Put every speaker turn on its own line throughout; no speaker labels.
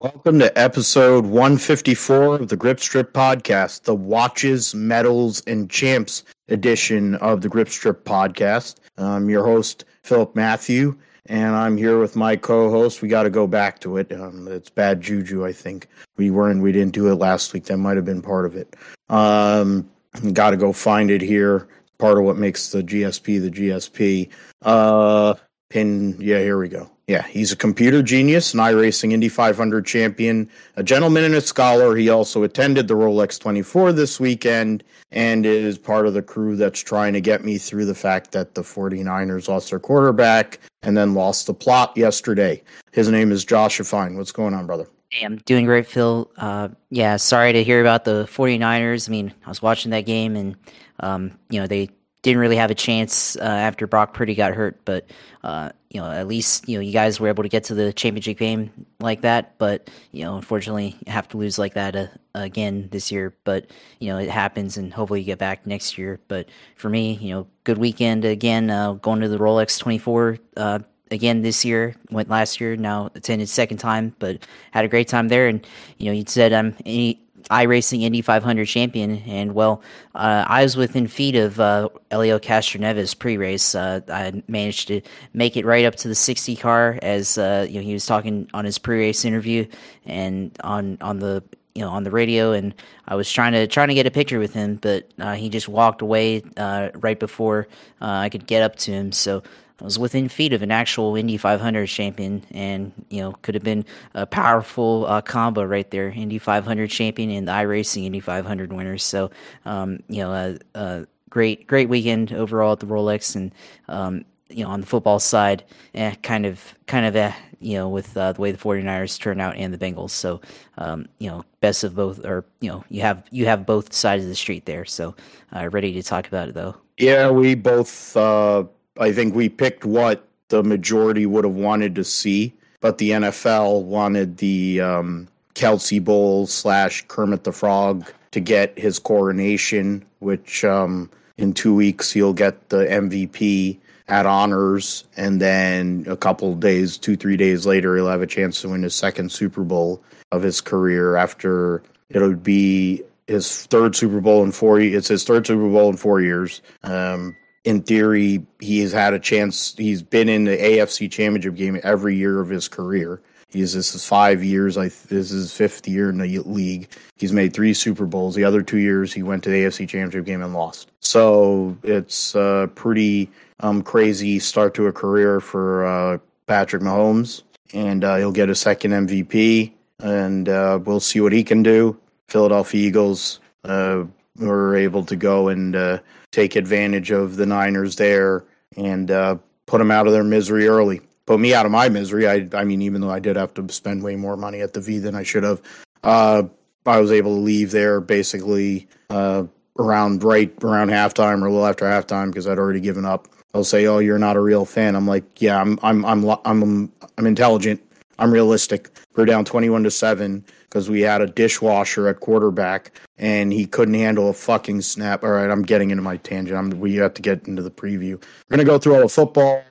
Welcome to episode 154 of the Grip Strip podcast, the Watches, Medals, and Champs edition of the Grip Strip podcast. I'm your host, Philip Matthew, and I'm here with my co-host. We got to go back to it. Um, it's bad juju, I think. We weren't. We didn't do it last week. That might have been part of it. Um, got to go find it here. Part of what makes the GSP the GSP. Uh, pin. Yeah, here we go. Yeah, he's a computer genius, an iRacing Indy 500 champion, a gentleman and a scholar. He also attended the Rolex 24 this weekend and is part of the crew that's trying to get me through the fact that the 49ers lost their quarterback and then lost the plot yesterday. His name is Josh Fine. What's going on, brother?
Hey, I'm doing great, Phil. Uh, yeah, sorry to hear about the 49ers. I mean, I was watching that game and, um, you know, they didn't really have a chance uh, after Brock Purdy got hurt, but uh, you know, at least you know you guys were able to get to the championship game like that. But you know, unfortunately, have to lose like that uh, again this year. But you know, it happens, and hopefully you get back next year. But for me, you know, good weekend again. Uh, going to the Rolex twenty four uh, again this year. Went last year. Now attended second time, but had a great time there. And you know, you said I'm any iRacing Indy 500 champion, and well, uh, I was within feet of uh, Helio Castroneves pre-race. Uh, I managed to make it right up to the 60 car as uh, you know he was talking on his pre-race interview and on on the you know on the radio, and I was trying to trying to get a picture with him, but uh, he just walked away uh, right before I could get up to him. So was within feet of an actual Indy 500 champion, and you know could have been a powerful uh, combo right there. Indy 500 champion and the iRacing Indy 500 winners. So um, you know, a, a, great great weekend overall at the Rolex, and um, you know on the football side, eh, kind of kind of eh, you know with uh, the way the 49ers turn out and the Bengals. So um, you know, best of both, or you know, you have you have both sides of the street there. So uh, ready to talk about it though.
Yeah, we both uh, I think we picked what the majority would have wanted to see, but the NFL wanted the um, Kelce Bowl slash Kermit the Frog to get his coronation, which um, in two weeks he'll get the MVP at honors, and then a couple days, two three days later, he'll have a chance to win his second Super Bowl of his career. After it'll be his third Super Bowl in four. It's his third Super Bowl in four years. Um, in theory, he has had a chance. He's been in the AFC Championship game every year of his career. He's this is five years. I this is his fifth year in the league. He's made three Super Bowls. The other two years, he went to the AFC Championship game and lost. So it's a pretty um, crazy start to a career for uh, Patrick Mahomes, and uh, he'll get a second MVP, and uh, we'll see what he can do. Philadelphia Eagles uh, were able to go and uh, take advantage of the Niners there and uh, put them out of their misery early. Put me out of my misery. I, I mean, even though I did have to spend way more money at the V than I should have, uh, I was able to leave there basically uh, around right around halftime or a little after halftime because I'd already given up. They'll say, "Oh, you're not a real fan." I'm like, "Yeah, I'm, I'm, I'm, I'm, I'm intelligent. I'm realistic. We're down 21 to seven because we had a dishwasher at quarterback and he couldn't handle a fucking snap. All right, I'm getting into my tangent. I'm, we have to get into the preview. We're gonna go through all the football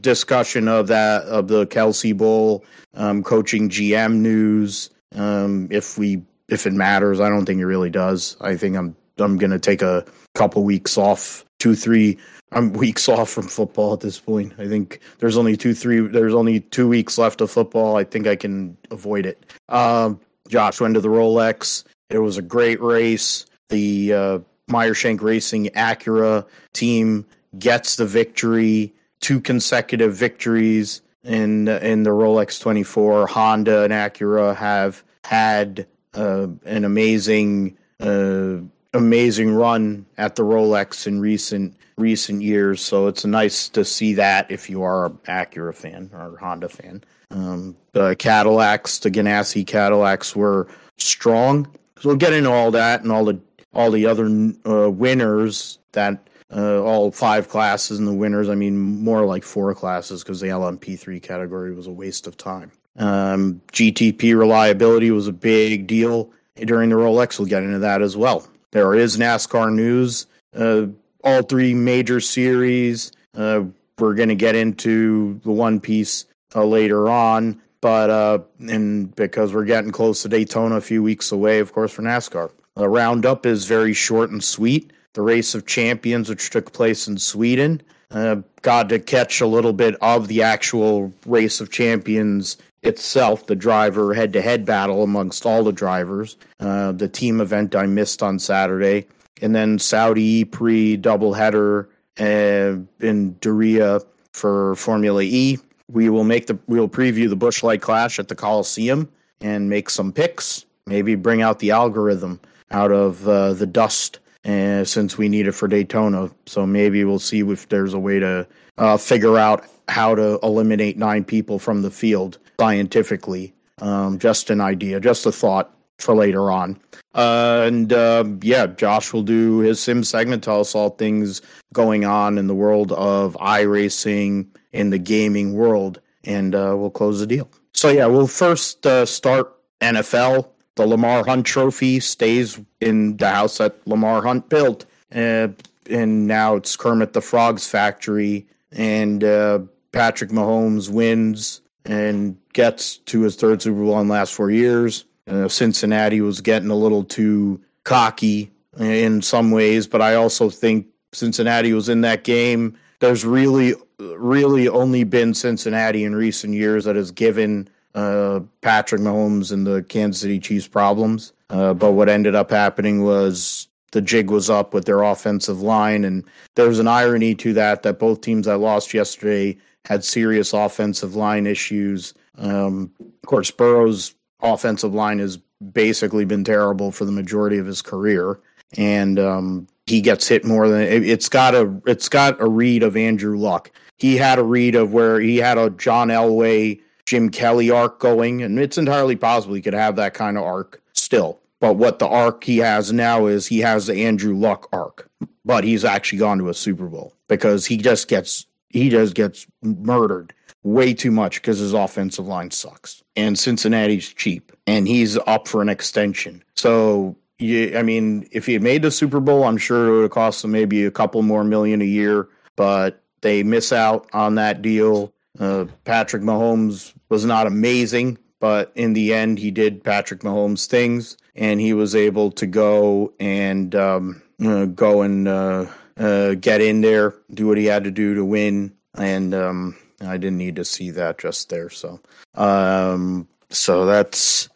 discussion of that of the Kelce Bowl, um, coaching GM news. Um, if we if it matters, I don't think it really does. I think I'm I'm gonna take a couple weeks off, two three. I'm weeks off from football at this point. I think there's only two three. There's only two weeks left of football. I think I can avoid it. Um, Josh went to the Rolex. It was a great race. The uh, Meyer Shank Racing Acura team gets the victory, two consecutive victories in in the Rolex 24. Honda and Acura have had uh, an amazing uh, amazing run at the Rolex in recent recent years. So it's nice to see that if you are an Acura fan or Honda fan. Um, the Cadillacs, the Ganassi Cadillacs, were strong. So we'll get into all that and all the all the other uh, winners that uh, all five classes and the winners. I mean, more like four classes because the LMP3 category was a waste of time. Um, GTP reliability was a big deal during the Rolex. We'll get into that as well. There is NASCAR news. Uh, all three major series. Uh, we're going to get into the One Piece uh, later on. but uh, and because we're getting close to Daytona, a few weeks away, of course, for NASCAR. The roundup is very short and sweet. The race of champions, which took place in Sweden, uh, got to catch a little bit of the actual race of champions itself, the driver head to head battle amongst all the drivers. Uh, the team event I missed on Saturday. And then Saudi pre doubleheader uh, in Diriyah for Formula E. We will make the we will preview the Busch Light Clash at the Coliseum and make some picks. Maybe bring out the algorithm out of uh, the dust uh, since we need it for Daytona. So maybe we'll see if there's a way to uh, figure out how to eliminate nine people from the field scientifically. Um, just an idea, just a thought for later on. Uh, and uh, yeah, Josh will do his sim segment, tell us all things going on in the world of iRacing in the gaming world, and uh, we'll close the deal. So yeah, we'll first uh, start NFL. The Lamar Hunt Trophy stays in the house that Lamar Hunt built, uh, and now it's Kermit the Frog's factory, and uh, Patrick Mahomes wins and gets to his third Super Bowl in the last four years. Uh, Cincinnati was getting a little too cocky in some ways, but I also think Cincinnati was in that game. There's really, really only been Cincinnati in recent years that has given uh, Patrick Mahomes and the Kansas City Chiefs problems. Uh, but what ended up happening was the jig was up with their offensive line, and there's an irony to that that both teams I lost yesterday had serious offensive line issues. Um, of course, Burrow's offensive line has basically been terrible for the majority of his career, and um, he gets hit more than it's got a it's got a read of Andrew Luck. He had a read of where he had a John Elway, Jim Kelly arc going, and it's entirely possible he could have that kind of arc still. But what the arc he has now is he has the Andrew Luck arc, but he's actually gone to a Super Bowl because he just gets he just gets murdered way too much because his offensive line sucks. And Cincinnati's cheap and he's up for an extension. So, yeah, I mean, if he had made the Super Bowl, I'm sure it would have cost him maybe a couple more million a year, but they miss out on that deal. Uh, Patrick Mahomes was not amazing, but in the end, he did Patrick Mahomes things and he was able to go and um, uh, go and uh, uh, get in there, do what he had to do to win, and um, I didn't need to see that just there. So, um, so that's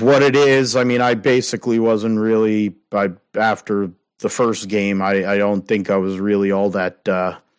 what it is. I mean, I basically wasn't really. I after the first game, I I don't think I was really all that.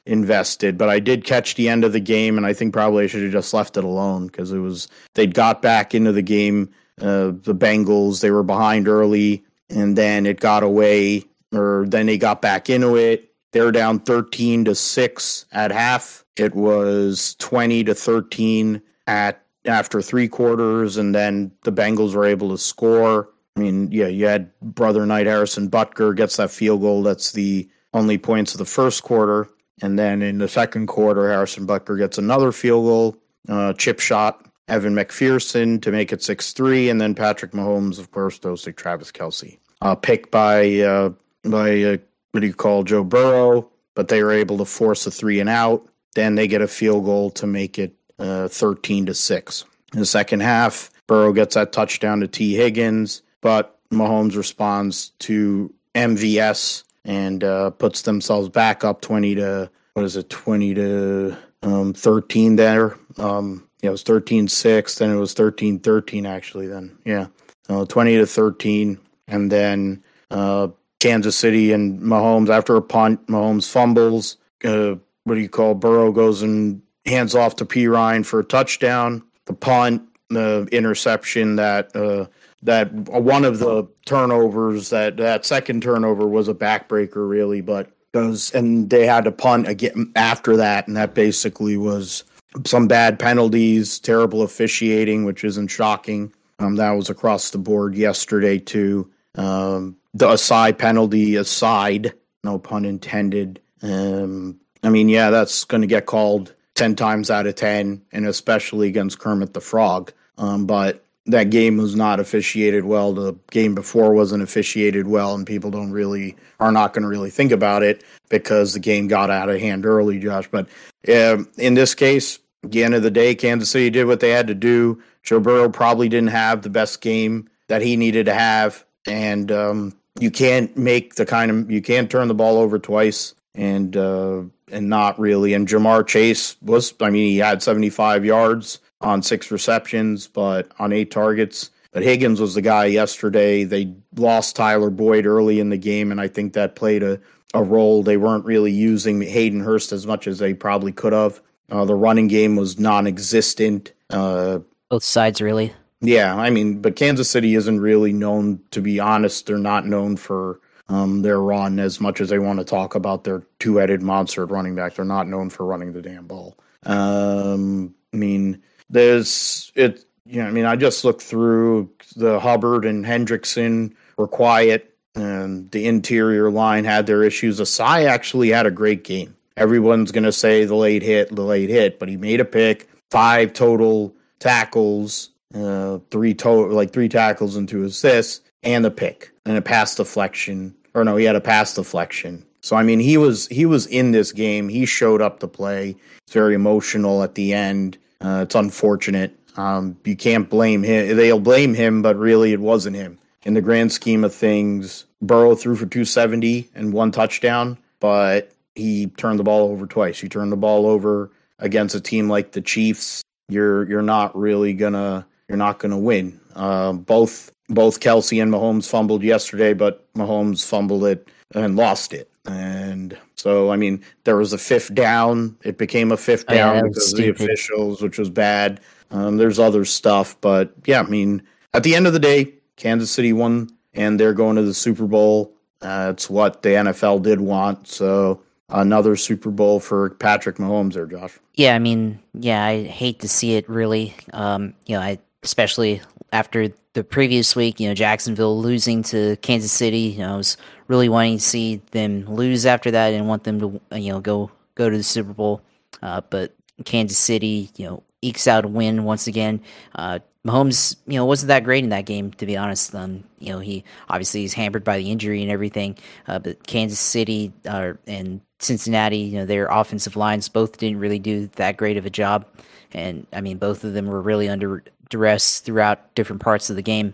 Invested, but I did catch the end of the game, and I think probably I should have just left it alone because it was they'd got back into the game. Uh, the Bengals they were behind early, and then it got away, or then they got back into it. They're down thirteen to six at half, it was 20 to 13 at after three quarters, and then the Bengals were able to score. I mean, yeah, you had brother Knight Harrison Butker gets that field goal. That's the only points of the first quarter. And then in the second quarter, Harrison Butker gets another field goal, uh, chip shot, Evan McPherson to make it 6 3. And then Patrick Mahomes, of course, goes to Travis Kelce. Uh, picked by, uh, by uh, what do you call Joe Burrow, but they were able to force a three and out. Then they get a field goal to make it uh, 13 to 6. In the second half, Burrow gets that touchdown to Tee Higgins, but Mahomes responds to MVS and uh, puts themselves back up 20 to, what is it, 20 to um, 13 there. Um, yeah, it was 13 6. Then it was 13 13, actually, then. Yeah. Uh, 20 to 13. And then uh, Kansas City and Mahomes, after a punt, Mahomes fumbles. Uh, what do you call Burrow goes and hands off to Perine for a touchdown. The punt, the interception that uh, that one of the turnovers that that second turnover was a backbreaker really, but goes and they had to punt again after that, and that basically was some bad penalties, terrible officiating, which isn't shocking. Um, that was across the board yesterday too. Um, the aside penalty aside, no pun intended. Um, I mean, yeah, that's going to get called 10 times out of 10, and especially against Kermit the Frog. Um, but that game was not officiated well. The game before wasn't officiated well, and people don't really are not going to really think about it because the game got out of hand early, Josh. But uh, in this case, at the end of the day, Kansas City did what they had to do. Joe Burrow probably didn't have the best game that he needed to have, and um, you can't make the kind of you can't turn the ball over twice and uh, and not really. And Ja'Marr Chase was, I mean, he had 75 yards on six receptions, but on eight targets. But Higgins was the guy yesterday. They lost Tyler Boyd early in the game, and I think that played a, a role. They weren't really using Hayden Hurst as much as they probably could have. Uh, the running game was non existent. Uh,
Both sides, really.
Yeah, I mean, but Kansas City isn't really known, to be honest, they're not known for um, their run as much as they want to talk about their two headed monster running back. They're not known for running the damn ball. Um, I mean, there's it. You know, I mean, I just looked through the Hubbard and Hendrickson were quiet, and the interior line had their issues. Ossai actually had a great game. Everyone's going to say the late hit, the late hit, but he made a pick, five total tackles, uh, three total, like three tackles and two assists, and a pick and a pass deflection. Or no, he had a pass deflection. So I mean, he was he was in this game. He showed up to play. It's very emotional at the end. Uh, it's unfortunate. Um, you can't blame him. They'll blame him, but really, it wasn't him. In the grand scheme of things, Burrow threw for 270 and one touchdown, but he turned the ball over twice. You turn the ball over against a team like the Chiefs. You're you're not really gonna you're not gonna win. Uh, both both Kelce and Mahomes fumbled yesterday, but Mahomes fumbled it and lost it. And so, I mean, there was a fifth down. It became a fifth
Oh, yeah,
down
that
because of the officials, which was bad. Um, there's other stuff, but yeah, I mean, at the end of the day, Kansas City won, and they're going to the Super Bowl. Uh, it's what the NFL did want. So another Super Bowl for Patrick Mahomes there, Josh.
Yeah, I mean, yeah, I hate to see it really. Um, you know, I especially after the previous week, you know, Jacksonville losing to Kansas City. You know, I was really wanting to see them lose after that and want them to, you know, go go to the Super Bowl. Uh, but Kansas City, you know, ekes out a win once again. Uh, Mahomes, you know, wasn't that great in that game, to be honest. Um, you know, he obviously he's hampered by the injury and everything. Uh, but Kansas City uh, and Cincinnati, you know, their offensive lines both didn't really do that great of a job. And I mean, both of them were really under duress throughout different parts of the game.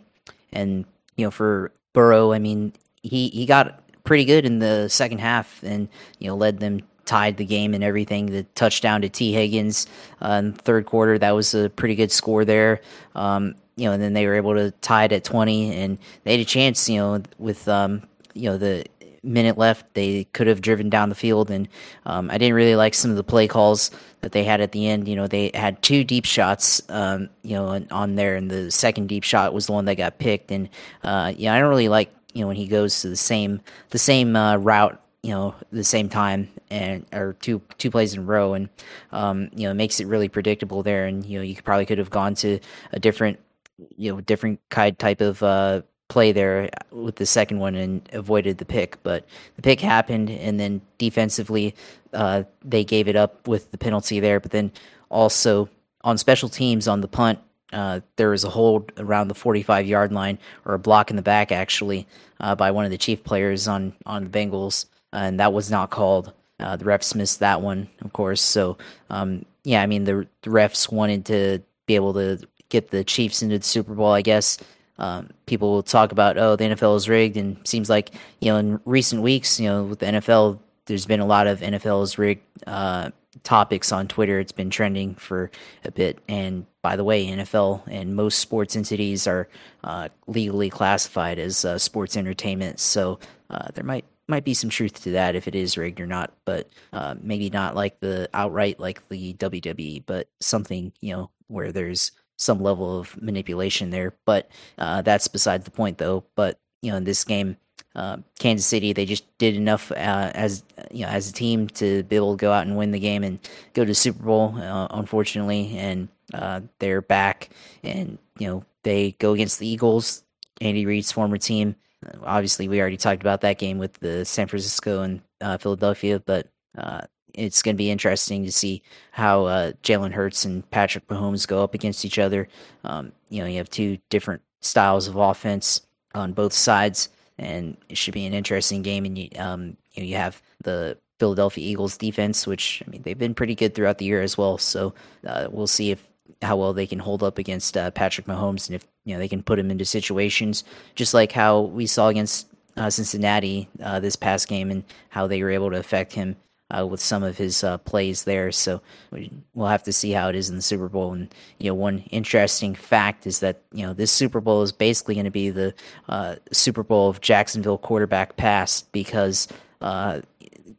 And you know, for Burrow, I mean, he he got pretty good in the second half, and you know, led them tied the game and everything. The touchdown to Tee Higgins uh, in third quarter that was a pretty good score there. Um, you know, and then they were able to tie it at twenty, and they had a chance. You know, with um, you know the minute left, they could have driven down the field, and um, I didn't really like some of the play calls that they had at the end. You know, they had two deep shots, um, you know, on- on there, and the second deep shot was the one that got picked. And uh, yeah, I don't really like you know when he goes to the same the same uh, route, you know, the same time and or two two plays in a row, and um, you know, makes it really predictable there. And you know, you could- probably could have gone to a different you know different kind type of uh, play there with the second one and avoided the pick. But the pick happened, and then defensively, uh, they gave it up with the penalty there. But then also on special teams on the punt, uh, there was a hold around the 45 yard line or a block in the back actually uh, by one of the chief players on on the Bengals, and that was not called. Uh, the refs missed that one, of course. So um, yeah, I mean the, the refs wanted to be able to get the Chiefs into the Super Bowl, I guess. Um, people will talk about, oh, the NFL is rigged, and seems like you know in recent weeks, you know, with the NFL, there's been a lot of NFL is rigged uh, topics on Twitter. It's been trending for a bit, and by the way, NFL and most sports entities are uh, legally classified as uh, sports entertainment, so uh, there might might be some truth to that if it is rigged or not, but uh, maybe not like the outright like the WWE, but something you know where there's some level of manipulation there. But uh, that's beside the point, though. But you know, in this game, uh, Kansas City they just did enough uh, as you know as a team to be able to go out and win the game and go to the Super Bowl. Uh, unfortunately, and uh, they're back, and you know they go against the Eagles, Andy Reid's former team. Obviously, we already talked about that game with the San Francisco and uh, Philadelphia, but uh, it's going to be interesting to see how Jalen Hurts and Patrick Mahomes go up against each other. Um, you know, you have two different styles of offense on both sides, and it should be an interesting game. And you, um, you know, you have the Philadelphia Eagles defense, which I mean they've been pretty good throughout the year as well. So uh, we'll see if how well they can hold up against uh, Patrick Mahomes and if you know they can put him into situations just like how we saw against uh, Cincinnati uh, this past game and how they were able to affect him uh, with some of his uh, plays there. So we'll have to see how it is in the Super Bowl. And you know, one interesting fact is that you know this Super Bowl is basically going to be the uh, Super Bowl of Jacksonville quarterback past because. Uh,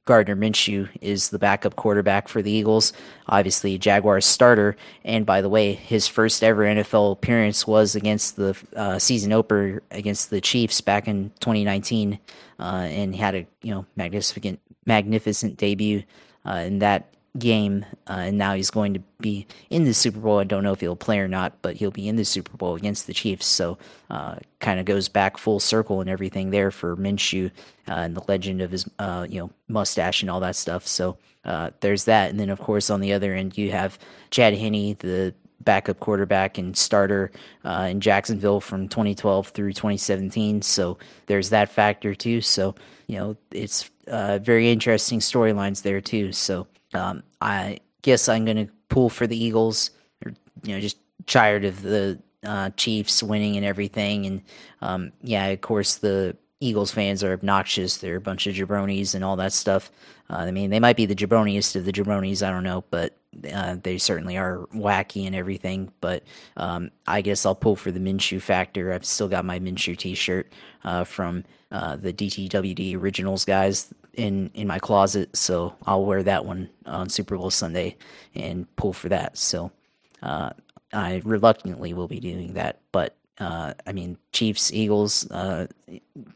Gardner Minshew is the backup quarterback for the Eagles, obviously Jaguars starter. And by the way, his first ever NFL appearance was against the uh, season opener against the Chiefs back in 2019, uh, and had a you know magnificent magnificent debut uh, in that game, uh, and now he's going to be in the Super Bowl. I don't know if he'll play or not, but he'll be in the Super Bowl against the Chiefs. So, uh, kind of goes back full circle and everything there for Minshew uh, and the legend of his, uh, you know, mustache and all that stuff. So, uh, there's that, and then of course on the other end you have Chad Henne, the backup quarterback and starter uh, in Jacksonville from 2012 through 2017. So there's that factor too. So you know it's uh, very interesting storylines there too. So um, I guess I'm going to pull for the Eagles. You know, just tired of the uh, Chiefs winning and everything. And um, yeah, of course the Eagles fans are obnoxious. They're a bunch of jabronis and all that stuff. Uh, I mean, they might be the jabroniest of the jabronis. I don't know, but uh, they certainly are wacky and everything. But um, I guess I'll pull for the Minshew factor. I've still got my Minshew T-shirt uh, from uh, the DTWD Originals guys in in my closet, so I'll wear that one on Super Bowl Sunday and pull for that. So uh, I reluctantly will be doing that, but uh, I mean, Chiefs Eagles, uh,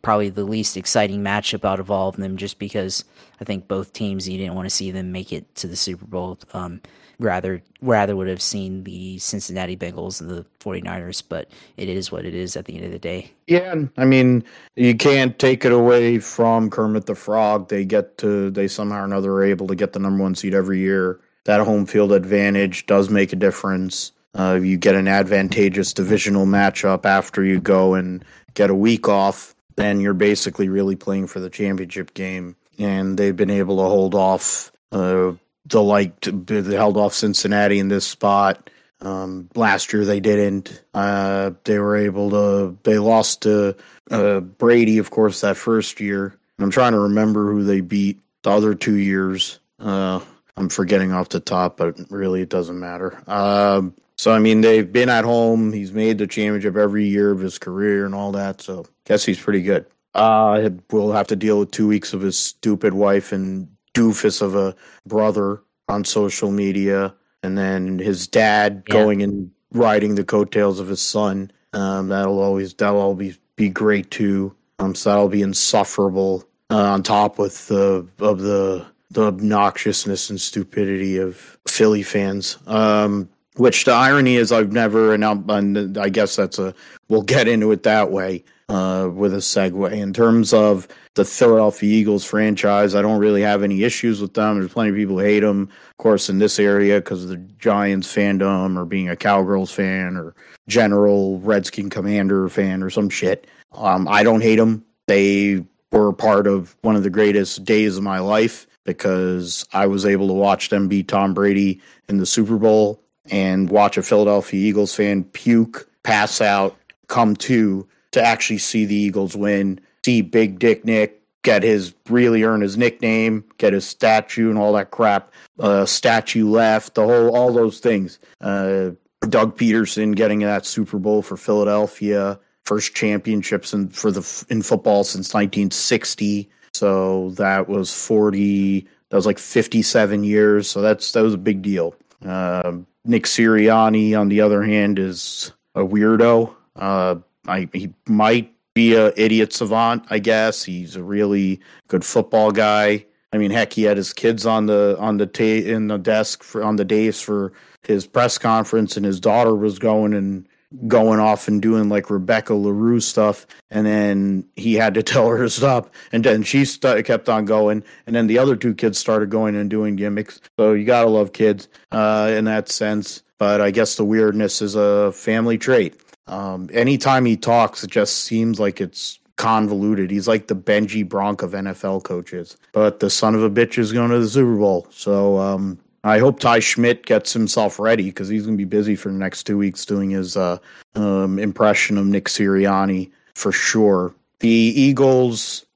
probably the least exciting matchup out of all of them, just because I think both teams you didn't want to see them make it to the Super Bowl. Um, rather, rather would have seen the Cincinnati Bengals and the 49ers, but it is what it is at the end of the day.
Yeah, I mean, you can't take it away from Kermit the Frog. They get to, they somehow or another are able to get the number one seed every year. That home field advantage does make a difference. Uh, you get an advantageous divisional matchup after you go and get a week off, then you're basically really playing for the championship game. And they've been able to hold off uh, the like they held off Cincinnati in this spot. Um, last year they didn't. Uh, they were able to. They lost to uh, Brady, of course, that first year. I'm trying to remember who they beat the other two years. Uh, I'm forgetting off the top, but really it doesn't matter. Um, so I mean, they've been at home. He's made the championship every year of his career and all that. So guess he's pretty good. Uh, we'll have to deal with two weeks of his stupid wife and doofus of a brother on social media, and then his dad yeah. going and riding the coattails of his son. Um, that'll always that'll always be be great too. Um, so that'll be insufferable. Uh, on top with the of the the obnoxiousness and stupidity of Philly fans. Um, which the irony is, I've never, and, and I guess that's a, we'll get into it that way uh, with a segue. In terms of the Philadelphia Eagles franchise, I don't really have any issues with them. There's plenty of people who hate them, of course, in this area because of the Giants fandom or being a Cowgirls fan or general Redskin Commander fan or some shit. Um, I don't hate them. They were part of one of the greatest days of my life because I was able to watch them beat Tom Brady in the Super Bowl and watch a Philadelphia Eagles fan puke, pass out, come to to actually see the Eagles win, see Big Dick Nick get his really earn his nickname, get his statue and all that crap, uh, statue left, the whole all those things. Uh, Doug Pederson getting that Super Bowl for Philadelphia, first championships in, for the in football since 1960. So that was 40. That was like 57 years. So that's that was a big deal. Uh, Nick Sirianni, on the other hand, is a weirdo. Uh, I, he might be a idiot savant, I guess. He's a really good football guy. I mean, heck, he had his kids on the on the ta- in the desk for on the days for his press conference, and his daughter was going and going off and doing like Rebecca LaRue stuff, and then he had to tell her to stop, and then she st- kept on going, and then the other two kids started going and doing gimmicks. So you gotta love kids uh, in that sense, but I guess the weirdness is a family trait. Um, anytime he talks, it just seems like it's convoluted. He's like the Benji Bronk of NFL coaches. But the son of a bitch is going to the Super Bowl. So um, I hope Ty Schmit gets himself ready because he's going to be busy for the next two weeks doing his uh, um, impression of Nick Sirianni for sure. The Eagles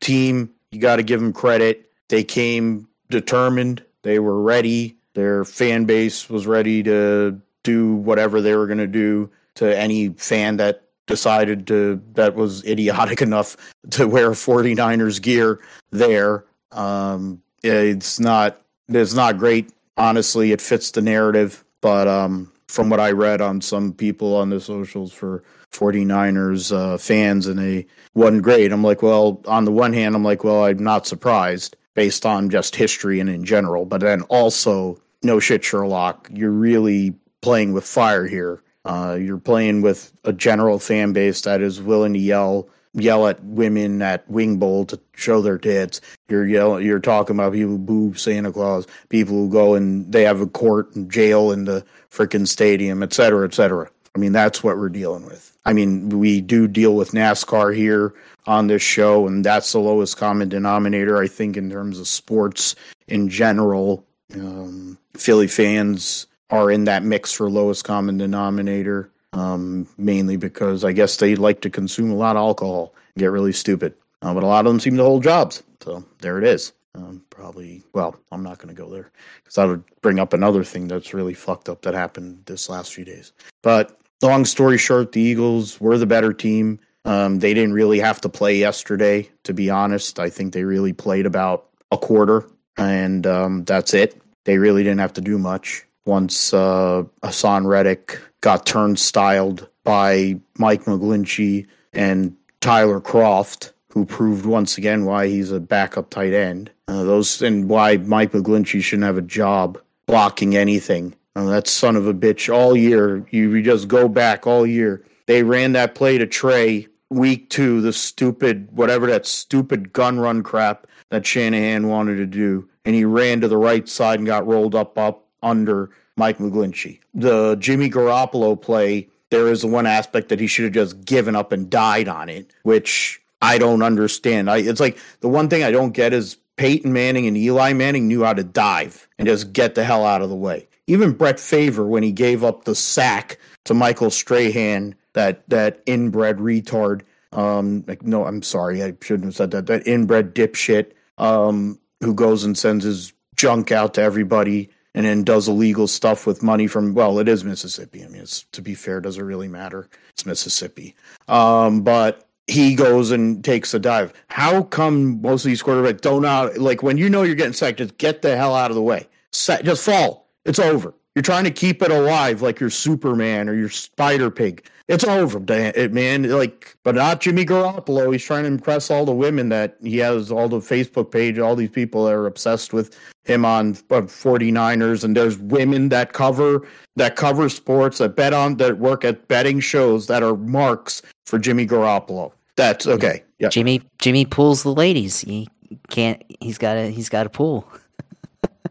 team, you got to give them credit. They came determined. They were ready. Their fan base was ready to do whatever they were going to do to any fan that decided to that was idiotic enough to wear 49ers gear there. Um, it's not it's not great. Honestly, it fits the narrative, but um, from what I read on some people on the socials for 49ers uh, fans, and they wasn't great. I'm like, well, on the one hand, I'm like, well, I'm not surprised based on just history and in general, but then also, no shit, Sherlock, you're really playing with fire here. Uh, you're playing with a general fan base that is willing to yell yell at women at Wing Bowl to show their tits. You're yelling, you're talking about people who boo Santa Claus, people who go and they have a court and jail in the freaking stadium, et cetera, et cetera. I mean, that's what we're dealing with. I mean, we do deal with NASCAR here on this show, and that's the lowest common denominator, I think, in terms of sports in general. Um, Philly fans are in that mix for lowest common denominator, um, mainly because I guess they like to consume a lot of alcohol and get really stupid. Uh, but a lot of them seem to hold jobs. So there it is. Um, probably, well, I'm not going to go there because that would bring up another thing that's really fucked up that happened this last few days. But long story short, the Eagles were the better team. Um, they didn't really have to play yesterday, to be honest. I think they really played about a quarter, and um, that's it. They really didn't have to do much once uh, Haason Reddick got turnstiled by Mike McGlinchey and Tyler Kroft, who proved once again why he's a backup tight end. Uh, those and why Mike McGlinchey shouldn't have a job blocking anything. Uh, that son of a bitch all year. You, you just go back all year. They ran that play to Trey week two, the stupid whatever that stupid gun run crap that Shanahan wanted to do, and he ran to the right side and got rolled up up under Mike McGlinchey. The Jimmy Garoppolo play, there is one aspect that he should have just given up and died on it, which I don't understand. I, it's like the one thing I don't get is Peyton Manning and Eli Manning knew how to dive and just get the hell out of the way. Even Brett Favre, when he gave up the sack to Michael Strahan, that that inbred retard. Um, like, no, I'm sorry, I shouldn't have said that. That inbred dipshit um, who goes and sends his junk out to everybody and then does illegal stuff with money from well it is mississippi. I mean it's to be fair doesn't really matter? It's mississippi. Um, but he goes and takes a dive. How come most of these quarterbacks don't out like when you know you're getting sacked just get the hell out of the way. Just fall. It's over you're trying to keep it alive like you're superman or you're spider pig it's over, man. Like, but not Jimmy Garoppolo. He's trying to impress all the women that he has all the Facebook page, all these people that are obsessed with him on 49ers and there's women that cover that cover sports that bet on that work at betting shows that are marks for Jimmy Garoppolo. That's okay.
Yeah. Jimmy Jimmy pulls the ladies. He can't he's got a he's got a pull.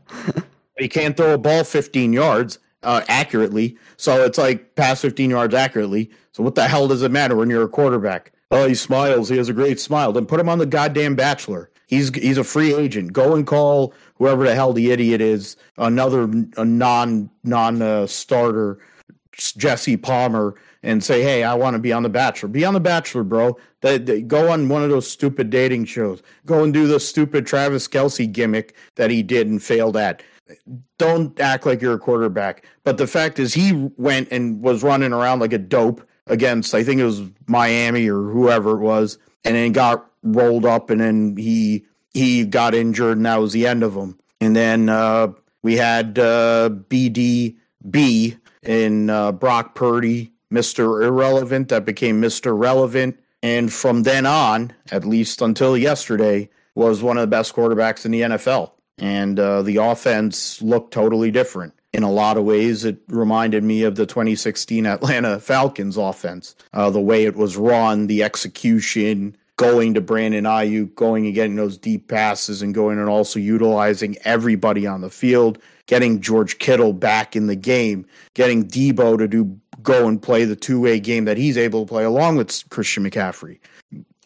he can't throw a ball 15 yards uh, accurately. So it's like pass 15 yards accurately. So what the hell does it matter when you're a quarterback? Oh, he smiles. He has a great smile. Then put him on the goddamn Bachelor. He's he's a free agent. Go and call whoever the hell the idiot is another a non non uh, starter, Jesse Palmer, and say, hey, I want to be on the Bachelor. Be on the Bachelor, bro. Go on one of those stupid dating shows. Go and do the stupid Travis Kelce gimmick that he did and failed at don't act like you're a quarterback. But the fact is, he went and was running around like a dope against, I think it was Miami or whoever it was, and then got rolled up, and then he he got injured, and that was the end of him. And then uh, we had uh, BDB in uh, Brock Purdy, Mister Irrelevant, that became Mister Relevant, and from then on, at least until yesterday, was one of the best quarterbacks in the NFL and uh, the offense looked totally different. In a lot of ways, it reminded me of the 2016 Atlanta Falcons offense. Uh, the way it was run, the execution, going to Brandon Aiyuk, going and getting those deep passes, and going and also utilizing everybody on the field, getting George Kittle back in the game, getting Deebo to do go and play the two way game that he's able to play along with Christian McCaffrey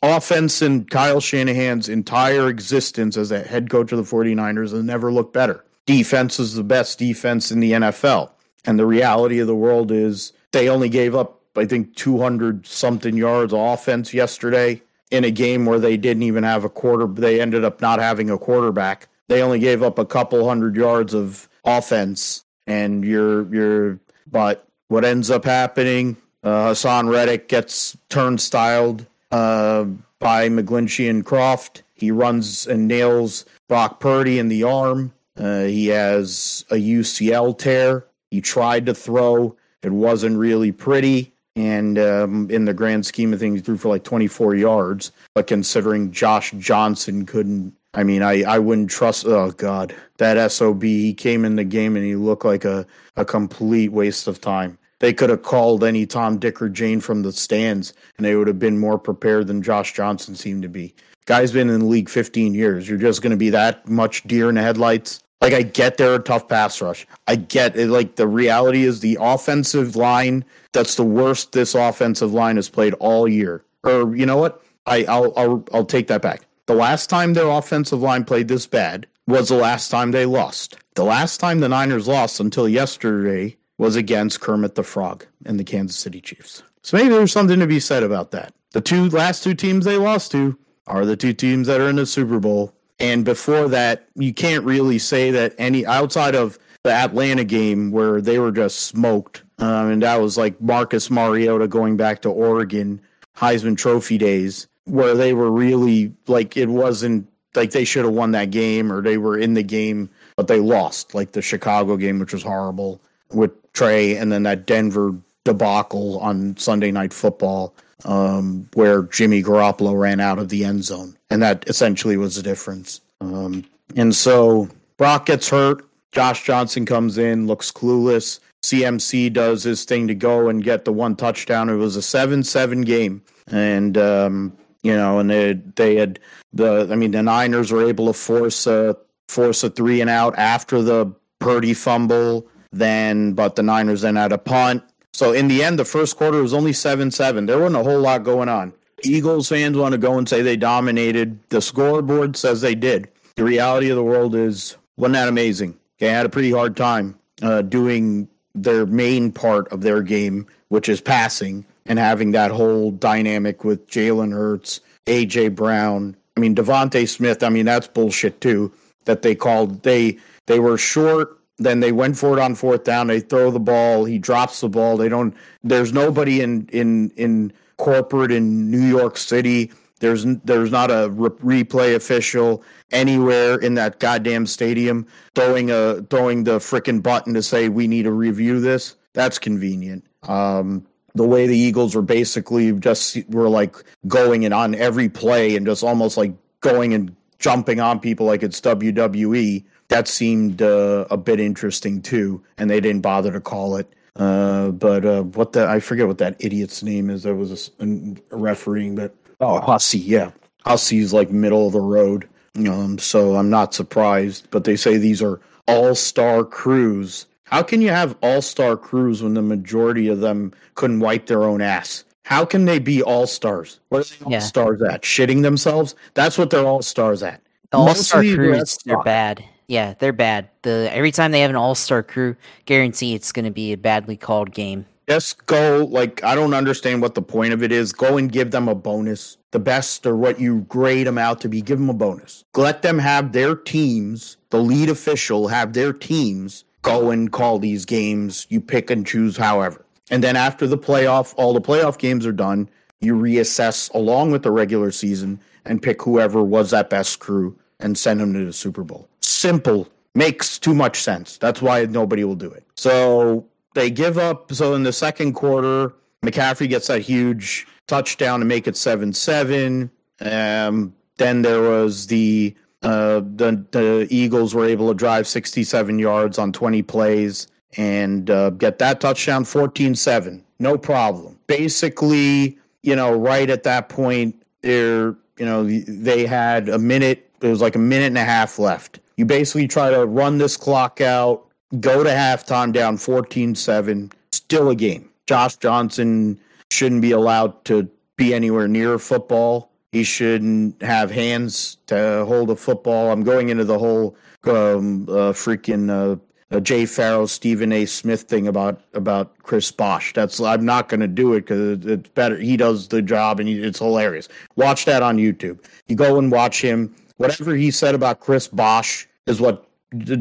offense in Kyle Shanahan's entire existence as a head coach of the 49ers has never looked better. Defense is the best defense in the NFL. And the reality of the world is they only gave up, I think, 200 something yards offense yesterday in a game where they didn't even have a quarter. They ended up not having a quarterback. They only gave up a couple hundred yards of offense. And you're, you're, but what ends up happening, uh, Haason Reddick gets turnstiled uh, by McGlinchey and Kroft. He runs and nails Brock Purdy in the arm. Uh, he has a UCL tear. He tried to throw. It wasn't really pretty. And um, in the grand scheme of things, he threw for like 24 yards. But considering Josh Johnson couldn't, I mean, I, I wouldn't trust. Oh, God. That SOB, he came in the game and he looked like a, a complete waste of time. They could have called any Tom, Dick, or Jane from the stands and they would have been more prepared than Josh Johnson seemed to be. Guy's been in the league 15 years. You're just going to be that much deer in the headlights. Like I get they're a tough pass rush. I get it. Like the reality is the offensive line. That's the worst this offensive line has played all year. Or you know what? I I'll I'll, I'll take that back. The last time their offensive line played this bad was the last time they lost. The last time the Niners lost until yesterday was against Kermit the Frog and the Kansas City Chiefs. So maybe there's something to be said about that. The two last two teams they lost to are the two teams that are in the Super Bowl and before that, you can't really say that any outside of the Atlanta game where they were just smoked. Um, and that was like Marcus Mariota going back to Oregon Heisman Trophy days, where they were really like it wasn't like they should have won that game or they were in the game, but they lost. Like the Chicago game, which was horrible with Trey, and then that Denver debacle on Sunday Night Football um, where Jimmy Garoppolo ran out of the end zone, and that essentially was the difference. Um, and so Brock gets hurt. Josh Johnson comes in, looks clueless. CMC does his thing to go and get the one touchdown. It was a seven-seven game, and um, you know, and they they had the. I mean, the Niners were able to force a force a three and out after the Purdy fumble. Then, but the Niners then had a punt so in the end, the first quarter was only 7 7. There wasn't a whole lot going on. Eagles fans want to go and say they dominated. The scoreboard says they did. The reality of the world is, wasn't that amazing? They had a pretty hard time uh, doing their main part of their game, which is passing, and having that whole dynamic with Jalen Hurts, AJ Brown. I mean, DeVonta Smith. I mean, that's bullshit too. That they called they they were short then they went for it on fourth down. They throw the ball. He drops the ball. They don't. There's nobody in in in corporate in New York City. There's there's not a re- replay official anywhere in that goddamn stadium throwing a throwing the freaking button to say we need to review this. That's convenient. Um, the way the Eagles were basically just were like going and on every play and just almost like going and jumping on people like it's WWE that seemed uh, a bit interesting too, and they didn't bother to call it. Uh, but uh, what the I forget what that idiot's name is. There was a, a refereeing, but oh Hussey, yeah, Hussey's like middle of the road. Um, so I'm not surprised. But they say these are all star crews. How can you have all star crews when the majority of them couldn't wipe their own ass? How can they be all stars? What are they all yeah. stars at? Shitting themselves? That's what they're all stars at.
All star crews, they're bad. Yeah, they're bad. The every time they have an all star crew, guarantee it's going to be a badly called game.
Just go like I don't understand what the point of it is. Go and give them a bonus, the best or what you grade them out to be. Give them a bonus. Let them have their teams. The lead official have their teams go and call these games. You pick and choose, however. And then after the playoff, all the playoff games are done. You reassess along with the regular season and pick whoever was that best crew and send them to the Super Bowl simple makes too much sense. That's why nobody will do it. So they give up. So in the second quarter, McCaffrey gets that huge touchdown to make it 7 7. Um, then there was the, uh, the, the Eagles were able to drive 67 yards on 20 plays and uh, get that touchdown 14 7. No problem. Basically, you know, right at that point, they're, you know, they had a minute, it was like a minute and a half left you basically try to run this clock out, go to halftime down 14 7, still a game. Josh Johnson shouldn't be allowed to be anywhere near football. He shouldn't have hands to hold a football. I'm going into the whole um, uh, freaking uh, uh, Jay Pharoah, Stephen A. Smith thing about about Chris Bosh. That's I'm not going to do it because it's better. He does the job and he, it's hilarious. Watch that on YouTube. You go and watch him. Whatever he said about Chris Bosh is what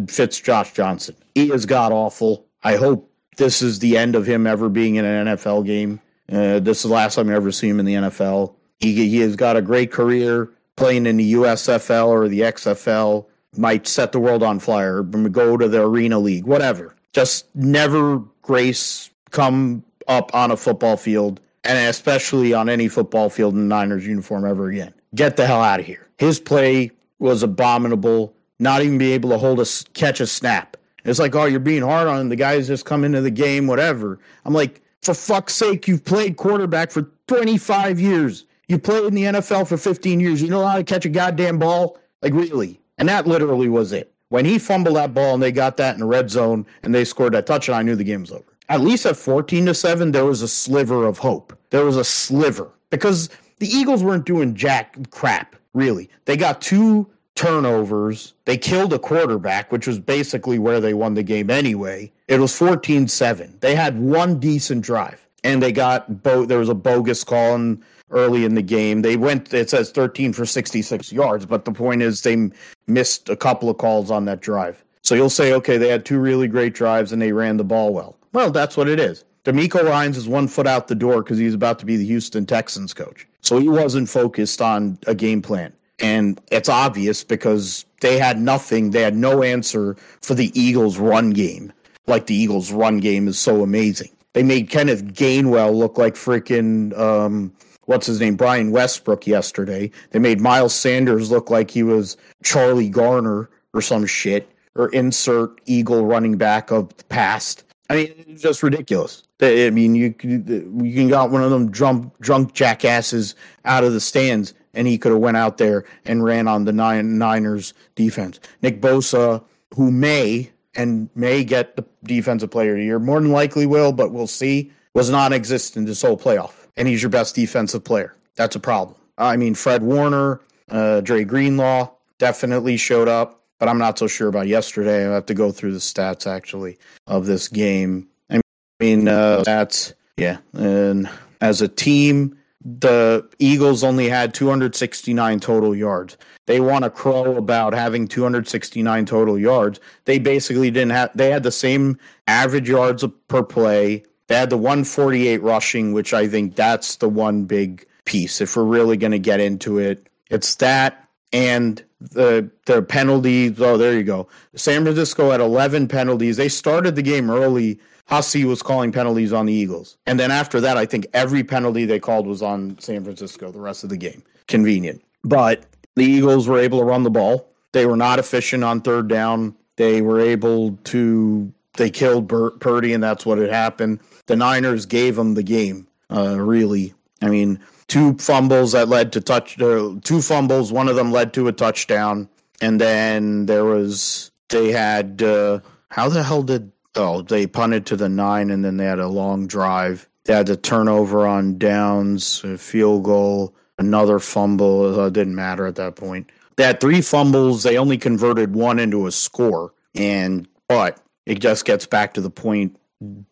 fits Josh Johnson. He is god awful. I hope this is the end of him ever being in an NFL game. Uh, this is the last time you ever see him in the NFL. He, he has got a great career playing in the USFL or the XFL. Might set the world on fire. Go to the Arena League, whatever. Just never grace come up on a football field, and especially on any football field in the Niners uniform ever again. Get the hell out of here. His play was abominable. Not even be able to hold a catch a snap. It's like, oh, you're being hard on him. The guy's just come into the game, whatever. I'm like, for fuck's sake, you've played quarterback for 25 years. You played in the NFL for 15 years. You know how to catch a goddamn ball? Like, really? And that literally was it. When he fumbled that ball and they got that in the red zone and they scored that touchdown, I knew the game was over. At least at 14 to 7, there was a sliver of hope. There was a sliver because the Eagles weren't doing jack crap, really. They got two turnovers. They killed a quarterback, which was basically where they won the game anyway. It was 14 7. They had one decent drive and they got bo- there was a bogus call in, early in the game. They went it says 13 for 66 yards, but the point is they missed a couple of calls on that drive. So you'll say okay, they had two really great drives and they ran the ball well. Well, that's what it is. DeMeco Ryans is one foot out the door because he's about to be the Houston Texans coach. So he wasn't focused on a game plan. And it's obvious because they had nothing, they had no answer for the Eagles' run game. Like the Eagles' run game is so amazing. They made Kenneth Gainwell look like freaking um, what's his name, Brian Westbrook yesterday. They made Miles Sanders look like he was Charlie Garner or some shit, or insert Eagle running back of the past. I mean, it's just ridiculous. I mean, you you can got one of them drunk drunk jackasses out of the stands and he could have went out there and ran on the nine Niners defense. Nick Bosa, who may and may get the defensive player of the year, more than likely will, but we'll see, was non-existent this whole playoff, and he's your best defensive player. That's a problem. I mean, Fred Warner, uh, Dre Greenlaw definitely showed up, but I'm not so sure about yesterday. I have to go through the stats actually of this game. I mean, uh, that's yeah, and as a team the Eagles only had 269 total yards. They want to crow about having 269 total yards. They basically didn't have, they had the same average yards per play. They had the 148 rushing, which I think that's the one big piece. If we're really going to get into it, it's that and the the penalties. Oh, there you go. San Francisco had 11 penalties. They started the game early Hussey was calling penalties on the Eagles. And then after that, I think every penalty they called was on San Francisco the rest of the game. Convenient. But the Eagles were able to run the ball. They were not efficient on third down. They were able to, they killed Purdy, and that's what had happened. The Niners gave them the game, uh, really. I mean, two fumbles that led to touch, uh, two fumbles, one of them led to a touchdown. And then there was, they had, uh, how the hell did oh, they punted to the nine and then they had a long drive. They had the turnover on downs, a field goal, another fumble. It didn't matter at that point. They had three fumbles. They only converted one into a score. And, but it just gets back to the point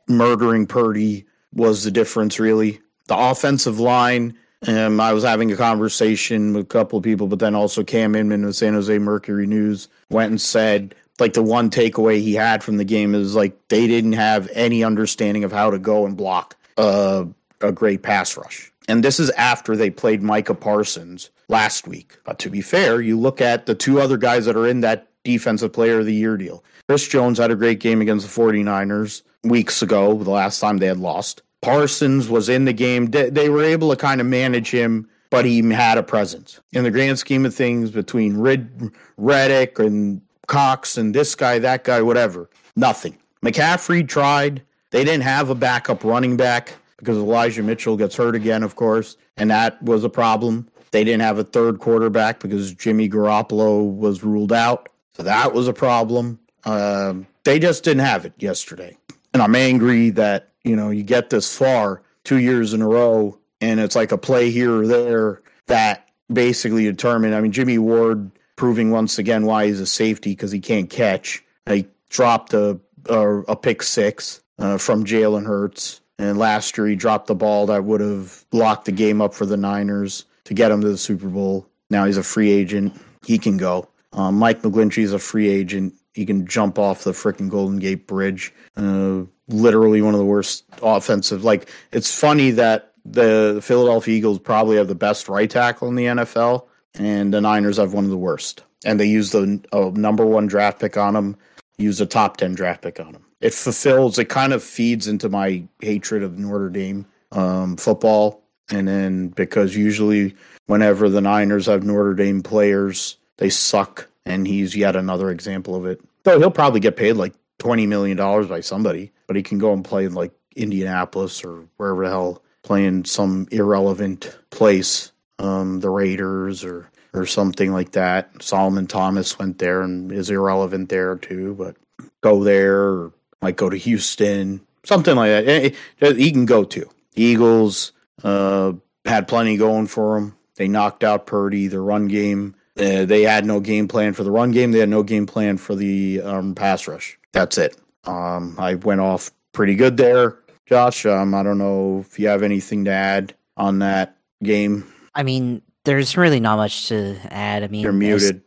murdering Purdy was the difference, really. The offensive line, um, I was having a conversation with a couple of people, but then also Cam Inman of San Jose Mercury News went and said like the one takeaway he had from the game is like they didn't have any understanding of how to go and block a, a great pass rush. And this is after they played Micah Parsons last week. But to be fair, you look at the two other guys that are in that defensive player of the year deal. Chris Jones had a great game against the 49ers weeks ago, the last time they had lost. Parsons was in the game. They were able to kind of manage him, but he had a presence. In the grand scheme of things, between Red, Reddick and Cox and this guy, that guy, whatever. Nothing. McCaffrey tried. They didn't have a backup running back because Elijah Mitchell gets hurt again, of course, and that was a problem. They didn't have a third quarterback because Jimmy Garoppolo was ruled out. So that was a problem. Um, they just didn't have it yesterday. And I'm angry that, you know, you get this far two years in a row and it's like a play here or there that basically determined. I mean, Jimmy Ward proving once again why he's a safety because he can't catch. He dropped a a, a pick six uh, from Jalen Hurts, and last year he dropped the ball that would have locked the game up for the Niners to get him to the Super Bowl. Now he's a free agent. He can go. Um, Mike McGlinchey is a free agent. He can jump off the freaking Golden Gate Bridge. Uh, literally one of the worst offensive. Like it's funny that the Philadelphia Eagles probably have the best right tackle in the NFL, and the Niners have one of the worst. And they use the uh, number one draft pick on him, use a top 10 draft pick on him. It fulfills, it kind of feeds into my hatred of Notre Dame um, football. And then because usually whenever the Niners have Notre Dame players, they suck. And he's yet another example of it. Though he'll probably get paid like $20 million by somebody, but he can go and play in like Indianapolis or wherever the hell, playing some irrelevant place, um, the Raiders or or something like that. Solomon Thomas went there and is irrelevant there too, but go there or might go to Houston, something like that. Eh, eh, he can go to. Eagles uh, had plenty going for him. They knocked out Purdy, the run game. Uh, they had no game plan for the run game. They had no game plan for the um, pass rush. That's it. Um, I went off pretty good there, Josh. Um, I don't know if you have anything to add on that game.
I mean, there's really not much to add. I mean,
you're muted.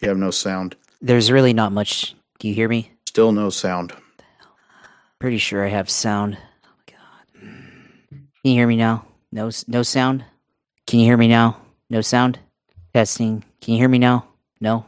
You have no sound.
There's really not much. Do you hear me?
Still no sound.
Pretty sure I have sound. Oh my god. Can you hear me now? No, no sound. Can you hear me now? No sound. Testing. Can you hear me now? No.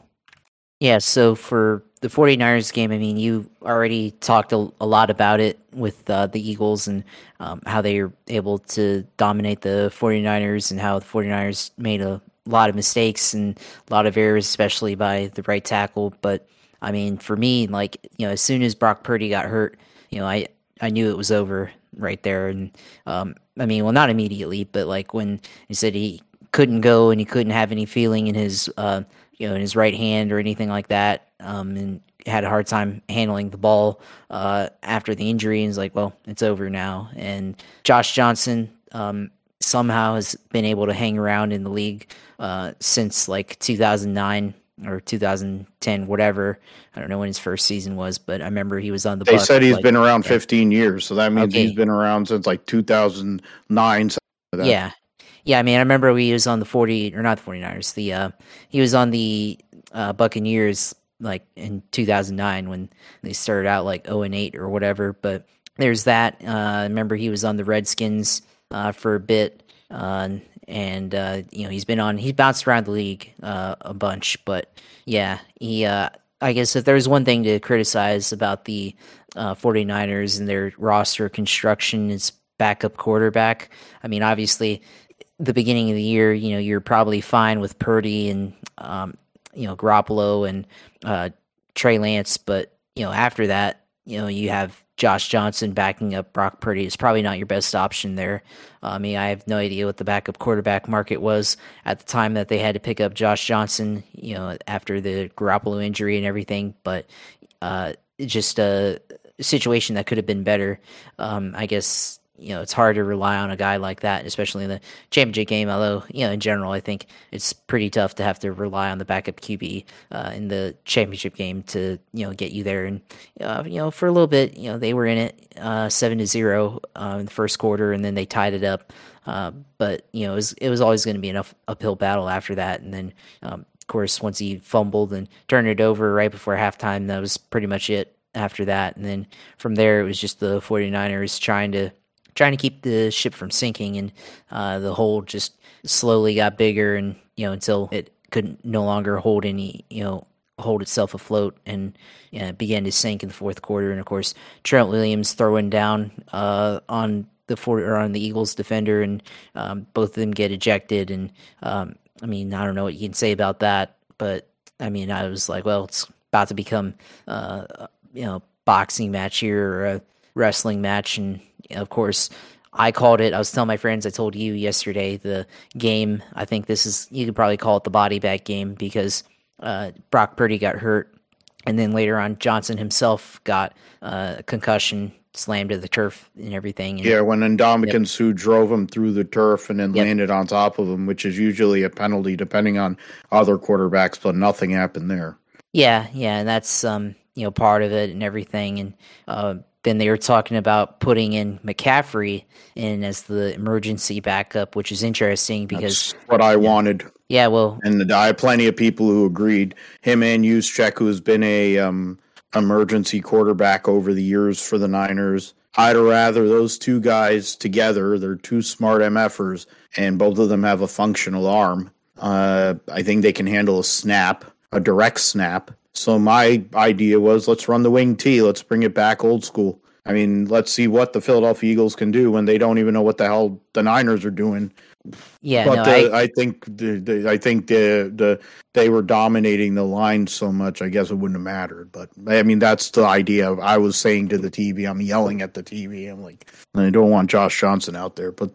Yeah. So for the 49ers game, I mean, you already talked a, a lot about it with uh, the Eagles and um, how they were able to dominate the 49ers and how the 49ers made a lot of mistakes and a lot of errors, especially by the right tackle. But I mean, for me, like, you know, as soon as Brock Purdy got hurt, you know, I, I knew it was over right there. And um, I mean, well, not immediately, but like when he said he couldn't go and he couldn't have any feeling in his, uh, you know, in his right hand or anything like that um, and had a hard time handling the ball uh, after the injury. And he's like, well, it's over now. And Josh Johnson um, somehow has been able to hang around in the league uh, since like 2009 or 2010, whatever. I don't know when his first season was, but I remember he was on the.
They said he's like, been around 15 years, so that means okay. he's been around since like 2009.
Yeah, yeah. I mean, I remember he was on the 40 or not the 49ers. The uh, he was on the uh, Buccaneers like in 2009 when they started out like 0 and 8 or whatever. But there's that. Uh, remember he was on the Redskins uh, for a bit, uh, and uh, you know he's been on. He bounced around the league uh, a bunch, but yeah, he. Uh, I guess if there's one thing to criticize about the 49ers and their roster construction is backup quarterback. I mean, obviously, the beginning of the year, you know, you're probably fine with Purdy and um, you know Garoppolo and uh, Trey Lance, but you know after that, you know you have Josh Johnson backing up Brock Purdy. It's probably not your best option there. Uh, I mean, I have no idea what the backup quarterback market was at the time that they had to pick up Josh Johnson. You know, after the Garoppolo injury and everything, but uh, just a situation that could have been better. Um, I guess you know, it's hard to rely on a guy like that, especially in the championship game. Although, you know, in general, I think it's pretty tough to have to rely on the backup QB uh, in the championship game to, you know, get you there. And, uh, you know, for a little bit, you know, they were in it uh, seven to zero uh, in the first quarter, and then they tied it up. Uh, but you know, it was, it was always going to be an uphill battle after that. And then, um, of course, once he fumbled and turned it over right before halftime, that was pretty much it after that. And then from there, it was just the 49ers trying to trying to keep the ship from sinking, and uh, the hole just slowly got bigger, and you know until it couldn't no longer hold any, you know, hold itself afloat, and you know, began to sink in the fourth quarter. And of course, Trent Williams throwing down uh, on the four or on the Eagles defender, and um, both of them get ejected. And um, I mean, I don't know what you can say about that, but I mean, I was like, well, it's about to become, uh, you know, boxing match here or a wrestling match, and of course, I called it. I was telling my friends. I told you yesterday the game. I think this is you could probably call it the body bag game because uh, Brock Purdy got hurt, and then later on Johnson himself got uh, a concussion slammed to the turf and everything. And,
yeah, when Ndamukong yep. Suh drove him through the turf and then yep. landed on top of him, which is usually a penalty depending on other quarterbacks, but nothing happened there.
Yeah, yeah, and that's um, you know part of it and everything, and uh, then they were talking about putting in McCaffrey in as the emergency backup, which is interesting because
that's what I wanted.
Yeah, well,
and I have plenty of people who agreed. Him and Juszczyk, who's been a um, emergency quarterback over the years for the Niners. I'd rather those two guys together. They're two smart MFers, and both of them have a functional arm. Uh, I think they can handle a snap, a direct snap. So my idea was let's run the wing T. Let's bring it back old school. I mean, let's see what the Philadelphia Eagles can do when they don't even know what the hell the Niners are doing.
Yeah,
but
no,
the,
I,
I, think the, the, I think the the they were dominating the line so much. I guess it wouldn't have mattered. But I mean, that's the idea. I was saying to the TV, I'm yelling at the TV. I'm like, I don't want Josh Johnson out there, but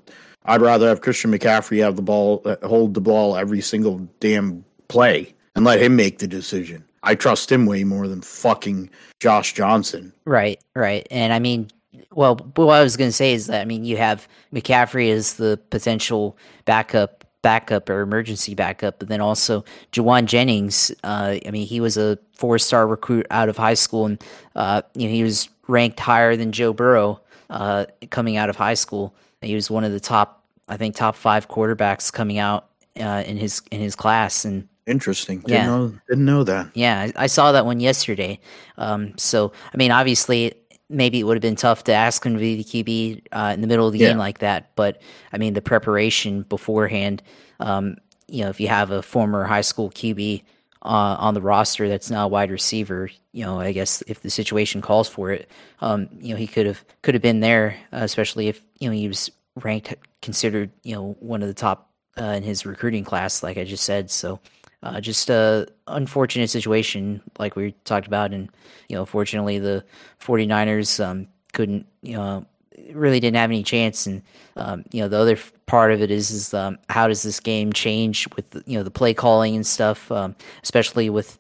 I'd rather have Christian McCaffrey have the ball, uh, hold the ball every single damn play, and let him make the decision. I trust him way more than fucking Josh Johnson.
Right, right. And I mean, well, what I was going to say is that I mean, you have McCaffrey as the potential backup, backup or emergency backup, but then also Jauan Jennings. Uh, I mean, he was a four-star recruit out of high school, and uh, you know he was ranked higher than Joe Burrow uh, coming out of high school. He was one of the top, I think, top five quarterbacks coming out uh, in his in his class, and
Interesting. Didn't yeah. Know, didn't know that.
Yeah, I, I saw that one yesterday. Um, so, I mean, obviously, maybe it would have been tough to ask him to be the QB uh, in the middle of the yeah. game like that. But I mean, the preparation beforehand. Um, you know, if you have a former high school QB uh, on the roster that's now a wide receiver, you know, I guess if the situation calls for it, um, you know, he could have could have been there, uh, especially if you know he was ranked considered you know one of the top uh, in his recruiting class, like I just said. So uh, just a unfortunate situation like we talked about and you know fortunately the 49ers um, couldn't you know really didn't have any chance and um, you know the other part of it is is um, how does this game change with you know the play calling and stuff um, especially with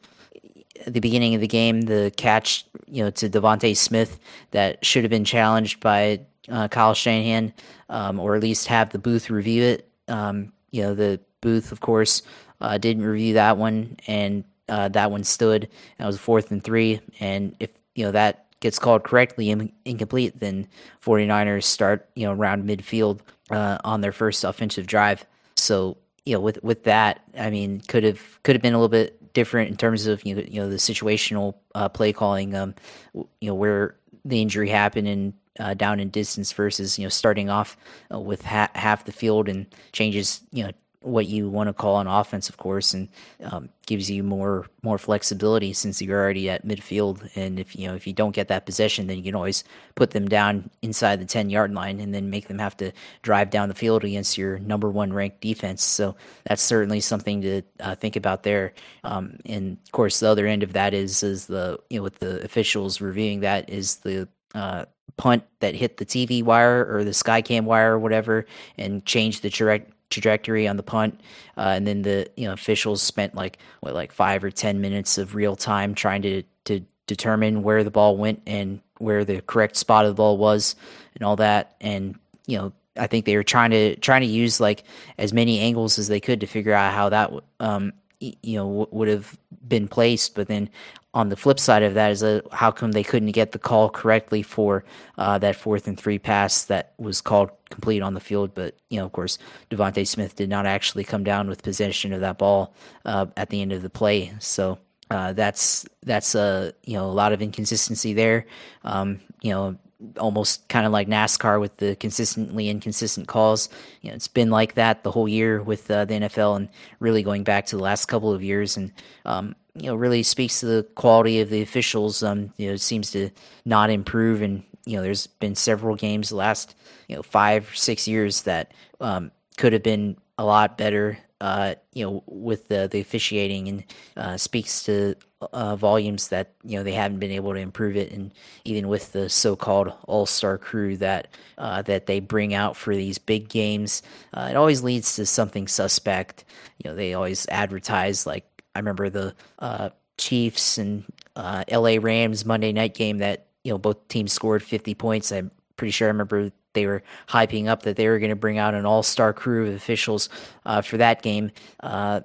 the beginning of the game the catch you know to DeVonta Smith that should have been challenged by uh, Kyle Shanahan um, or at least have the booth review it. Um, you know the booth of course uh, didn't review that one, and uh, that one stood. That was fourth and three. And if you know that gets called correctly and incomplete, then 49ers start you know around midfield uh, on their first offensive drive. So you know with with that, I mean could have could have been a little bit different in terms of you know, you know the situational uh, play calling. Um, you know where the injury happened and uh, down in distance versus you know starting off uh, with ha- half the field and changes you know what you want to call an offense, of course, and um, gives you more more flexibility since you're already at midfield. And if you know if you don't get that possession, then you can always put them down inside the ten yard line and then make them have to drive down the field against your number one ranked defense. So that's certainly something to uh, think about there. Um, and of course, the other end of that is is the you know with the officials reviewing that is the uh, punt that hit the TV wire or the Skycam wire or whatever and changed the direct trajectory on the punt, uh, and then the you know officials spent like what like five or ten minutes of real time trying to to determine where the ball went and where the correct spot of the ball was and all that, and you know I think they were trying to trying to use like as many angles as they could to figure out how that um you know would have been placed, but then on the flip side of that is a, how come they couldn't get the call correctly for uh, that fourth and three pass that was called complete on the field? But you know, of course, DeVonta Smith did not actually come down with possession of that ball uh, at the end of the play. So uh, that's that's a you know a lot of inconsistency there. Um, you know, almost kind of like NASCAR with the consistently inconsistent calls. You know, it's been like that the whole year with uh, the NFL, and really going back to the last couple of years. And um, you know really speaks to the quality of the officials. Um, you know, seems to not improve, and you know, there's been several games the last you know five six years that um, could have been a lot better. Uh, you know, with the the officiating, and uh, speaks to uh, volumes that you know they haven't been able to improve it, and even with the so-called all-star crew that uh, that they bring out for these big games, uh, it always leads to something suspect. You know, they always advertise like I remember the uh, Chiefs and uh, L.A. Rams Monday night game that you know both teams scored 50 points. I'm pretty sure I remember they were hyping up that they were going to bring out an all-star crew of officials uh, for that game. Uh,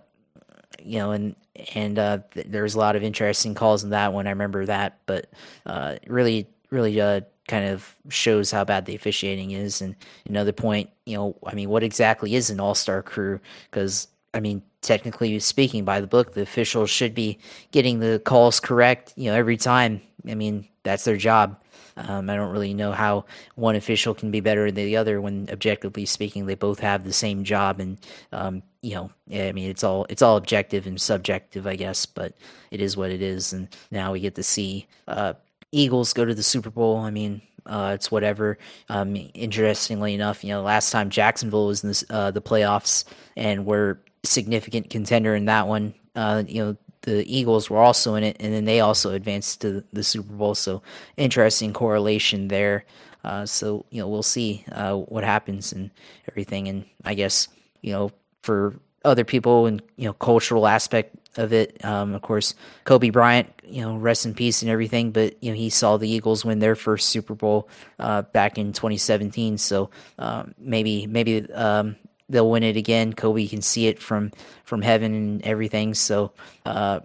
you know, and and uh, th- there was a lot of interesting calls in that one. I remember that, but uh, really, really kind of shows how bad the officiating is. And another point, you know, I mean, what exactly is an all-star crew? Because I mean, technically speaking, by the book, the officials should be getting the calls correct, you know, every time. I mean, that's their job. Um, I don't really know how one official can be better than the other when, objectively speaking, they both have the same job. And um, you know, I mean, it's all it's all objective and subjective, I guess, but it is what it is. And now we get to see uh, Eagles go to the Super Bowl. I mean, uh, it's whatever. Um, interestingly enough, you know, last time Jacksonville was in this, uh, the playoffs and were significant contender in that one. Uh, you know, the Eagles were also in it, and then they also advanced to the Super Bowl. So interesting correlation there. Uh, so you know we'll see uh, what happens and everything. And I guess you know for other people and you know cultural aspect of it, um, of course Kobe Bryant, you know rest in peace and everything. But you know he saw the Eagles win their first Super Bowl uh, back in 2017. So um, maybe maybe um, they'll win it again. Kobe can see it from from heaven and everything. So uh,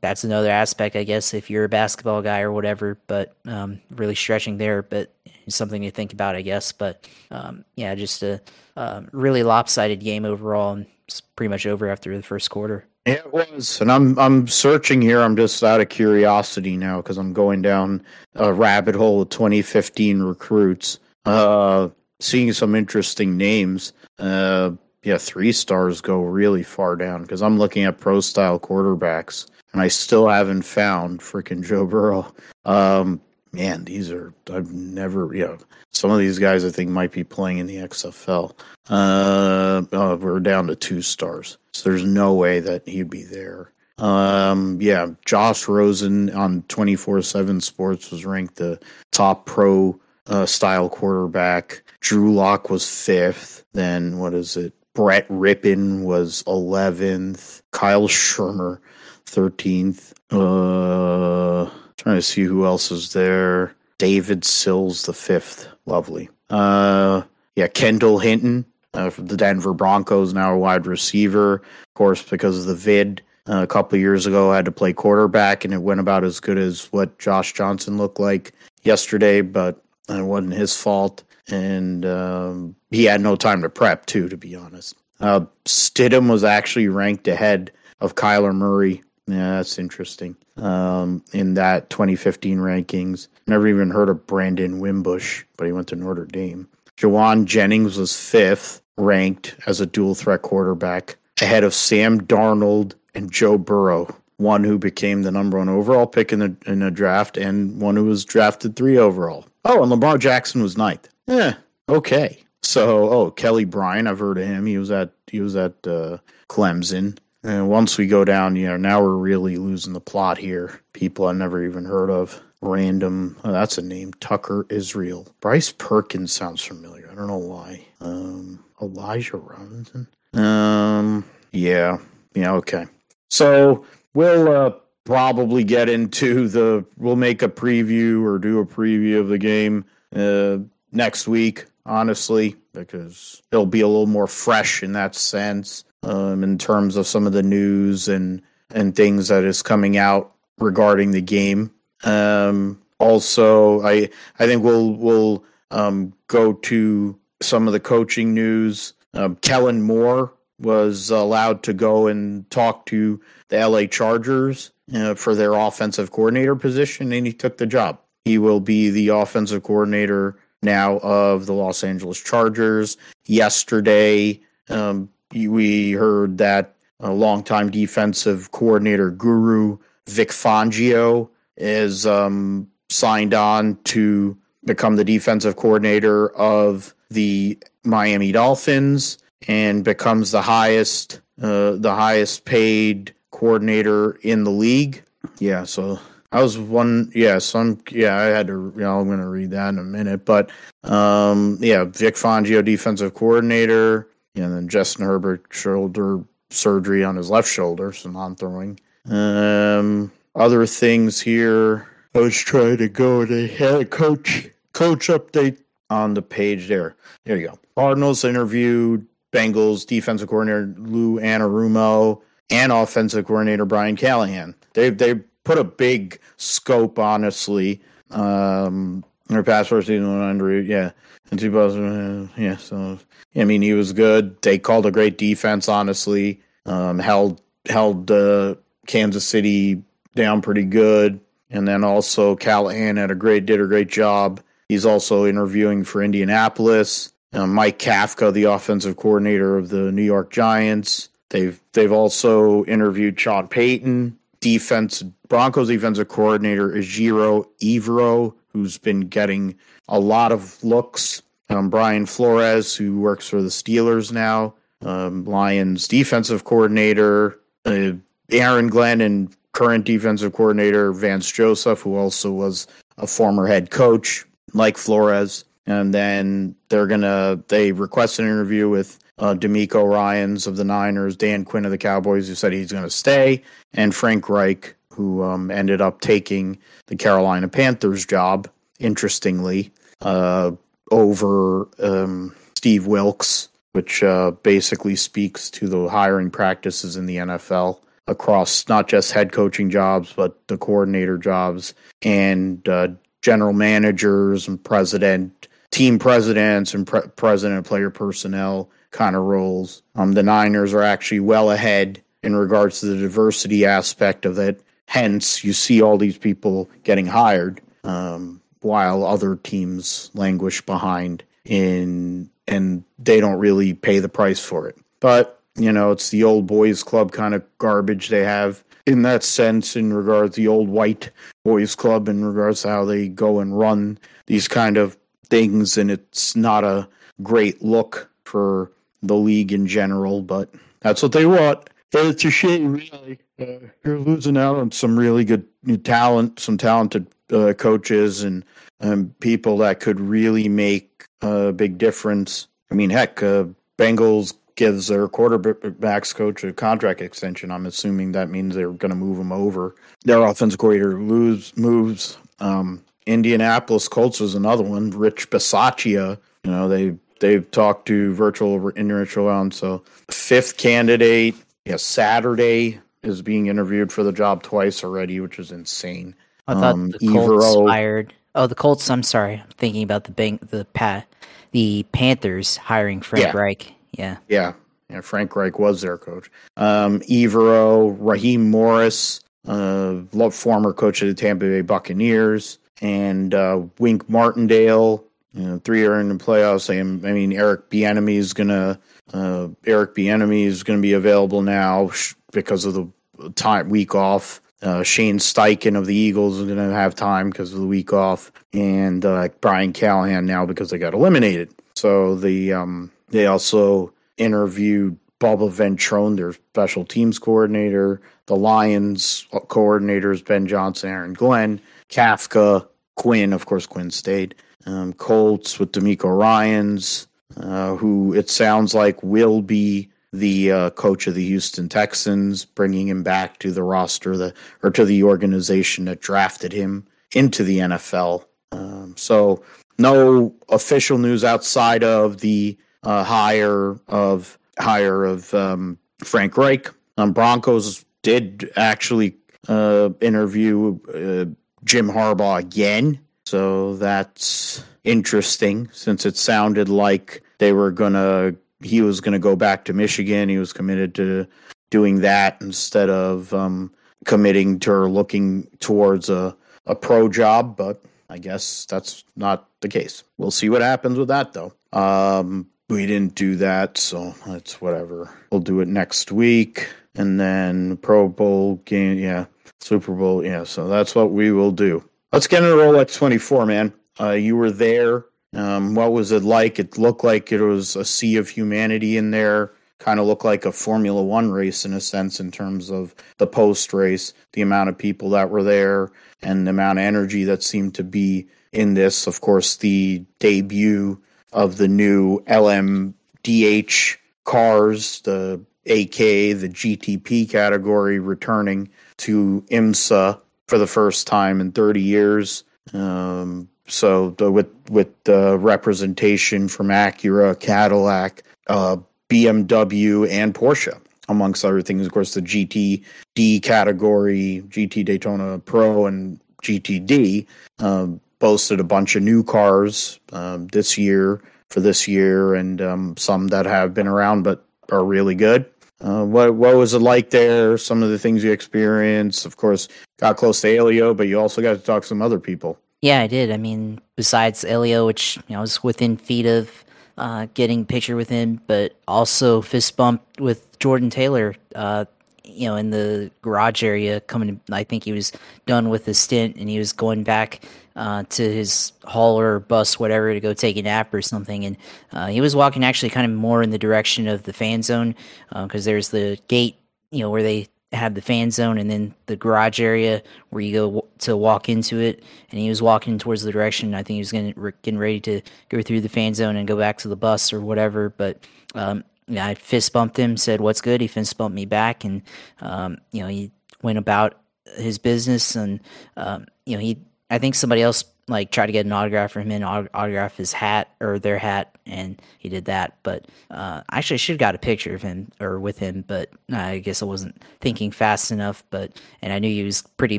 that's another aspect, I guess, if you're a basketball guy or whatever. But um, really stretching there, but something to think about, I guess. But um, yeah, just a um, really lopsided game overall, and it's pretty much over after the first quarter.
It was, and I'm I'm searching here. I'm just out of curiosity now because I'm going down a rabbit hole of 2015 recruits. Uh, seeing some interesting names. Uh, yeah, three stars go really far down because I'm looking at pro style quarterbacks and I still haven't found freaking Joe Burrow. Um, man, these are I've never you know some of these guys I think might be playing in the XFL. Uh, uh, we're down to two stars, so there's no way that he'd be there. Um, yeah, Josh Rosen on 24 7 Sports was ranked the top pro uh, style quarterback. Drew Lock was fifth. Then what is it? Brett Rypien was 11th. Kyle Shurmur, 13th. Uh, trying to see who else is there. David Sills, the fifth. Lovely. Uh, yeah, Kendall Hinton uh, from the Denver Broncos, now a wide receiver. Of course, because of the vid, uh, a couple years ago, I had to play quarterback, and it went about as good as what Josh Johnson looked like yesterday, but it wasn't his fault and um, he had no time to prep too, to be honest. Uh, Stidham was actually ranked ahead of Kyler Murray. Yeah, that's interesting. Um, in that 2015 rankings, never even heard of Brandon Wimbush, but he went to Notre Dame. Jauan Jennings was fifth, ranked as a dual threat quarterback, ahead of Sam Darnold and Joe Burrow, one who became the number one overall pick in the in the draft, and one who was drafted three overall. Oh, and Lamar Jackson was ninth. Yeah. Okay. So, oh, Kelly Bryant, I've heard of him. He was at he was at uh, Clemson. And once we go down, you know, now we're really losing the plot here. People I've never even heard of. Random. Oh, that's a name. Tucker Israel. Bryce Perkins sounds familiar. I don't know why. Um, Elijah Robinson. Um, yeah. Yeah. Okay. So we'll uh, probably get into the. We'll make a preview or do a preview of the game. Uh, next week, honestly, because it'll be a little more fresh in that sense um, in terms of some of the news and and things that is coming out regarding the game. Um, also, I I think we'll we'll um, go to some of the coaching news. Uh, Kellen Moore was allowed to go and talk to the LA Chargers uh, for their offensive coordinator position, and he took the job. He will be the offensive coordinator now of the Los Angeles Chargers. Yesterday, um, we heard that a longtime defensive coordinator guru Vic Fangio is um, signed on to become the defensive coordinator of the Miami Dolphins and becomes the highest uh, the highest paid coordinator in the league. Yeah, so I was one, yeah, some, yeah, I had to, you know, I'm going to read that in a minute, but, um, yeah, Vic Fangio, defensive coordinator, and then Justin Herbert shoulder surgery on his left shoulder, so non throwing. Um, other things here, I was trying to go to head coach coach update on the page there. There you go. Cardinals interviewed Bengals defensive coordinator Lou Anarumo and offensive coordinator Brian Callahan. They they put a big scope, honestly. Um, their pass rush season under yeah, in 2000, yeah. So I mean, he was good. They called a great defense, honestly. Um, held held uh, Kansas City down pretty good, and then also Callahan had a great did a great job. He's also interviewing for Indianapolis. Um, Mike Kafka, the offensive coordinator of the New York Giants. They've they've also interviewed Sean Payton, defense Broncos defensive coordinator Ejiro Evero, who's been getting a lot of looks. Um, Brian Flores, who works for the Steelers now. Um, Lions defensive coordinator uh, Aaron Glenn and current defensive coordinator Vance Joseph, who also was a former head coach like Flores. And then they're gonna they request an interview with uh, DeMeco Ryans of the Niners, Dan Quinn of the Cowboys, who said he's going to stay, and Frank Reich, who um, ended up taking the Carolina Panthers job, interestingly, uh, over um, Steve Wilks, which uh, basically speaks to the hiring practices in the NFL across not just head coaching jobs, but the coordinator jobs and uh, general managers and president, team presidents and pre- president of player personnel kind of roles. Um, the Niners are actually well ahead in regards to the diversity aspect of it. Hence, you see all these people getting hired, um, while other teams languish behind in and they don't really pay the price for it. But you know, it's the old boys club kind of garbage they have in that sense in regards to the old white boys club in regards to how they go and run these kind of things and it's not a great look for the league in general, but that's what they want. It's a shame, really. Uh, you're losing out on some really good talent, some talented uh, coaches, and um, people that could really make a big difference. I mean, heck, uh, Bengals gives their quarterbacks coach a contract extension. I'm assuming that means they're going to move him over. Their offensive coordinator lose, moves. Um, Indianapolis Colts is another one. Rich Bisaccia, you know, they they've talked to virtual individual round. So fifth candidate, yeah, Saturday is being interviewed for the job twice already, which is insane.
I thought um, the Colts Evero, hired. Oh, the Colts. I'm sorry, I'm thinking about the bank, the pat, the Panthers hiring Frank yeah. Reich. Yeah,
yeah, yeah. Frank Reich was their coach. Um, Evero, Raheem Morris, uh, former coach of the Tampa Bay Buccaneers, and uh, Wink Martindale, you know, three are in the playoffs. I, I mean, Eric Bieniemy is gonna uh, Eric Bieniemy is gonna be available now because of the time week off. Uh, Shane Steichen of the Eagles is gonna have time because of the week off, and uh, Brian Callahan now because they got eliminated. So the um, they also interviewed Bubba Ventrone, their special teams coordinator. The Lions coordinators Ben Johnson, Aaron Glenn, Kafka, Quinn. Of course, Quinn stayed um, Colts with DeMeco Ryans, uh, who it sounds like will be the uh, coach of the Houston Texans, bringing him back to the roster, the or to the organization that drafted him into the NFL. Um, so no official news outside of the uh, hire of hire of um, Frank Reich. Um, Broncos did actually uh, interview uh, Jim Harbaugh again so that's interesting since it sounded like they were to, he was to go back to Michigan. He was committed to doing that instead of um, committing to or looking towards a, a pro job. But I guess that's not the case. We'll see what happens with that, though. Um, we didn't do that, so it's whatever. We'll do it next week. And then Pro Bowl game, yeah, Super Bowl, yeah. So that's what we will do. Let's get into Rolex 24, man. Uh, you were there. Um, what was it like? It looked like it was a sea of humanity in there. Kind of looked like a Formula One race in a sense, in terms of the post race, the amount of people that were there, and the amount of energy that seemed to be in this. Of course, the debut of the new LMDH cars, the AK, the GTP category returning to IMSA for the first time in 30 years. Um, so the, with with the representation from Acura, Cadillac, uh, BMW, and Porsche, amongst other things. Of course, the GTD category, GT Daytona Pro, and GTD um, boasted a bunch of new cars um, this year for this year, and um, some that have been around but are really good. Uh, what what was it like there? Some of the things you experienced. Of course, got close to Helio, but you also got to talk to some other people.
Yeah, I did. I mean, besides Helio, which you know, I was within feet of uh, getting a picture with him, but also fist bump with Jordan Taylor. Uh, you know, in the garage area, coming. I think he was done with his stint, and he was going back uh, to his hauler, bus, whatever, to go take a nap or something. And uh, he was walking actually kind of more in the direction of the fan zone because uh, there's the gate, you know, where they have the fan zone and then the garage area where you go to walk into it. And he was walking towards the direction. I think he was getting, getting ready to go through the fan zone and go back to the bus or whatever. But um, I fist bumped him, said, What's good? He fist bumped me back. And, um, you know, he went about his business and, um, you know, he I think somebody else like try to get an autograph from him and autograph his hat or their hat, and he did that. But uh, actually, I should have got a picture of him or with him, but I guess I wasn't thinking fast enough. But and I knew he was pretty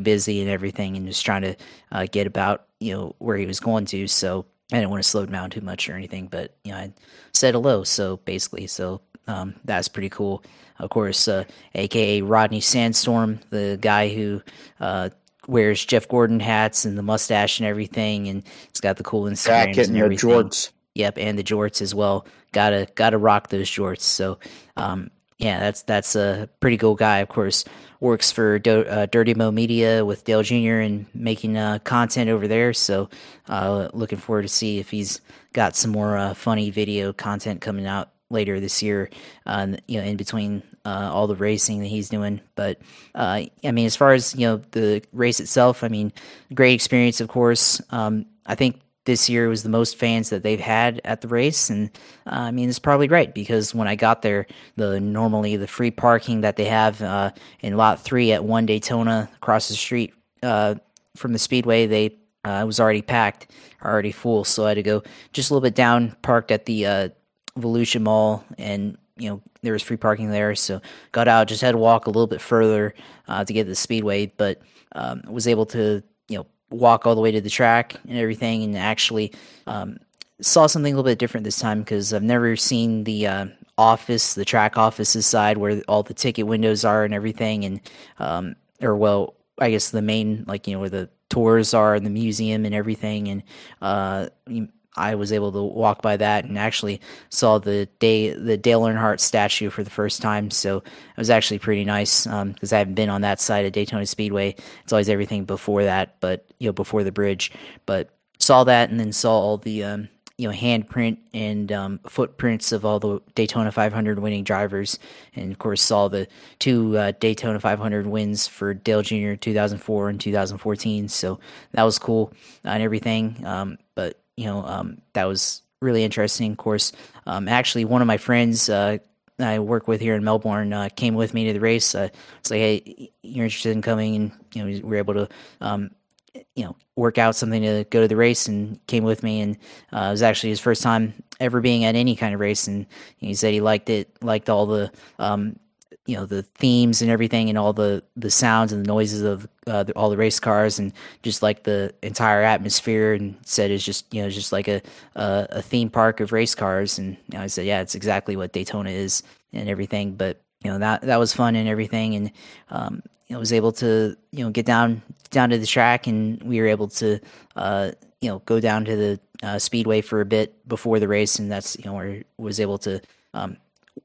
busy and everything, and just trying to uh, get about you know where he was going to. So I didn't want to slow him down too much or anything. But you know, I said hello. So basically, so um, that's pretty cool. Of course, uh, aka Rodney Sandstorm, the guy who uh, wears Jeff Gordon hats and the mustache and everything, and it's got the cool Instagram
jacket and, and jorts.
Yep, and the jorts as well. Gotta gotta rock those jorts. So, um, yeah, that's that's a pretty cool guy. Of course, works for Do- uh, Dirty Mo Media with Dale Jr. and making uh, content over there. So, uh, looking forward to see if he's got some more uh, funny video content coming out later this year, uh, you know, in between uh, all the racing that he's doing. But uh, I mean, as far as you know, the race itself, I mean, great experience, of course. Um, I think this year was the most fans that they've had at the race, and uh, I mean, it's probably right because when I got there, the normally the free parking that they have uh, in Lot Three at One Daytona across the street uh, from the speedway, they was already packed, already full. So I had to go just a little bit down, parked at the Volusia Mall, and you know there was free parking there, so got out. Just had to walk a little bit further uh, to get to the speedway, but um, was able to you know walk all the way to the track and everything, and actually um, saw something a little bit different this time because I've never seen the uh, office, the track offices side where all the ticket windows are and everything, and um, or well, I guess the main like you know where the tours are and the museum and everything, and uh, I was able to walk by that and actually saw the day the Dale Earnhardt statue for the first time. So it was actually pretty nice because um, I haven't been on that side of Daytona Speedway. It's always everything before that, but you know before the bridge. But saw that and then saw all the um, you know handprint and um, footprints of all the Daytona 500 winning drivers, and of course saw the two uh, Daytona 500 wins for Dale Jr. 2004 and 2014. So that was cool and everything. Um, you know, um, that was really interesting. Of course, um, actually, one of my friends uh, I work with here in Melbourne uh, came with me to the race. Uh, it's like, hey, you're interested in coming, and you know, we were able to, um, you know, work out something to go to the race, and came with me. And uh, it was actually his first time ever being at any kind of race, and he said he liked it, liked all the um, you know the themes and everything and all the the sounds and the noises of uh, the, all the race cars and just like the entire atmosphere and said it's just you know just like a a, a theme park of race cars. And you know, I said yeah it's exactly what Daytona is and everything. But you know that that was fun and everything. And um, you know was able to you know get down down to the track and we were able to uh, you know go down to the uh, speedway for a bit before the race. And that's you know where was able to um,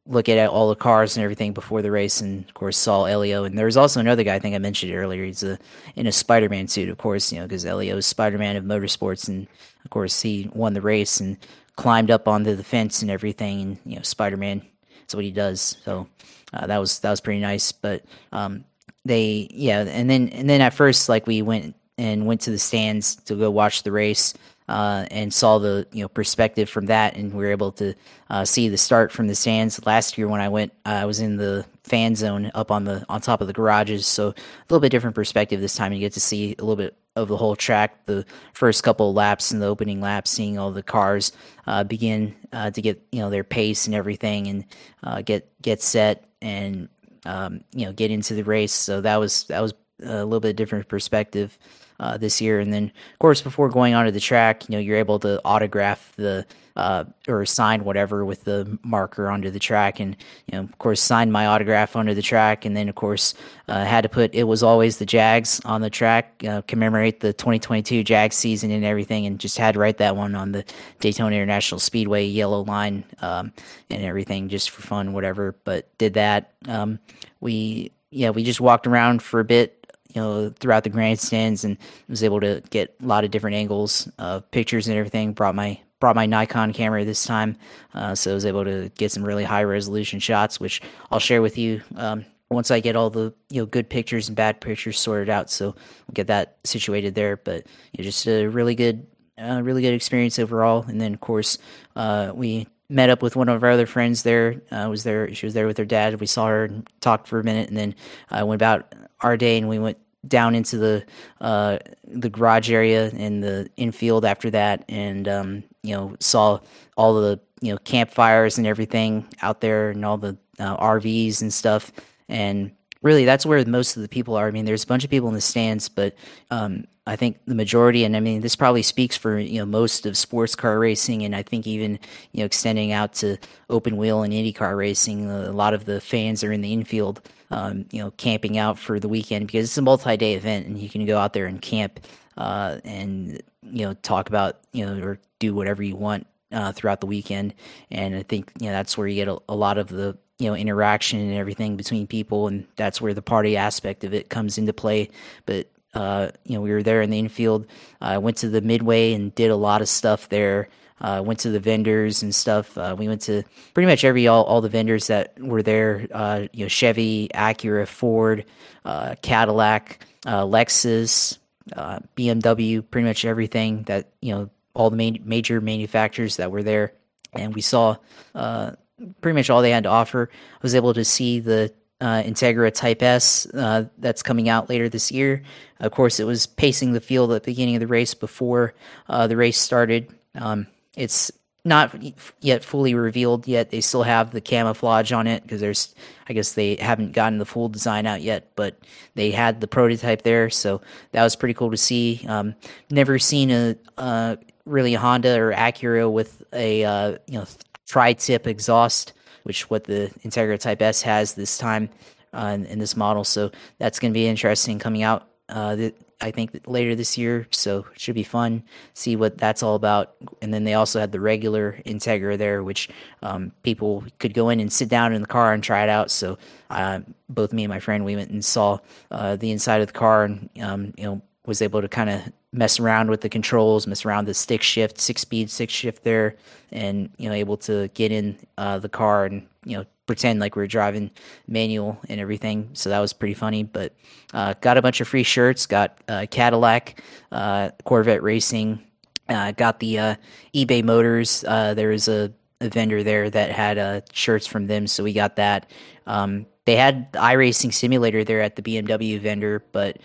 look at all the cars and everything before the race, and of course saw Helio. And there was also another guy I think I mentioned earlier. He's a, in a Spider-Man suit, of course, you know, because Helio is Spider-Man of motorsports, and of course he won the race and climbed up onto the fence and everything. And you know, Spider-Man, that's what he does. So uh, that was that was pretty nice. But um, they, yeah, and then and then at first, like we went and went to the stands to go watch the race. Uh, and saw the you know perspective from that, and we were able to uh, see the start from the stands. Last year when I went, I was in the fan zone up on the on top of the garages, so a little bit different perspective this time. You get to see a little bit of the whole track, the first couple of laps and the opening laps, seeing all the cars uh, begin uh, to get you know their pace and everything, and uh, get get set and um, you know get into the race. So that was that was a little bit different perspective uh, this year. And then, of course, before going onto the track, you know, you're able to autograph the uh, or sign whatever with the marker onto the track, and you know, of course, signed my autograph onto the track, and then of course, uh, had to put "It was always the Jags" on the track, uh, commemorate the 2022 Jags season and everything, and just had to write that one on the Daytona International Speedway yellow line um, and everything, just for fun, whatever. But did that. Um, we yeah, we just walked around for a bit you know, throughout the grandstands and was able to get a lot of different angles of pictures and everything. Brought my brought my Nikon camera this time, uh, so I was able to get some really high resolution shots, which I'll share with you um, once I get all the you know good pictures and bad pictures sorted out. So we'll get that situated there. But you know, just a really good, uh, really good experience overall. And then of course uh, we met up with one of our other friends there. Uh, was there? She was there with her dad. We saw her and talked for a minute, and then I uh, went about our day and we went down into the uh, the garage area and the infield after that, and um, you know saw all the you know campfires and everything out there, and all the uh, RVs and stuff, and really that's where most of the people are. I mean, there's a bunch of people in the stands, but um, I think the majority, and I mean, this probably speaks for you know most of sports car racing, and I think even you know extending out to open wheel and IndyCar racing, a lot of the fans are in the infield, um, you know, camping out for the weekend because it's a multi-day event, and you can go out there and camp uh, and you know talk about you know or do whatever you want uh, throughout the weekend, and I think you know that's where you get a, a lot of the you know interaction and everything between people and that's where the party aspect of it comes into play. But uh, you know we were there in the infield. I uh, went to the midway and did a lot of stuff there. Uh, went to the vendors and stuff. Uh, we went to pretty much every all, all the vendors that were there uh, you know chevy acura ford uh, cadillac lexus bmw pretty much everything that you know all the main, major manufacturers that were there. And we saw pretty much all they had to offer. I was able to see the uh, Integra Type S uh, that's coming out later this year. Of course, it was pacing the field at the beginning of the race before uh, the race started. Um, it's not yet fully revealed yet. They still have the camouflage on it because there's, I guess they haven't gotten the full design out yet, but they had the prototype there, so that was pretty cool to see. Um, never seen a uh, really a Honda or Acura with a uh, you know tri-tip exhaust, which what the Integra Type S has this time uh, in, in, this model. So that's going to be interesting coming out. Uh, I think later this year, so it should be fun. See what that's all about. And then they also had the regular Integra there, which um, people could go in and sit down in the car and try it out. So uh, both me and my friend we went and saw uh, the inside of the car, and um, you know was able to kind of mess around with the controls, mess around the stick shift, six speed six shift there, and you know able to get in uh, the car and you know pretend like we are driving manual and everything. So that was pretty funny. But uh, got a bunch of free shirts. Got uh, Cadillac, uh, Corvette Racing. Uh, got the uh, eBay Motors. there was a, a, vendor there that had shirts from them, so we got that. Um, they had the iRacing simulator there at the BMW vendor, but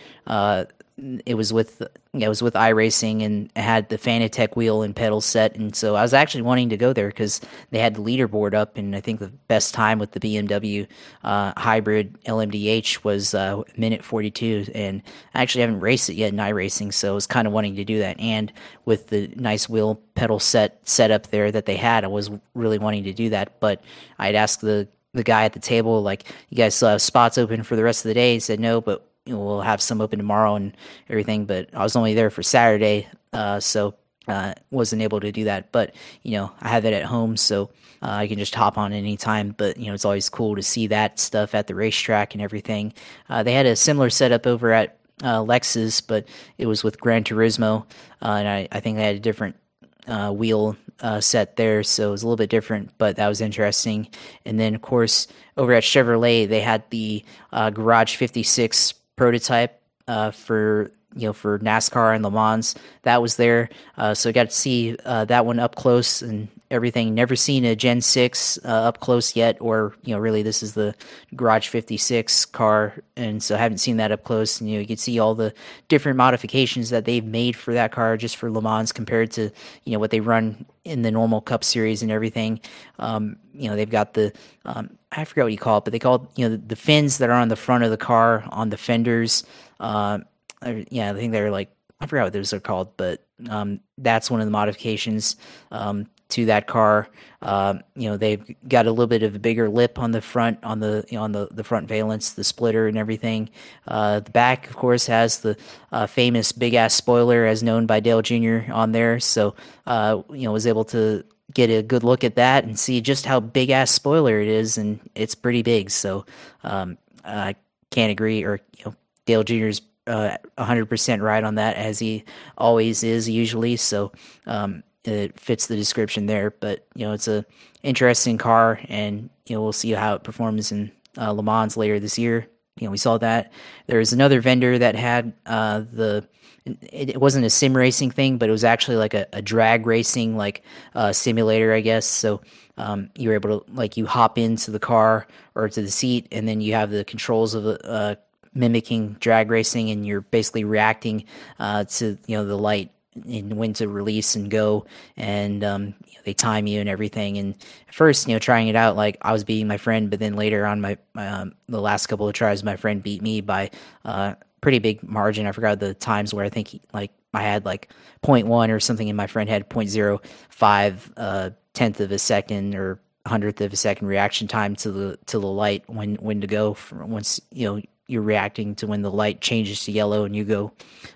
it was with it was with iRacing and had the Fanatec wheel and pedal set, and so I was actually wanting to go there because they had the leaderboard up, and I think the best time with the BMW uh, hybrid LMDH was uh, minute forty two, and I actually haven't raced it yet in iRacing, so I was kind of wanting to do that, and with the nice wheel pedal set setup there that they had, I was really wanting to do that, but I'd asked the the guy at the table like, "You guys still have spots open for the rest of the day?" He said, "No, but." You know, we'll have some open tomorrow and everything. But I was only there for Saturday, uh, so uh, wasn't able to do that. But you know, I have it at home, so uh, I can just hop on anytime. But you know, it's always cool to see that stuff at the racetrack and everything. Uh, they had a similar setup over at uh, Lexus, but it was with Gran Turismo, uh, and I, I, think they had a different uh, wheel uh, set there, so it was a little bit different, but that was interesting. And then, of course, over at Chevrolet, they had the Garage 56 prototype uh, for you know, for NASCAR and Le Mans. That was there, uh, so I got to see uh, that one up close and everything. Never seen a Gen Six uh, up close yet, or you know, really, this is the Garage 56 car, and so I haven't seen that up close. And you know, you can see all the different modifications that they've made for that car just for Le Mans compared to you know what they run in the normal Cup Series and everything. Um, you know, they've got the um, I forget what you call it, but they call it, you know the, the, fins that are on the front of the car on the fenders. Uh, yeah, I think they're like I forgot what those are called, but um, that's one of the modifications. Um, to that car. Uh, you know, they've got a little bit of a bigger lip on the front, on the you know, on the, the front valence, the splitter, and everything. Uh, the back, of course, has the uh, famous big ass spoiler, as known by Dale Jr. on there. So, uh, you know, was able to get a good look at that and see just how big ass spoiler it is, and it's pretty big. So, um, I can't agree, or you know, Dale Jr.'s uh, 100% right on that as he always is usually so um, it fits the description there. But you know, it's a interesting car, and you know, we'll see how it performs in uh, Le Mans later this year. You know, we saw that there was another vendor that had uh, the. It, wasn't a sim racing thing, but it was actually like a, a drag racing like uh, simulator, I guess. So um, you were able to like you hop into the car or to the seat, and then you have the controls of uh, mimicking drag racing, and you're basically reacting uh, to you know the light and when to release and go and um, you know, they time you and everything. And first you know trying it out like i was beating my friend but then later on my, my um, the last couple of tries my friend beat me by uh, pretty big margin. I forgot the times where i think he, like i had like 0.1 or something and my friend had 0.05 uh, tenth of a second or hundredth of a second reaction time to the to the light when when to go once you know you're reacting to when the light changes to yellow and you go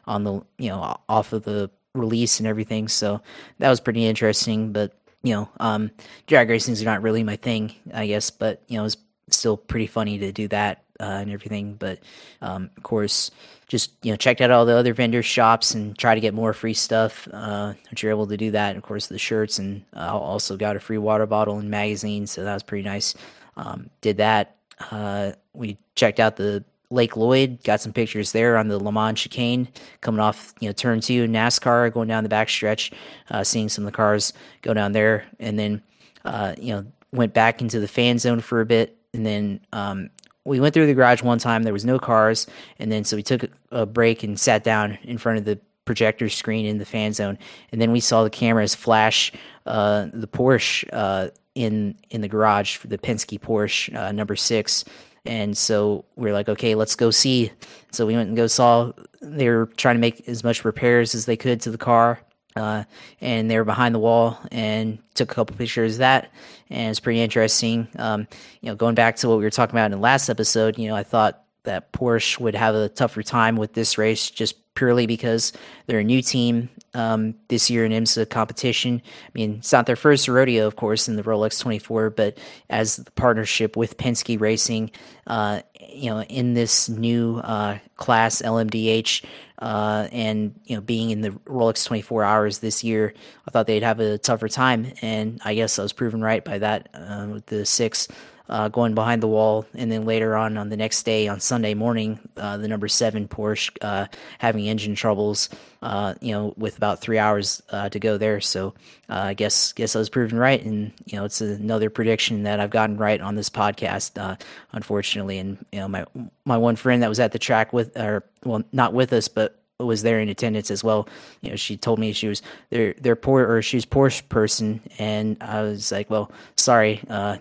on the you know off of the release and everything. So that was pretty interesting. But you know, um, drag racing's not really my thing, I guess. But you know, it's still pretty funny to do that uh, and everything. But um, of course, just you know, checked out all the other vendor shops and try to get more free stuff. Uh, which you're able to do that. And of course, the shirts and uh, also got a free water bottle and magazine, so that was pretty nice. Um, did that. Uh, we checked out the Lake Lloyd. Got some pictures there on the Le Mans chicane coming off, you know, turn two NASCAR going down the backstretch, uh, seeing some of the cars go down there, and then uh, you know went back into the fan zone for a bit, and then um, we went through the garage one time. There was no cars, and then so we took a break and sat down in front of the projector screen in the fan zone, and then we saw the cameras flash uh, the Porsche uh, in in the garage for the Penske Porsche uh, number six and so we are like, okay, let's go see. So we went and go saw. They were trying to make as much repairs as they could to the car. Uh, and they were behind the wall and took a couple pictures of that. And it's pretty interesting. Um, you know, going back to what we were talking about in the last episode, you know, I thought that Porsche would have a tougher time with this race just purely because they're a new team um, this year in IMSA competition. I mean, it's not their first rodeo, of course, in the Rolex 24, but as the partnership with Penske Racing, uh, you know, in this new uh, class LMDH, uh, and you know, being in the Rolex 24 hours this year, I thought they'd have a tougher time, and I guess I was proven right by that uh, with the six uh, going behind the wall, and then later on on the next day on Sunday morning, uh, the number seven Porsche uh, having engine troubles. Uh, you know, with about three hours uh, to go there, so uh, I guess guess I was proven right, and you know it's another prediction that I've gotten right on this podcast, unfortunately. And you know, my my one friend that was at the track with, or well, not with us, but was there in attendance as well. You know, she told me she was their their poor or she's Porsche person, and I was like, well, sorry, uh,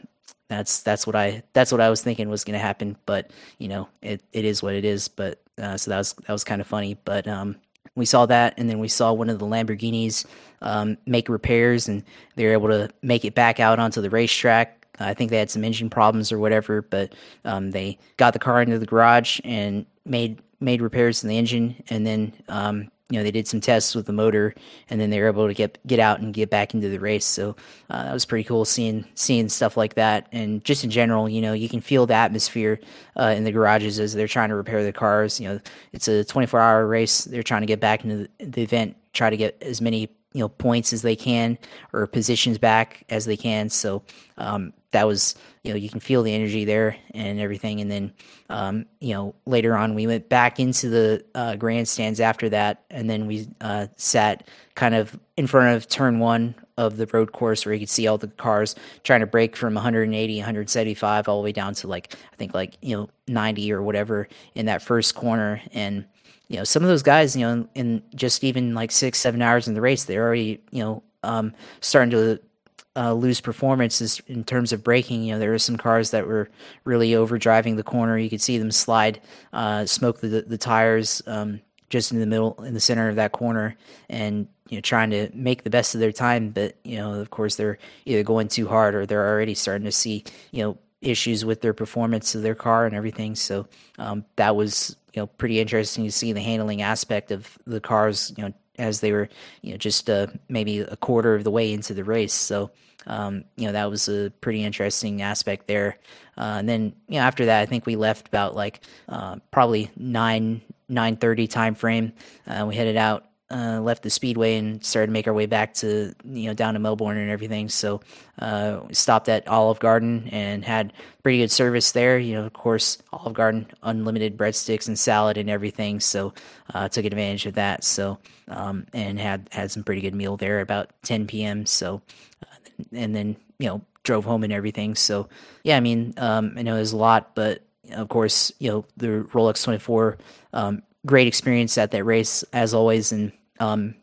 that's that's what I that's what I was thinking was going to happen. But you know, it, it is what it is. But uh, so that was that was kind of funny. But um, we saw that, and then we saw one of the Lamborghinis um, make repairs, and they were able to make it back out onto the racetrack. I think they had some engine problems or whatever, but um, they got the car into the garage and made made repairs to the engine, and then um, you know they did some tests with the motor and then they were able to get get out and get back into the race. So uh, that was pretty cool seeing seeing stuff like that. And just in general you know you can feel the atmosphere uh, in the garages as they're trying to repair the cars. You know it's a 24 hour race. They're trying to get back into the, event try to get as many you know points as they can or positions back as they can. So um, that was you know you can feel the energy there and everything. And then um, you know later on we went back into the uh, grandstands after that, and then we uh, sat kind of in front of turn one of the road course where you could see all the cars trying to break from 180 175 all the way down to like i think like you know 90 or whatever in that first corner and you know, some of those guys, you know, in just even like six, seven hours in the race, they're already, you know, um, starting to uh, lose performances in terms of braking. You know, there were some cars that were really overdriving the corner. You could see them slide, uh, smoke the the tires um, just in the middle, in the center of that corner, and you know, trying to make the best of their time. But you know, of course, they're either going too hard or they're already starting to see, you know, issues with their performance of their car and everything. So um, that was you know pretty interesting to see the handling aspect of the cars. You know as they were you know just uh, maybe a quarter of the way into the race. So um, you know that was a pretty interesting aspect there. Uh, and then you know after that, I think we left about like uh, probably nine nine thirty time frame. Uh, we headed out uh, left the speedway and started to make our way back to you know down to Melbourne and everything. So uh, stopped at Olive Garden and had pretty good service there. You know, of course, Olive Garden unlimited breadsticks and salad and everything. So uh, took advantage of that. So um, and had had some pretty good meal there about 10 p.m. So uh, and then you know drove home and everything. So yeah, I mean um, I know there's a lot, but of course you know the Rolex 24. Um, great experience at that race as always and um,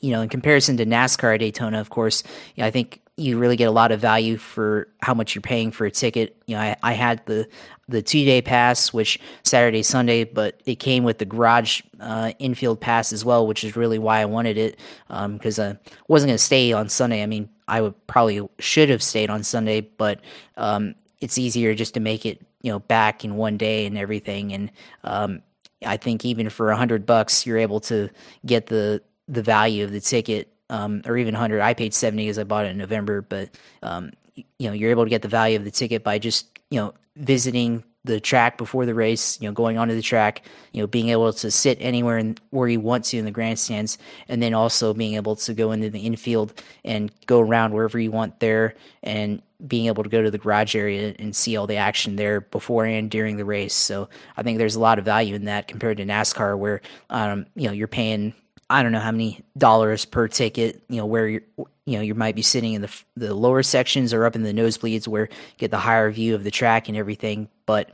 you know, in comparison to NASCAR Daytona, of course, you know, I think you really get a lot of value for how much you're paying for a ticket. You know, I, I had the the two day pass, which Saturday Sunday, but it came with the garage uh, infield pass as well, which is really why I wanted it because um, I wasn't going to stay on Sunday. I mean, I would probably should have stayed on Sunday, but um, it's easier just to make it you know back in one day and everything. And um, I think even for a hundred bucks, you're able to get the the value of the ticket, um, or even hundred. I paid seventy because I bought it in November, but um, you know you're able to get the value of the ticket by just you know visiting the track before the race, you know, going onto the track, you know, being able to sit anywhere in, where you want to in the grandstands, and then also being able to go into the infield and go around wherever you want there, and being able to go to the garage area and see all the action there before and during the race. So I think there's a lot of value in that compared to NASCAR, where um, you know you're paying I don't know how many dollars per ticket, you know, where you're, you know, you might be sitting in the the lower sections or up in the nosebleeds where you get the higher view of the track and everything. But,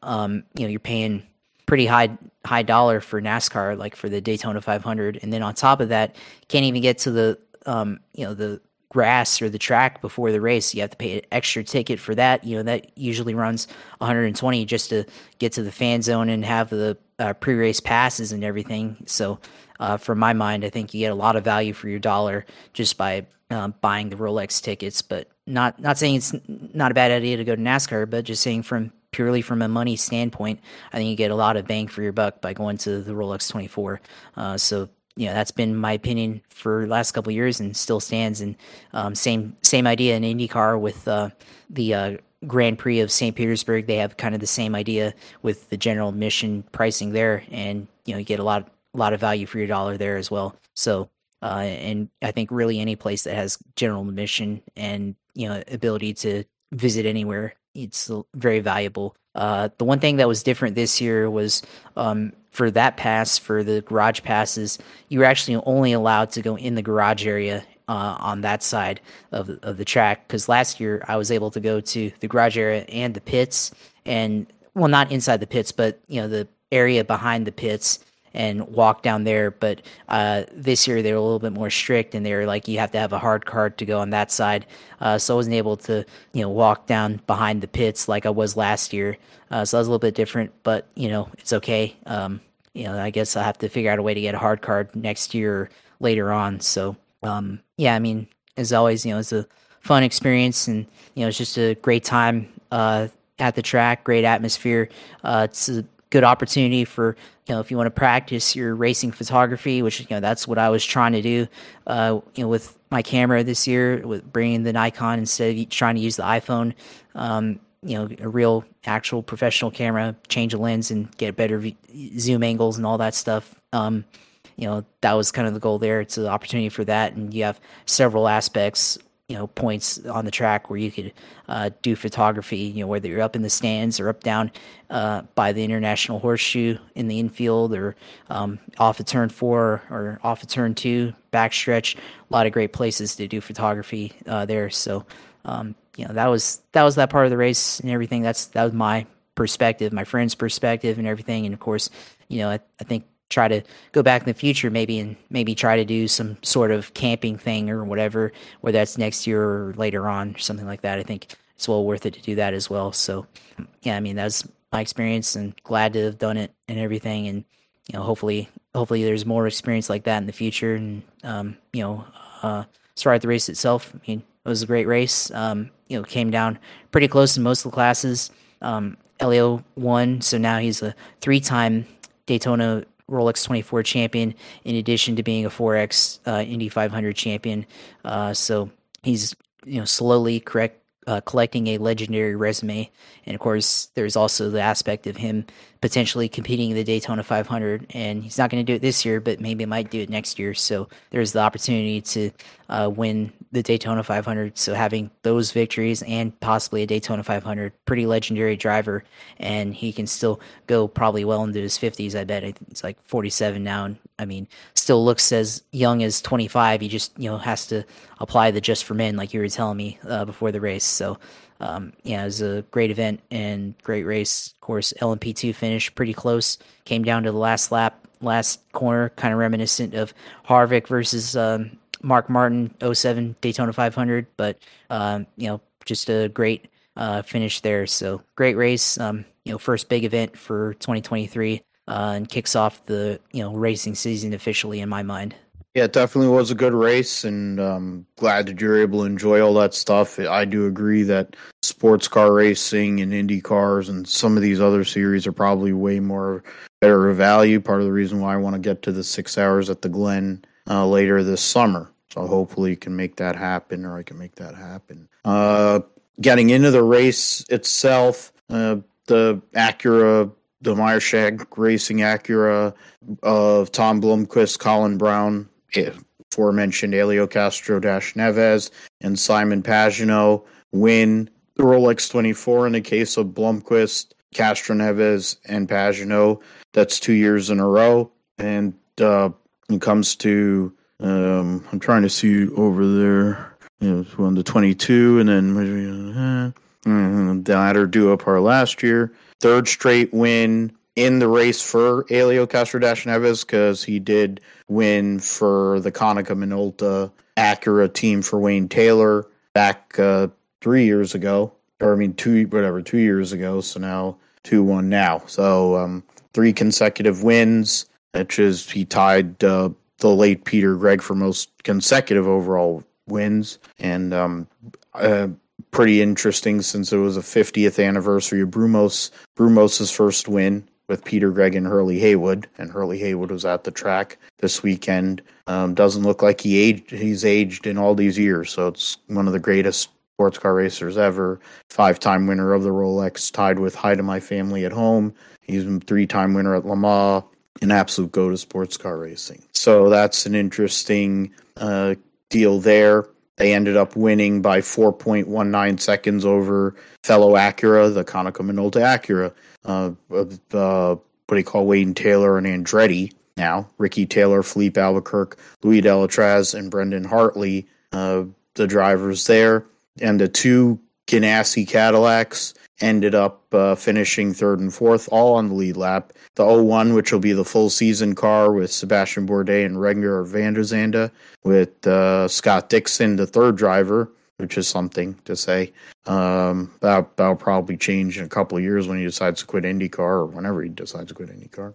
um, you know, you're paying pretty high high dollar for NASCAR, like for the Daytona 500, and then on top of that, can't even get to the, um, you know, the grass or the track before the race. You have to pay an extra ticket for that. You know, that usually runs 120 just to get to the fan zone and have the uh, pre-race passes and everything. So, uh, from my mind, I think you get a lot of value for your dollar just by uh, buying the Rolex tickets. But not not saying it's not a bad idea to go to NASCAR, but just saying from purely from a money standpoint, I think you get a lot of bang for your buck by going to the Rolex 24. Uh, so you know that's been my opinion for last couple years and still stands. And um, same same idea in IndyCar with uh, the uh, Grand Prix of St. Petersburg. They have kind of the same idea with the general admission pricing there, and you know you get a lot a lot of value for your dollar there as well. So. Uh, and I think really any place that has general admission and you know ability to visit anywhere it's very valuable. Uh, the one thing that was different this year was um, for that pass for the garage passes, you were actually only allowed to go in the garage area uh, on that side of of the track. Because last year I was able to go to the garage area and the pits, and well, not inside the pits, but you know the area behind the pits and walk down there. But uh, this year they were a little bit more strict, and they were like you have to have a hard card to go on that side. Uh, so I wasn't able to you know walk down behind the pits like I was last year. Uh, so that was a little bit different, but you know it's okay. Um, you know I guess I'll have to figure out a way to get a hard card next year later on. So um, yeah, I mean as always, you know it's a fun experience, and you know it's just a great time uh, at the track, great atmosphere. Uh, it's a good opportunity for you know if you want to practice your racing photography, which you know that's what I was trying to do. Uh, you know with my camera this year, with bringing the Nikon instead of trying to use the iPhone. Um, you know a real actual professional camera, change a lens and get better v- zoom angles and all that stuff. Um, you know that was kind of the goal there. It's an opportunity for that, and you have several aspects you know points on the track where you could uh, do photography. You know whether you're up in the stands or up down uh, by the International Horseshoe in the infield, or um, off of turn four or off of turn two backstretch. A lot of great places to do photography uh, there. So um, you know that was that was that part of the race and everything. That's that was my perspective, my friend's perspective, and everything. And of course, you know I, I think try to go back in the future maybe and maybe try to do some sort of camping thing or whatever whether that's next year or later on or something like that. I think it's well worth it to do that as well. So yeah i mean that's my experience and glad to have done it and everything. And you know hopefully hopefully there's more experience like that in the future. And um, you know uh start the race itself. I mean it was a great race. Um, you know came down pretty close in most of the classes. Um, Helio won, so now he's a three-time Daytona Rolex 24 champion, in addition to being a 4X uh, Indy 500 champion. Uh, so he's you know slowly correct uh, collecting a legendary resume. And of course, there's also the aspect of him potentially competing in the Daytona 500. And he's not going to do it this year, but maybe might do it next year. So there's the opportunity to uh, win the Daytona 500. So having those victories and possibly a Daytona 500, pretty legendary driver. And he can still go probably well into his 50s. I bet it's like 47 now. And I mean, still looks as young as 25. He just, you know, has to apply the just for men, like you were telling me uh, before the race. So, um, yeah, it was a great event and great race. Of course, LMP2 finished pretty close. Came down to the last lap, last corner, kind of reminiscent of Harvick versus um, Mark Martin 07 Daytona 500. But, um, you know, just a great uh, finish there. So, great race. Um, you know, first big event for 2023 uh, and kicks off the, you know, racing season officially in my mind.
Yeah, it definitely was a good race, and um, glad that you're able to enjoy all that stuff. I do agree that sports car racing and Indy cars and some of these other series are probably way more better value. Part of the reason why I want to get to the six hours at the Glen uh, later this summer. So hopefully you can make that happen, or I can make that happen. Uh, getting into the race itself, uh, the Acura the Meyer Shank Racing Acura of Tom Blomqvist, Colin Braun, aforementioned Helio Castroneves and Simon Pagenaud win the Rolex 24 in the case of Blomqvist, Castroneves, and Pagenaud. That's two years in a row. And uh, when it comes to, um, I'm trying to see over there, you know, won the 22, and then uh, the latter Duopar last year. Third straight win in the race for Helio Castroneves because he did win for the Konica Minolta Acura team for Wayne Taylor back uh, three years ago, or I mean two whatever two years ago. So now two one now. So um, three consecutive wins, which is he tied uh, the late Peter Gregg for most consecutive overall wins, and um, uh, pretty interesting since it was a 50th anniversary of Brumos Brumos's first win with Peter Gregg and Hurley Haywood, and Hurley Haywood was at the track this weekend. Um, doesn't look like he aged. He's aged in all these years, so it's one of the greatest sports car racers ever. Five-time winner of the Rolex, tied with Hi to My Family at Home. He's a three-time winner at Le Mans. An absolute go to sports car racing. So that's an interesting uh, deal there. They ended up winning by 4.19 seconds over fellow Acura, the Konica Minolta Acura. Uh, uh, what do you call Wayne Taylor and Andretti now? Ricky Taylor, Filipe Albuquerque, Louis Delétraz, and Brendan Hartley, uh, the drivers there. And the two Ganassi Cadillacs ended up uh, finishing third and fourth, all on the lead lap. The 01, which will be the full season car with Sébastien Bourdais and Renger van der Zande, with uh, Scott Dixon, the third driver, which is something to say. Um, that, that'll probably change in a couple of years when he decides to quit IndyCar or whenever he decides to quit IndyCar.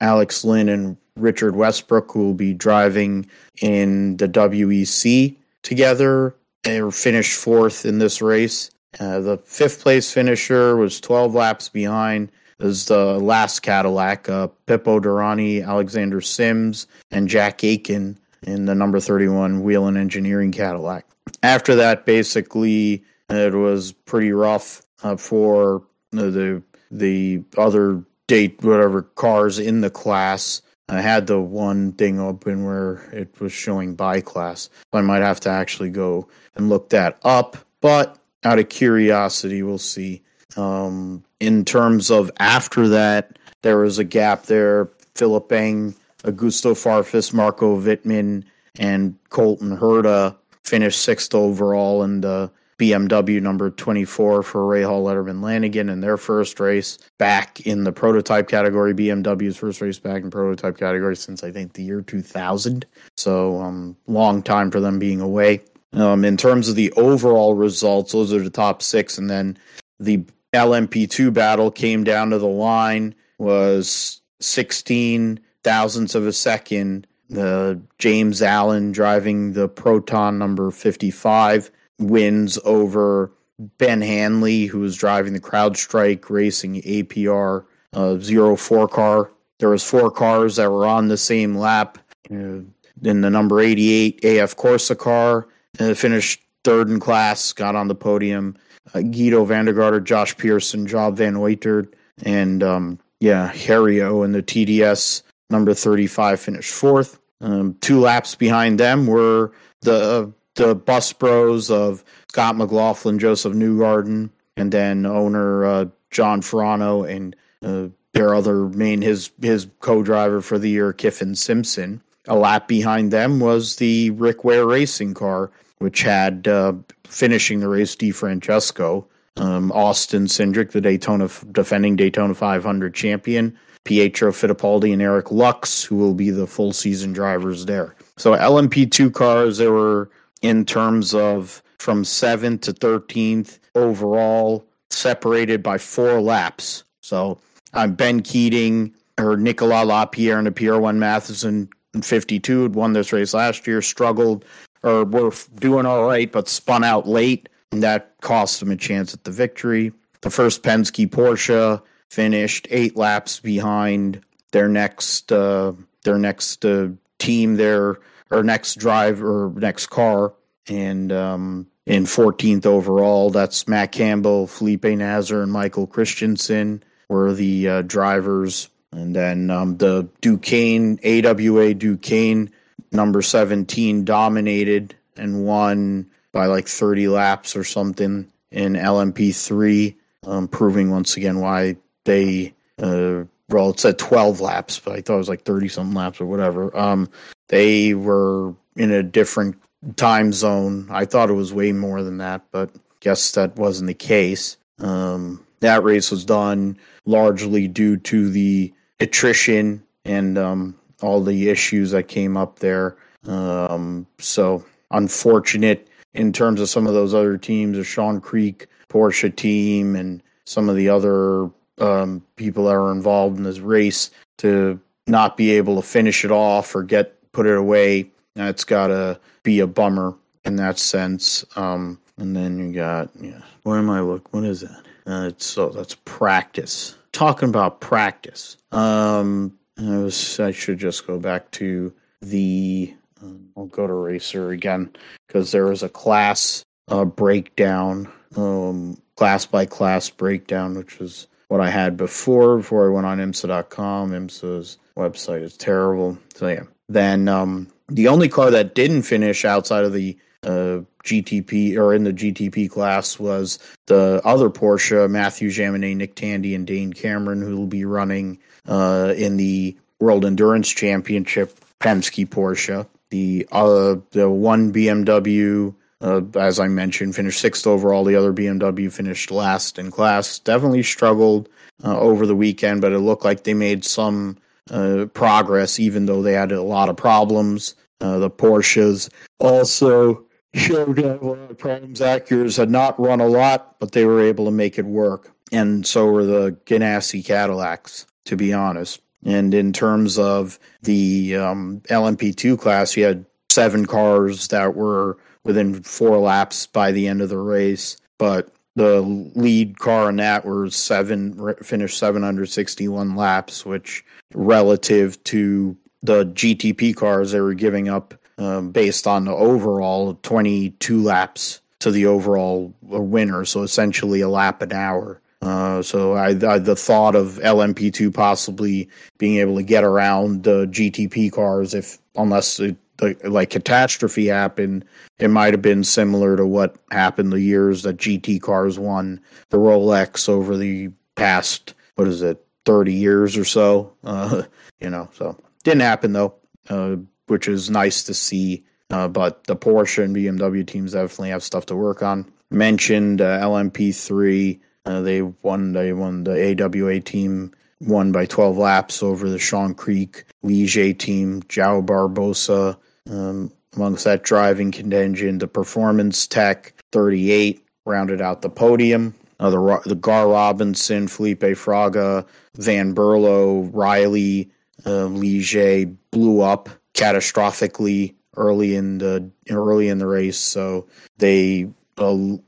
Alex Lynn and Richard Westbrook, who will be driving in the WEC together, they finished fourth in this race. Uh, the fifth place finisher was 12 laps behind. Was the last Cadillac, uh, Pipo Derani, Alexander Sims, and Jack Aitken in the number 31 Whelen Engineering Cadillac. After that, basically, it was pretty rough uh, for the the other date whatever cars in the class. I had the one thing open where it was showing by class. I might have to actually go and look that up. But out of curiosity, we'll see. Um, in terms of after that, there was a gap there. Philipp Eng, Augusto Farfus, Marco Wittmann, and Colton Herta finished sixth overall in the BMW number 24 for Rahal Letterman Lanigan in their first race back in the prototype category. BMW's first race back in prototype category since I think the year 2000. So, um, long time for them being away. Um, in terms of the overall results, those are the top six. And then the LMP2 battle came down to the line, was 16 thousandths of a second. The James Allen driving the Proton number 55 wins over Ben Hanley, who was driving the CrowdStrike Racing APR uh, 04 car. There was four cars that were on the same lap. Uh, in the number 88 AF Corse car, uh, finished third in class, got on the podium. Uh, Giedo van der Garde, Josh Pearson, Job Van Uitert, and um, yeah, Harrio in the TDS number 35 finished fourth. Um, two laps behind them were the the bus bros of Scott McLaughlin, Josef Newgarden, and then owner uh, John Farano and uh, their other main his his co-driver for the year, Kyffin Simpson. A lap behind them was the Rick Ware racing car, which had uh, finishing the race DeFrancesco, um, Austin Cindric, the Daytona defending Daytona 500 champion, Pietro Fittipaldi, and Eric Lux, who will be the full season drivers there. So LMP2 cars, there were in terms of from 7th to 13th overall, separated by four laps. So I'm Ben Keating or Nicolas Lapierre and the PR1 Mathiasen in 52 had won this race last year, struggled or were doing all right, but spun out late. And that cost them a chance at the victory. The first Penske Porsche finished eight laps behind their next uh, their next uh, team, their or next drive or next car, and um, in 14th overall. That's Matt Campbell, Felipe Nasr, and Michael Christensen were the uh, drivers. And then um, the Duqueine, AWA Duqueine, number 17, dominated and won by like 30 laps or something in LMP3, um, proving once again why they, uh, well, it said 12 laps, but I thought it was like 30 something laps or whatever. Um, they were in a different time zone. I thought it was way more than that, but guess that wasn't the case. Um, that race was done largely due to the attrition and um, all the issues that came up there. Um, so unfortunate in terms of some of those other teams, the Sean Creech Porsche team, and some of the other um, people that are involved in this race to not be able to finish it off or get put it away. That's got to be a bummer in that sense. Um, and then you got yeah. Where am I? Look, what is that? Uh, so that's practice. Talking about practice. Um, I was I should just go back to the. Um, I'll go to racer again because there was a class uh, breakdown, um, class by class breakdown, which was what I had before before I went on IMSA.com. IMSA's website is terrible. So yeah. Then um, the only car that didn't finish outside of the uh, GTP or in the GTP class was the other Porsche, Mathieu Jaminet, Nick Tandy, and Dane Cameron, who will be running uh, in the World Endurance Championship Penske Porsche. The uh, the one BMW, uh, as I mentioned, finished sixth overall. The other BMW finished last in class. Definitely struggled uh, over the weekend, but it looked like they made some uh, progress, even though they had a lot of problems. Uh, the Porsches also showed lot of problems. Acuras had not run a lot, but they were able to make it work. And so were the Ganassi Cadillacs, to be honest. And in terms of the um, LMP2 class, you had seven cars that were within four laps by the end of the race. But the lead car in that was seven finished 761 laps, which relative to the GTP cars they were giving up um, based on the overall 22 laps to the overall winner. So essentially a lap an hour Uh, so I, I, the thought of LMP2 possibly being able to get around the GTP cars, if unless it, the, like catastrophe happened, it might have been similar to what happened the years that GT cars won the Rolex over the past what is it, thirty years or so. Uh, you know, so didn't happen though, uh, which is nice to see. Uh, but the Porsche and BMW teams definitely have stuff to work on. Mentioned uh, LMP3. Uh, they won. They won the AWA team. Won by 12 laps over the Sean Creech Ligier team. João Barbosa um, amongst that driving contingent. The Performance Tech 38 rounded out the podium. Uh, the the Gar Robinson, Felipe Fraga, Van Berlo, Riley, uh, Ligier blew up catastrophically early in the early in the race. So they a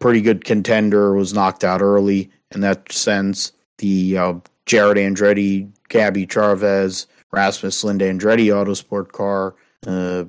pretty good contender was knocked out early in that sense. The uh, Jarett Andretti, Gabby Chaves, Rasmus Linde Andretti Autosport car uh,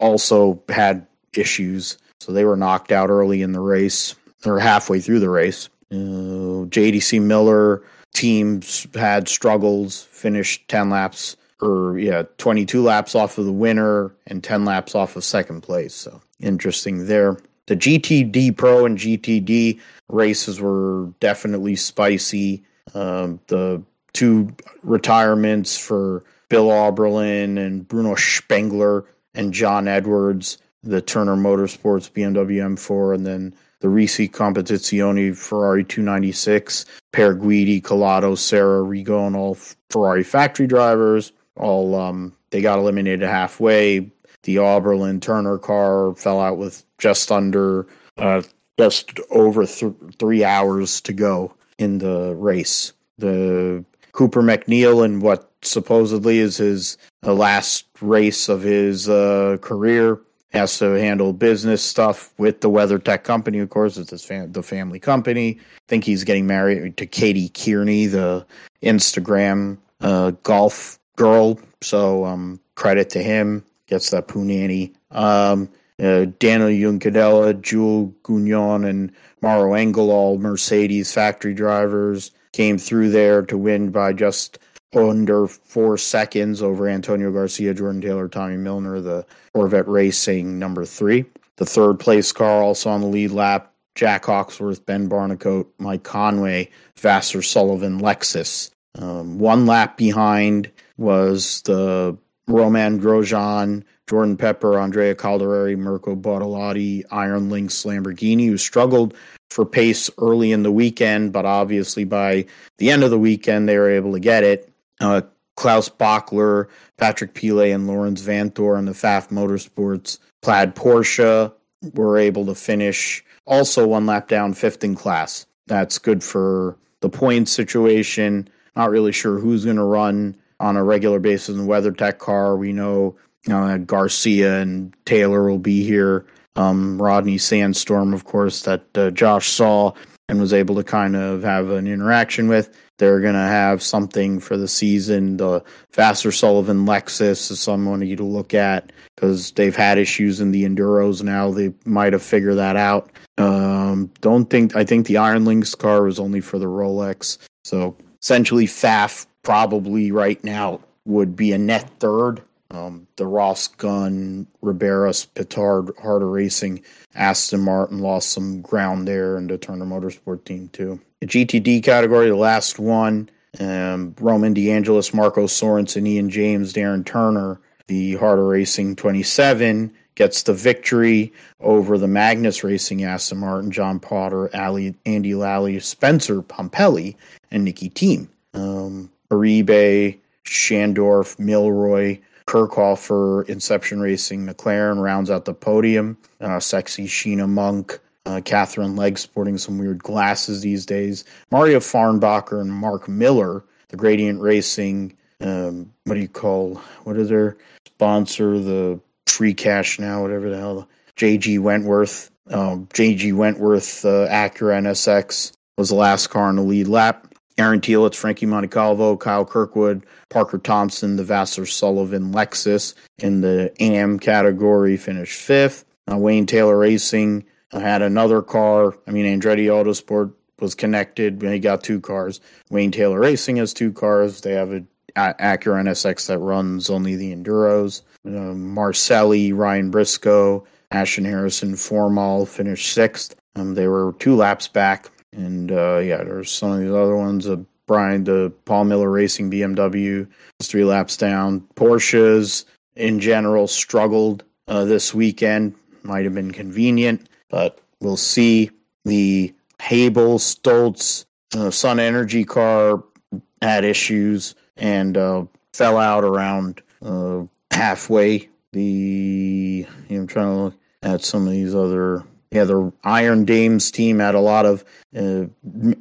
also had issues, so they were knocked out early in the race or halfway through the race. Uh, JDC Miller teams had struggles, finished 10 laps or yeah, 22 laps off of the winner and 10 laps off of second place. So interesting there. The GTD Pro and GTD races were definitely spicy. Um, the two retirements for Bill Auberlen and Bruno Spengler and John Edwards, the Turner Motorsports BMW M4, and then the Risi Competizione Ferrari 296, Pier Guidi, Collado, Serra, Rigo, and all Ferrari factory drivers. All um, they got eliminated halfway. The Auberlen Turner car fell out with just under, uh, just over th- three hours to go in the race. The Cooper MacNeil in what supposedly is his last race of his uh, career has to handle business stuff with the WeatherTech company. Of course, it's his fam- the family company. I think he's getting married to Katie Kearney, the Instagram uh, golf girl. So um, credit to him. Gets that punani. Um, uh, Daniel Juncadella, Jules Gounon, and Maro Engel, all Mercedes factory drivers, came through there to win by just under four seconds over Antonio Garcia, Jordan Taylor, Tommy Milner, the Corvette Racing number three. The third place car also on the lead lap, Jack Hawksworth, Ben Barnicoat, Mike Conway, Vasser Sullivan, Lexus. Um, one lap behind was the Romain Grosjean, Jordan Pepper, Andrea Caldarelli, Mirko Bortolotti, Iron Lynx Lamborghini, who struggled for pace early in the weekend, but obviously by the end of the weekend they were able to get it. Uh, Klaus Bachler, Patrick Pilet, and Laurens Vanthoor on the Pfaff Motorsports Plaid Porsche were able to finish also one lap down, fifth in class. That's good for the point situation. Not really sure who's going to run on a regular basis in the WeatherTech car. We know uh, Garcia and Taylor will be here. Um, Rodney Sandstorm, of course, that uh, Josh saw and was able to kind of have an interaction with. They're going to have something for the season. The Vasser Sullivan Lexus is someone you to look at because they've had issues in the Enduros now. They might have figured that out. Um, don't think, I think the Iron Lynx car was only for the Rolex. So essentially, Pfaff probably right now would be a net third. Um, the Ross Gunn, Riberas, Petard, Heart of Racing, Aston Martin lost some ground there, and the Turner Motorsport team too. The GTD category, the last one, um, Roman DeAngelis, Marco Sorensen, Ian James, Darren Turner, the Heart of Racing 27 gets the victory over the Magnus Racing Aston Martin, John Potter, Ali, Andy Lally, Spencer Pumpelly, and Nicki Thiim. Um, Iribe, Schandorff, Millroy, Kirchhofer, Inception Racing, McLaren rounds out the podium. Uh, sexy Sheena Monk, uh, Katherine Legge sporting some weird glasses these days. Mario Farnbacher and Mark Miller, the Gradient Racing, um, what do you call, what is their sponsor? The Free Cash Now, whatever the hell. JG Wentworth, um, JG Wentworth uh, Acura NSX was the last car on the lead lap. Aaron Telitz, Frankie Montecalvo, Kyle Kirkwood, Parker Thompson, the Vasser Sullivan Lexus in the AM category finished fifth. Uh, Wayne Taylor Racing had another car. I mean, Andretti Autosport was connected. He got two cars. Wayne Taylor Racing has two cars. They have a Acura NSX that runs only the enduros. Uh, Marcelli, Ryan Briscoe, Ashton Harrison, Formal finished sixth. Um, they were two laps back, and uh, yeah, there's some of these other ones. Uh, Brian, the Paul Miller Racing BMW three laps down. Porsches in general struggled uh, this weekend. Might have been convenient, but we'll see. The Habel Stoltz uh, Sun Energy car had issues and uh, fell out around uh, halfway. The I'm trying to look at some of these other. Yeah, the Iron Dames team had a lot of uh,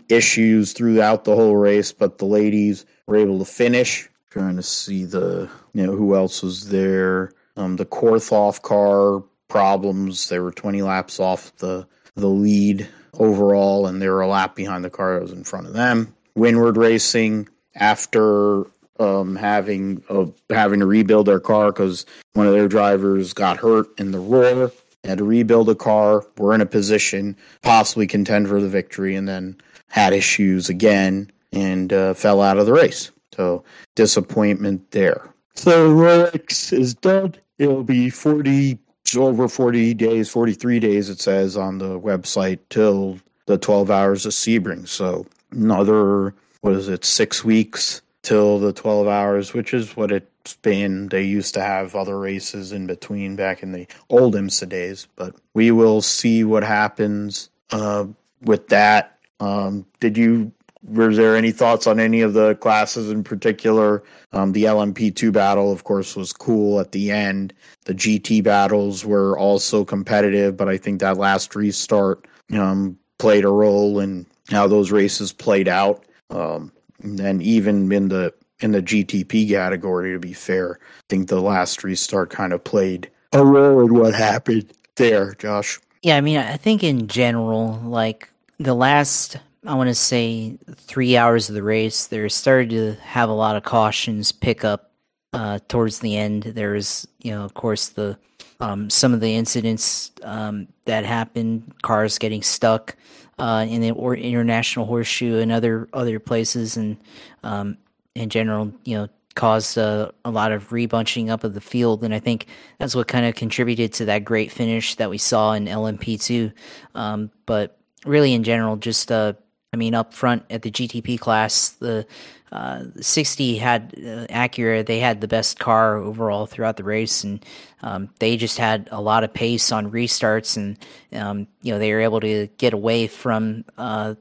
issues throughout the whole race, but the ladies were able to finish. Trying to see the you know who else was there. Um, the Korthoff car problems. They were 20 laps off the the lead overall, and they were a lap behind the car that was in front of them. Winward Racing, after um, having uh, having to rebuild their car because one of their drivers got hurt in the roar, had to rebuild a car, were in a position possibly contend for the victory, and then had issues again and uh, fell out of the race. So disappointment there. So Rolex is done. It'll be forty over 40 days, 43 days, it says on the website, till the 12 hours of Sebring. So another, what is it, six weeks till the 12 hours, which is what it's been. They used to have other races in between back in the old IMSA days, but we will see what happens uh, with that. Um, did you were there any thoughts on any of the classes in particular? Um, the LMP2 battle, of course, was cool at the end. The GT battles were also competitive, but I think that last restart um, played a role in how those races played out. Um, and even in the in the GTP category, to be fair, I think the last restart kind of played a role in what happened there, Josh.
Yeah, I mean, I think in general, like the last I want to say three hours of the race, there started to have a lot of cautions pick up uh, towards the end. There was, you know, of course, the um, some of the incidents um, that happened, cars getting stuck uh, in the or international horseshoe and other other places, and um, in general, you know, caused uh, a lot of rebunching up of the field, and I think that's what kind of contributed to that great finish that we saw in LMP two. Um, but really, in general, just uh, I mean, up front at the GTP class, the uh, 60 had uh, Acura. They had the best car overall throughout the race, and um, they just had a lot of pace on restarts, and um, you know they were able to get away from uh,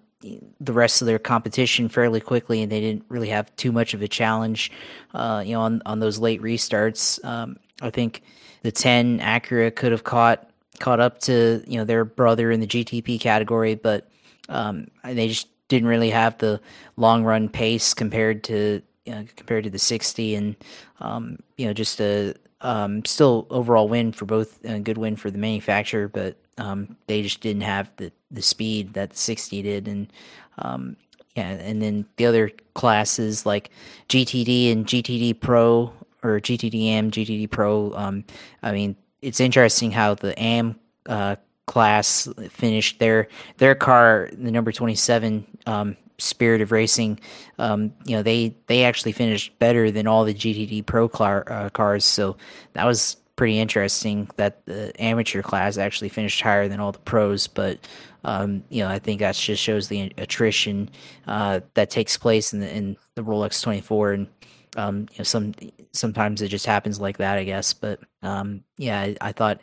the rest of their competition fairly quickly, and they didn't really have too much of a challenge, uh, you know, on on those late restarts. Um, I think the 10 Acura could have caught caught up to you know their brother in the GTP category, but um, they just didn't really have the long run pace compared to you know, compared to the 60 and um, you know just a um, still overall win for both a good win for the manufacturer but um, they just didn't have the, the speed that the 60 did. And um, yeah and then the other classes like GTD and GTD Pro or GTDM, GTD Pro um, I mean it's interesting how the AM uh, class finished their their car the number 27 um, spirit of racing. Um, you know they they actually finished better than all the gtd pro car, uh, cars. So that was pretty interesting that the amateur class actually finished higher than all the pros but um, you know i think that just shows the attrition uh, that takes place in the, in the rolex 24 and um, you know some sometimes it just happens like that i guess but um, yeah I, I thought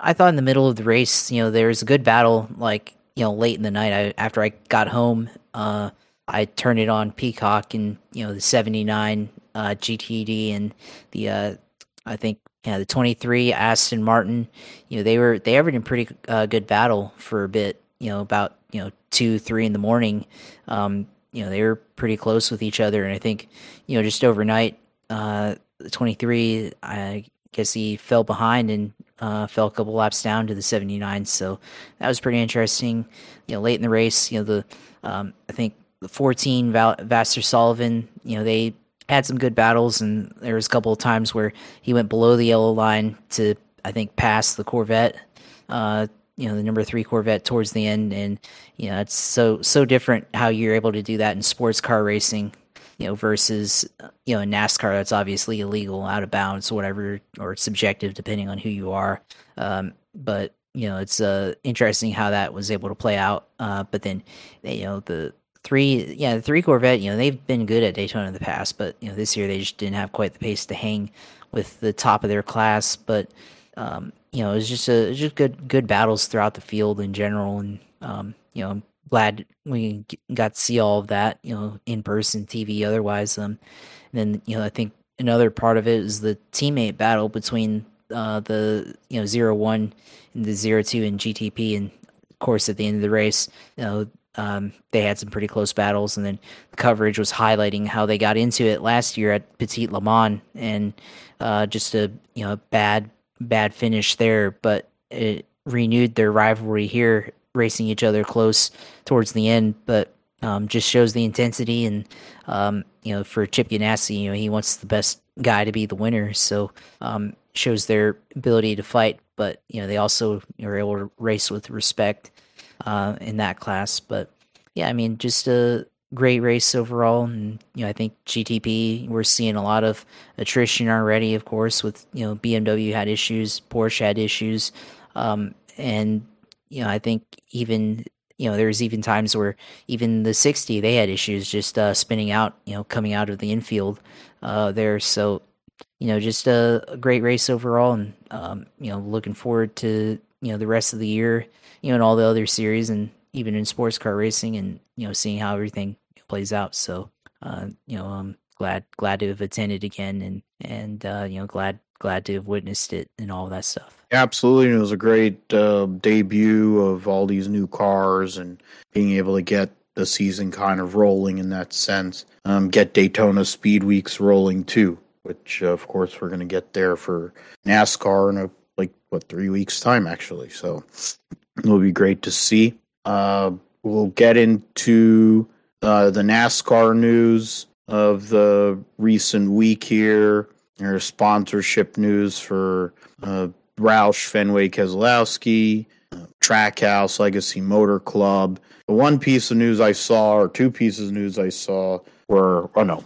I thought in the middle of the race, you know, there was a good battle. Like you know, late in the night, I, after I got home, uh, I turned it on Peacock and you know the '79 uh, GTD and the uh, I think yeah the 23 Aston Martin. You know, they were they were in pretty uh, good battle for a bit. You know, about you know two three in the morning. Um, you know, they were pretty close with each other, and I think you know just overnight, uh, the 23 I guess he fell behind and uh, fell a couple laps down to the 79. So that was pretty interesting. You know, late in the race, you know, the um, I think the 14 Val- Vasser Sullivan, you know, they had some good battles, and there was a couple of times where he went below the yellow line to I think pass the Corvette. Uh, you know the number three Corvette towards the end, and you know it's so so different how you're able to do that in sports car racing, you know, versus you know in NASCAR that's obviously illegal, out of bounds, whatever, or subjective depending on who you are. Um, but you know it's uh, interesting how that was able to play out. Uh, but then you know the three yeah the three corvette you know they've been good at daytona in the past but you know this year they just didn't have quite the pace to hang with the top of their class. But um, you know it was just a was just good good battles throughout the field in general. And um, you know i'm glad we got to see all of that you know in person tv otherwise. Um and then you know i think another part of it is the teammate battle between uh, the you know zero one and the zero two in gtp and of course at the end of the race you know um, they had some pretty close battles, and then the coverage was highlighting how they got into it last year at Petit Le Mans, and uh, just a you know bad bad finish there, but it renewed their rivalry here, racing each other close towards the end. But um, just shows the intensity, and um, you know for Chip Ganassi, you know he wants the best guy to be the winner, so um, shows their ability to fight. But you know they also are able to race with respect uh, in that class. But yeah, I mean, just a great race overall. And, you know, I think GTP, we're seeing a lot of attrition already, of course, with, you know, BMW had issues, Porsche had issues. Um, and, you know, I think even, you know, there's even times where even the 60, they had issues just uh, spinning out, you know, coming out of the infield uh, there. So, you know, just a, a great race overall. And, um, you know, looking forward to, you know, the rest of the year you know, in all the other series and even in sports car racing and, you know, seeing how everything plays out. So, uh, you know, I'm glad, glad to have attended again and, and, uh, you know, glad, glad to have witnessed it and all that stuff.
Absolutely. It was a great uh, debut of all these new cars and being able to get the season kind of rolling in that sense. Um, get Daytona Speed Weeks rolling too, which uh, of course we're going to get there for NASCAR in a what three weeks time actually. So it will be great to see. Uh, we'll get into uh, the NASCAR news of the recent week here. There's sponsorship news for uh, Roush, Fenway, Keselowski, uh, Trackhouse, Legacy Motor Club. The one piece of news I saw, or two pieces of news I saw, were oh no,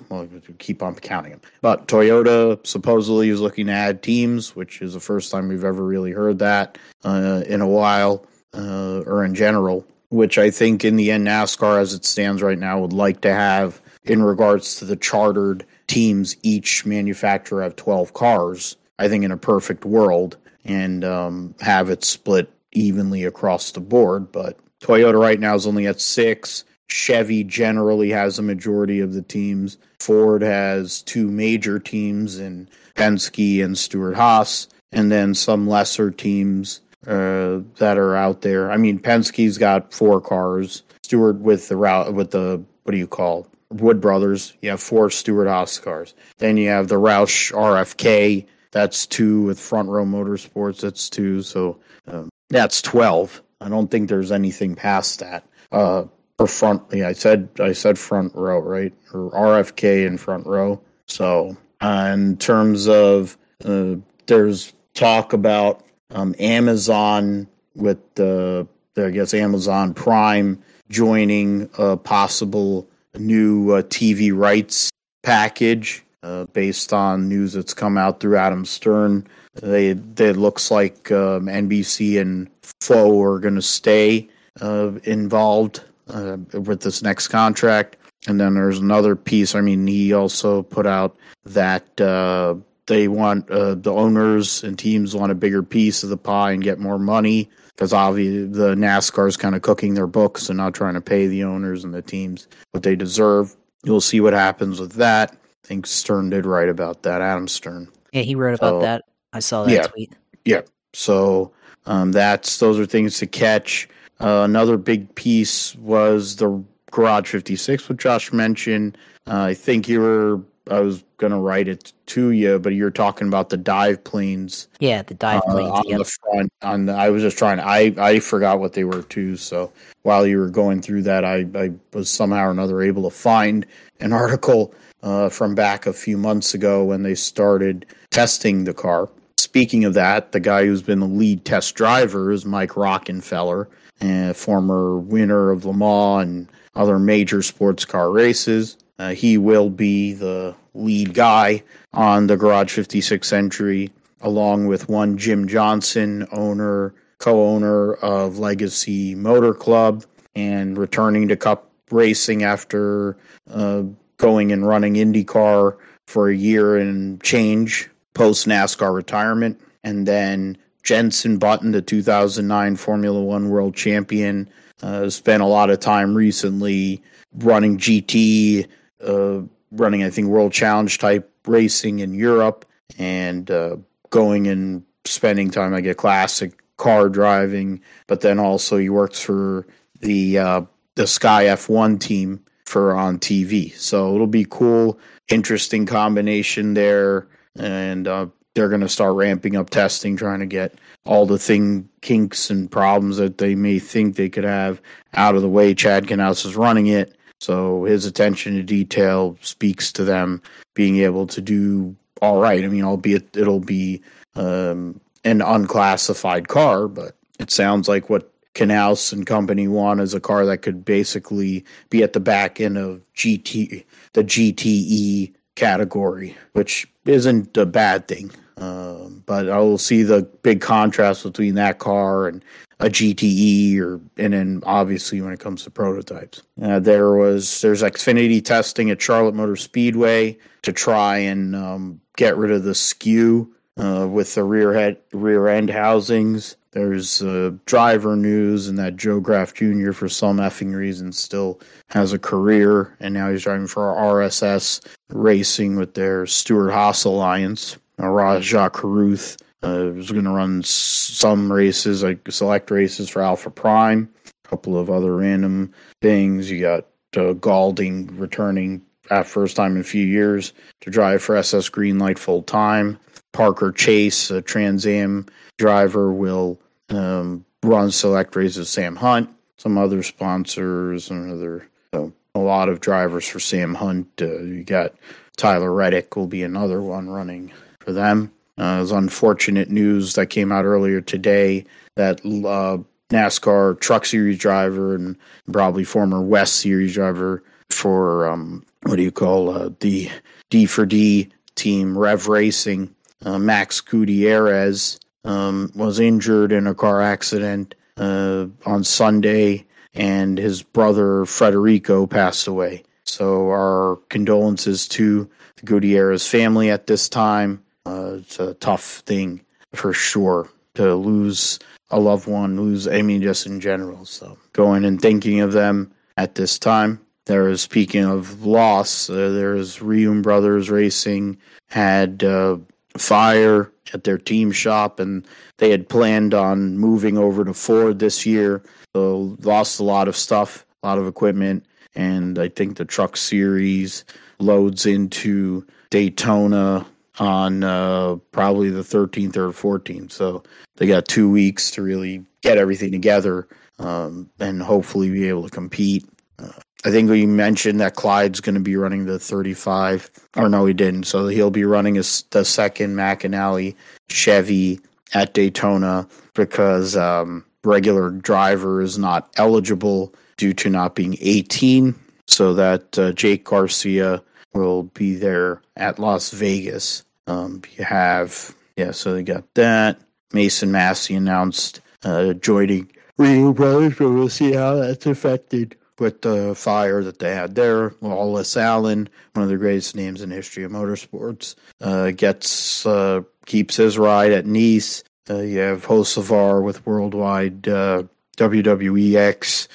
keep on counting them. But Toyota supposedly is looking to add teams, which is the first time we've ever really heard that uh, in a while uh, or in general, which I think in the end NASCAR as it stands right now would like to have in regards to the chartered teams, each manufacturer have 12 cars, I think in a perfect world, and um, have it split evenly across the board. But Toyota right now is only at six. Chevy generally has a majority of the teams. Ford has two major teams in Penske and Stewart Haas, and then some lesser teams uh, that are out there. I mean, Penske's got four cars. Stewart with the route with the what do you call Wood Brothers? You have four Stewart Haas cars. Then you have the Roush RFK. That's two with Front Row Motorsports. That's two. So um, that's twelve. I don't think there's anything past that. Uh, for front, yeah, I said I said front row, right? Or RFK in front row. So uh, in terms of uh, there's talk about um, Amazon with the, I guess Amazon Prime joining a possible new uh, TV rights package uh, based on news that's come out through Adam Stern. They, they it looks like um, NBC and Flo are going to stay uh, involved uh, with this next contract. And then there's another piece. I mean, he also put out that uh, they want uh, the owners and teams want a bigger piece of the pie and get more money because obviously the NASCAR is kind of cooking their books and not trying to pay the owners and the teams what they deserve. You'll see what happens with that. I think Stern did right about that. Adam Stern.
Yeah, he wrote about so, that. I saw that
yeah,
tweet.
Yeah. So um, that's those are things to catch. Uh, another big piece was the Garage 56, which Josh mentioned. Uh, I think you were I was gonna write it to you, but you're talking about the dive planes.
Yeah, the dive uh, planes
on
yep.
the front. On the, I was just trying. I I forgot what they were too. So while you were going through that, I I was somehow or another able to find an article uh, from back a few months ago when they started testing the car. speaking of that, the guy who's been the lead test driver is Mike Rockenfeller, a former winner of Le Mans and other major sports car races. Uh, he will be the lead guy on the Garage 56 Century, along with one Jimmie Johnson, owner, co owner of Legacy Motor Club, and returning to Cup racing after uh, going and running IndyCar for a year and change post NASCAR retirement. And then Jenson Button, the 2009 Formula One world champion, uh, spent a lot of time recently running GT, uh, running, I think, World Challenge type racing in Europe, and uh, going and spending time like a classic car driving. But then also he works for the uh, the Sky F1 team for on TV. So it'll be cool, interesting combination there, and uh, they're going to start ramping up testing, trying to get all the thing kinks and problems that they may think they could have out of the way. Chad Knaus is running it, so his attention to detail speaks to them being able to do all right. I mean, albeit it'll be um, an unclassified car, but it sounds like what Knaus and company want is a car that could basically be at the back end of GT, the GTE category, which isn't a bad thing. Um, but I will see the big contrast between that car and a GTE, or and then obviously when it comes to prototypes, uh, there was there's Xfinity testing at Charlotte Motor Speedway to try and um, get rid of the skew uh, with the rear head rear end housings. There's uh, driver news and that Joe Graf Jr. for some effing reason still has a career, and now he's driving for RSS Racing with their Stewart Haas alliance. Uh, Rajah Caruth uh, is going to run some races, like select races for Alpha Prime. A couple of other random things. You got uh, Gaulding returning at first time in a few years to drive for SS Greenlight full time. Parker Chase, a Trans Am driver, will um, run select races. Sam Hunt, some other sponsors, and other so a lot of drivers for Sam Hunt. Uh, you got Tyler Reddick will be another one running for them. Uh, it was unfortunate news that came out earlier today that uh, NASCAR Truck Series driver and probably former West Series driver for um, what do you call uh, the D for D team Rev Racing, uh, Max Gutierrez um, was injured in a car accident uh, on Sunday, and his brother Federico passed away. So our condolences to the Gutierrez family at this time. Uh, it's a tough thing for sure to lose a loved one, lose, I mean, just in general. So going and thinking of them at this time. There is, speaking of loss, uh, there's Reaume Brothers Racing had uh, fire at their team shop, and they had planned on moving over to Ford this year. So lost a lot of stuff, a lot of equipment, and I think the truck series loads into Daytona on uh, probably the 13th or 14th. So they got two weeks to really get everything together um, and hopefully be able to compete. Uh, I think we mentioned that Clyde's going to be running the 35. Or no, he didn't. So he'll be running the second McAnally Chevy at Daytona because um, regular driver is not eligible due to not being 18. So that uh, Jake Garcia will be there at Las Vegas. Um, you have, yeah, so they got that. Mason Massey announced uh, joining Reaume Brothers, but we'll see how that's affected with the fire that they had there. Lawless Alan, one of the greatest names in history of motorsports, uh, gets uh, keeps his ride at Niece. Uh, you have Hocevar with Worldwide uh, WWEX,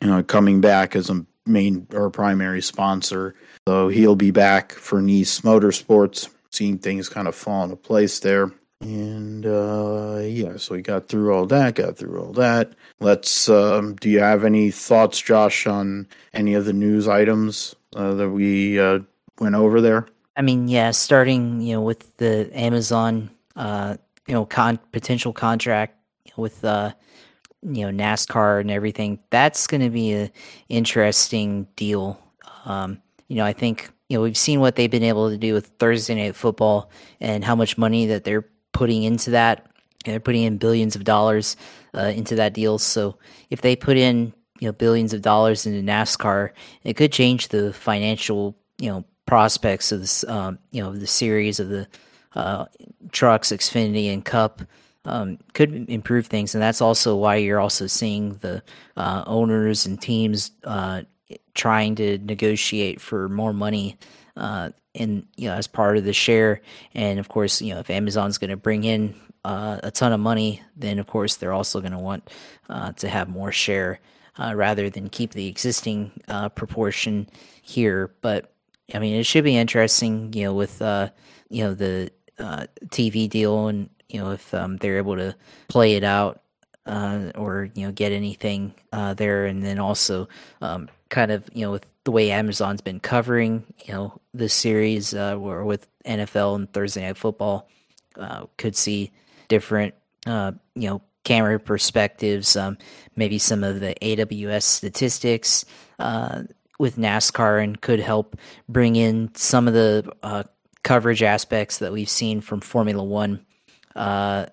you know, coming back as a main or primary sponsor. So he'll be back for Niece Motorsports. Seeing things kind of fall into place there. And uh, yeah, so we got through all that, got through all that. Let's. Um, do you have any thoughts, Josh, on any of the news items uh, that we uh, went over there?
I mean, yeah, starting you know with the Amazon, uh, you know, con- potential contract with uh, you know NASCAR and everything. That's going to be an interesting deal. Um, you know, I think you know we've seen what they've been able to do with Thursday Night Football and how much money that they're putting into that. They're putting in billions of dollars uh, into that deal. So if they put in you know billions of dollars into NASCAR, it could change the financial you know prospects of this um, you know the series of the uh, trucks, Xfinity, and Cup. Um, could improve things, and that's also why you're also seeing the uh, owners and teams uh, trying to negotiate for more money uh, in you know as part of the share. And of course, you know if Amazon's going to bring in uh, a ton of money, then of course they're also going to want uh, to have more share uh, rather than keep the existing uh, proportion here. But I mean, it should be interesting, you know, with uh, you know the TV deal and you know if um, they're able to play it out or you know get anything there, and then also um, kind of you know with the way Amazon's been covering you know the series uh, or with NFL and Thursday Night Football, uh, could see different uh, you know camera perspectives, um, maybe some of the AWS statistics uh, with NASCAR, and could help bring in some of the uh, coverage aspects that we've seen from Formula One uh,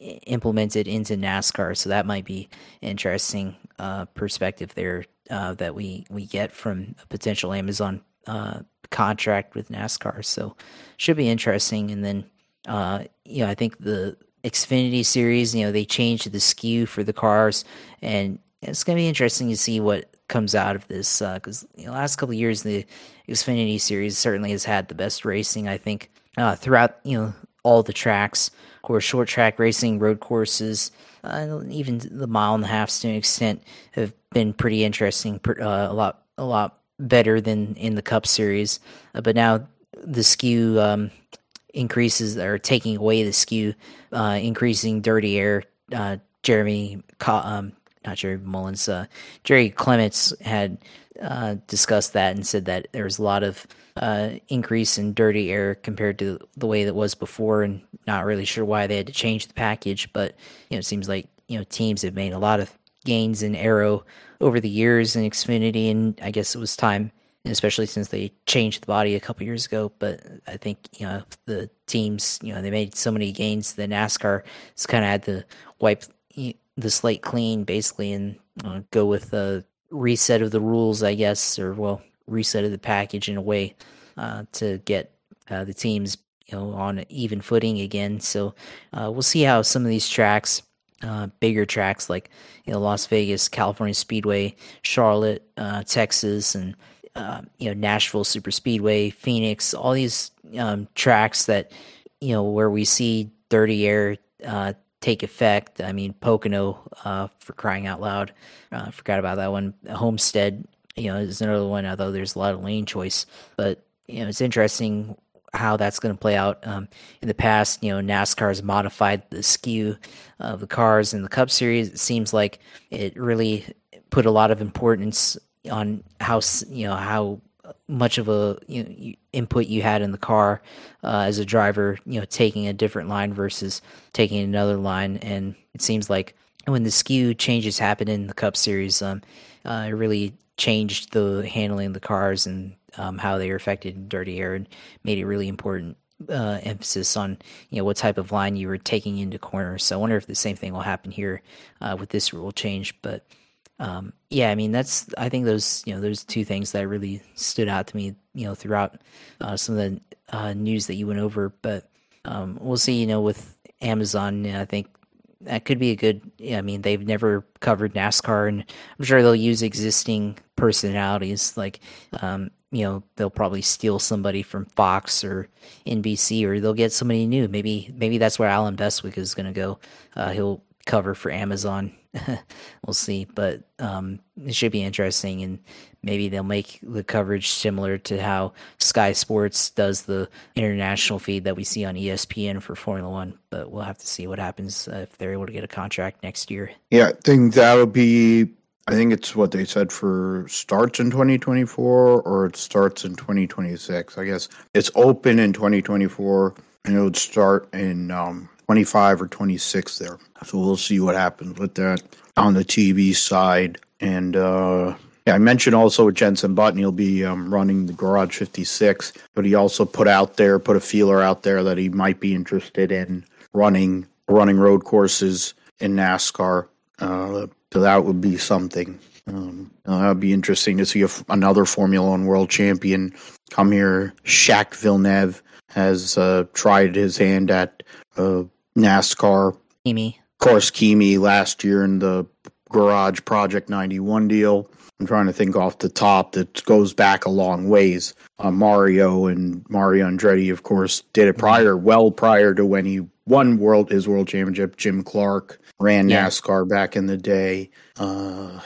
implemented into NASCAR. So that might be interesting uh, perspective there uh, that we we get from a potential Amazon uh, contract with NASCAR. So should be interesting. And then uh, you know I think the Xfinity series, you know, they changed the skew for the cars, and it's going to be interesting to see what comes out of this because uh, you know, last couple years the Xfinity series certainly has had the best racing. I think uh, throughout you know all the tracks, of course, short track racing, road courses, uh, even the mile and a half to an extent have been pretty interesting. Uh, a lot, a lot better than in the Cup Series. Uh, but now the skew um, increases or taking away the skew, uh, increasing dirty air. Uh, Jeremy, um, not Jerry Mullins, uh, Jerry Clements had discussed that and said that there was a lot of uh, increase in dirty air compared to the way that was before, and not really sure why they had to change the package. But you know, it seems like you know teams have made a lot of gains in aero over the years in Xfinity, and I guess it was time especially since they changed the body a couple years ago. But I think you know the teams, you know, they made so many gains. The NASCAR has kind of had to wipe the slate clean, basically, and uh, go with a reset of the rules, I guess, or well, reset of the package in a way uh, to get uh, the teams, you know, on even footing again. So uh, we'll see how some of these tracks. Uh, bigger tracks like you know Las Vegas, California Speedway, Charlotte, uh, Texas, and uh, you know Nashville Super Speedway, Phoenix, all these um, tracks that you know where we see dirty air take effect. I mean Pocono uh, for crying out loud, uh, forgot about that one. Homestead, you know, is another one. Although there's a lot of lane choice, but you know it's interesting how that's going to play out. Um, in the past, you know, NASCAR has modified the skew of the cars in the Cup Series. It seems like it really put a lot of importance on how you know how much of a you know, input you had in the car uh, as a driver, you know, taking a different line versus taking another line, and it seems like when the skew changes happen in the Cup Series, um, uh, it really changed the handling of the cars and um, how they were affected in dirty air, and made it really important uh, emphasis on you know what type of line you were taking into corners. So I wonder if the same thing will happen here uh, with this rule change, but um, yeah, I mean that's I think those you know those two things that really stood out to me you know throughout uh, some of the uh, news that you went over. But um, we'll see. You know, with Amazon, I think that could be a good. I mean, they've never covered NASCAR, and I'm sure they'll use existing personalities. Like, um, you know, they'll probably steal somebody from Fox or NBC, or they'll get somebody new. Maybe, maybe that's where Allen Bestwick is going to go. Uh, he'll cover for Amazon. we'll see, but um, it should be interesting, and maybe they'll make the coverage similar to how Sky Sports does the international feed that we see on ESPN for Formula One. But we'll have to see what happens uh, if they're able to get a contract next year.
Yeah, I think that'll be. I think it's what they said for starts in 2024 or it starts in 2026. I guess it's open in 2024 and it would start in um, 25 or 26 there. So we'll see what happens with that on the TV side. And uh, yeah, I mentioned also with Jenson Button, he'll be um, running the Garage 56, but he also put out there, put a feeler out there that he might be interested in running running road courses in NASCAR. Uh, so that would be something. Um, uh, that would be interesting to see if another Formula One world champion come here. Jacques Villeneuve has uh, tried his hand at uh, NASCAR.
Kimi.
Of course, Kimi last year in the Garage Project 91 deal. I'm trying to think off the top that goes back a long ways. Uh, Mario and Mario Andretti, of course, did it prior, well prior to when he won world his world championship. Jim Clark ran
Yeah.
NASCAR back in the day. Uh,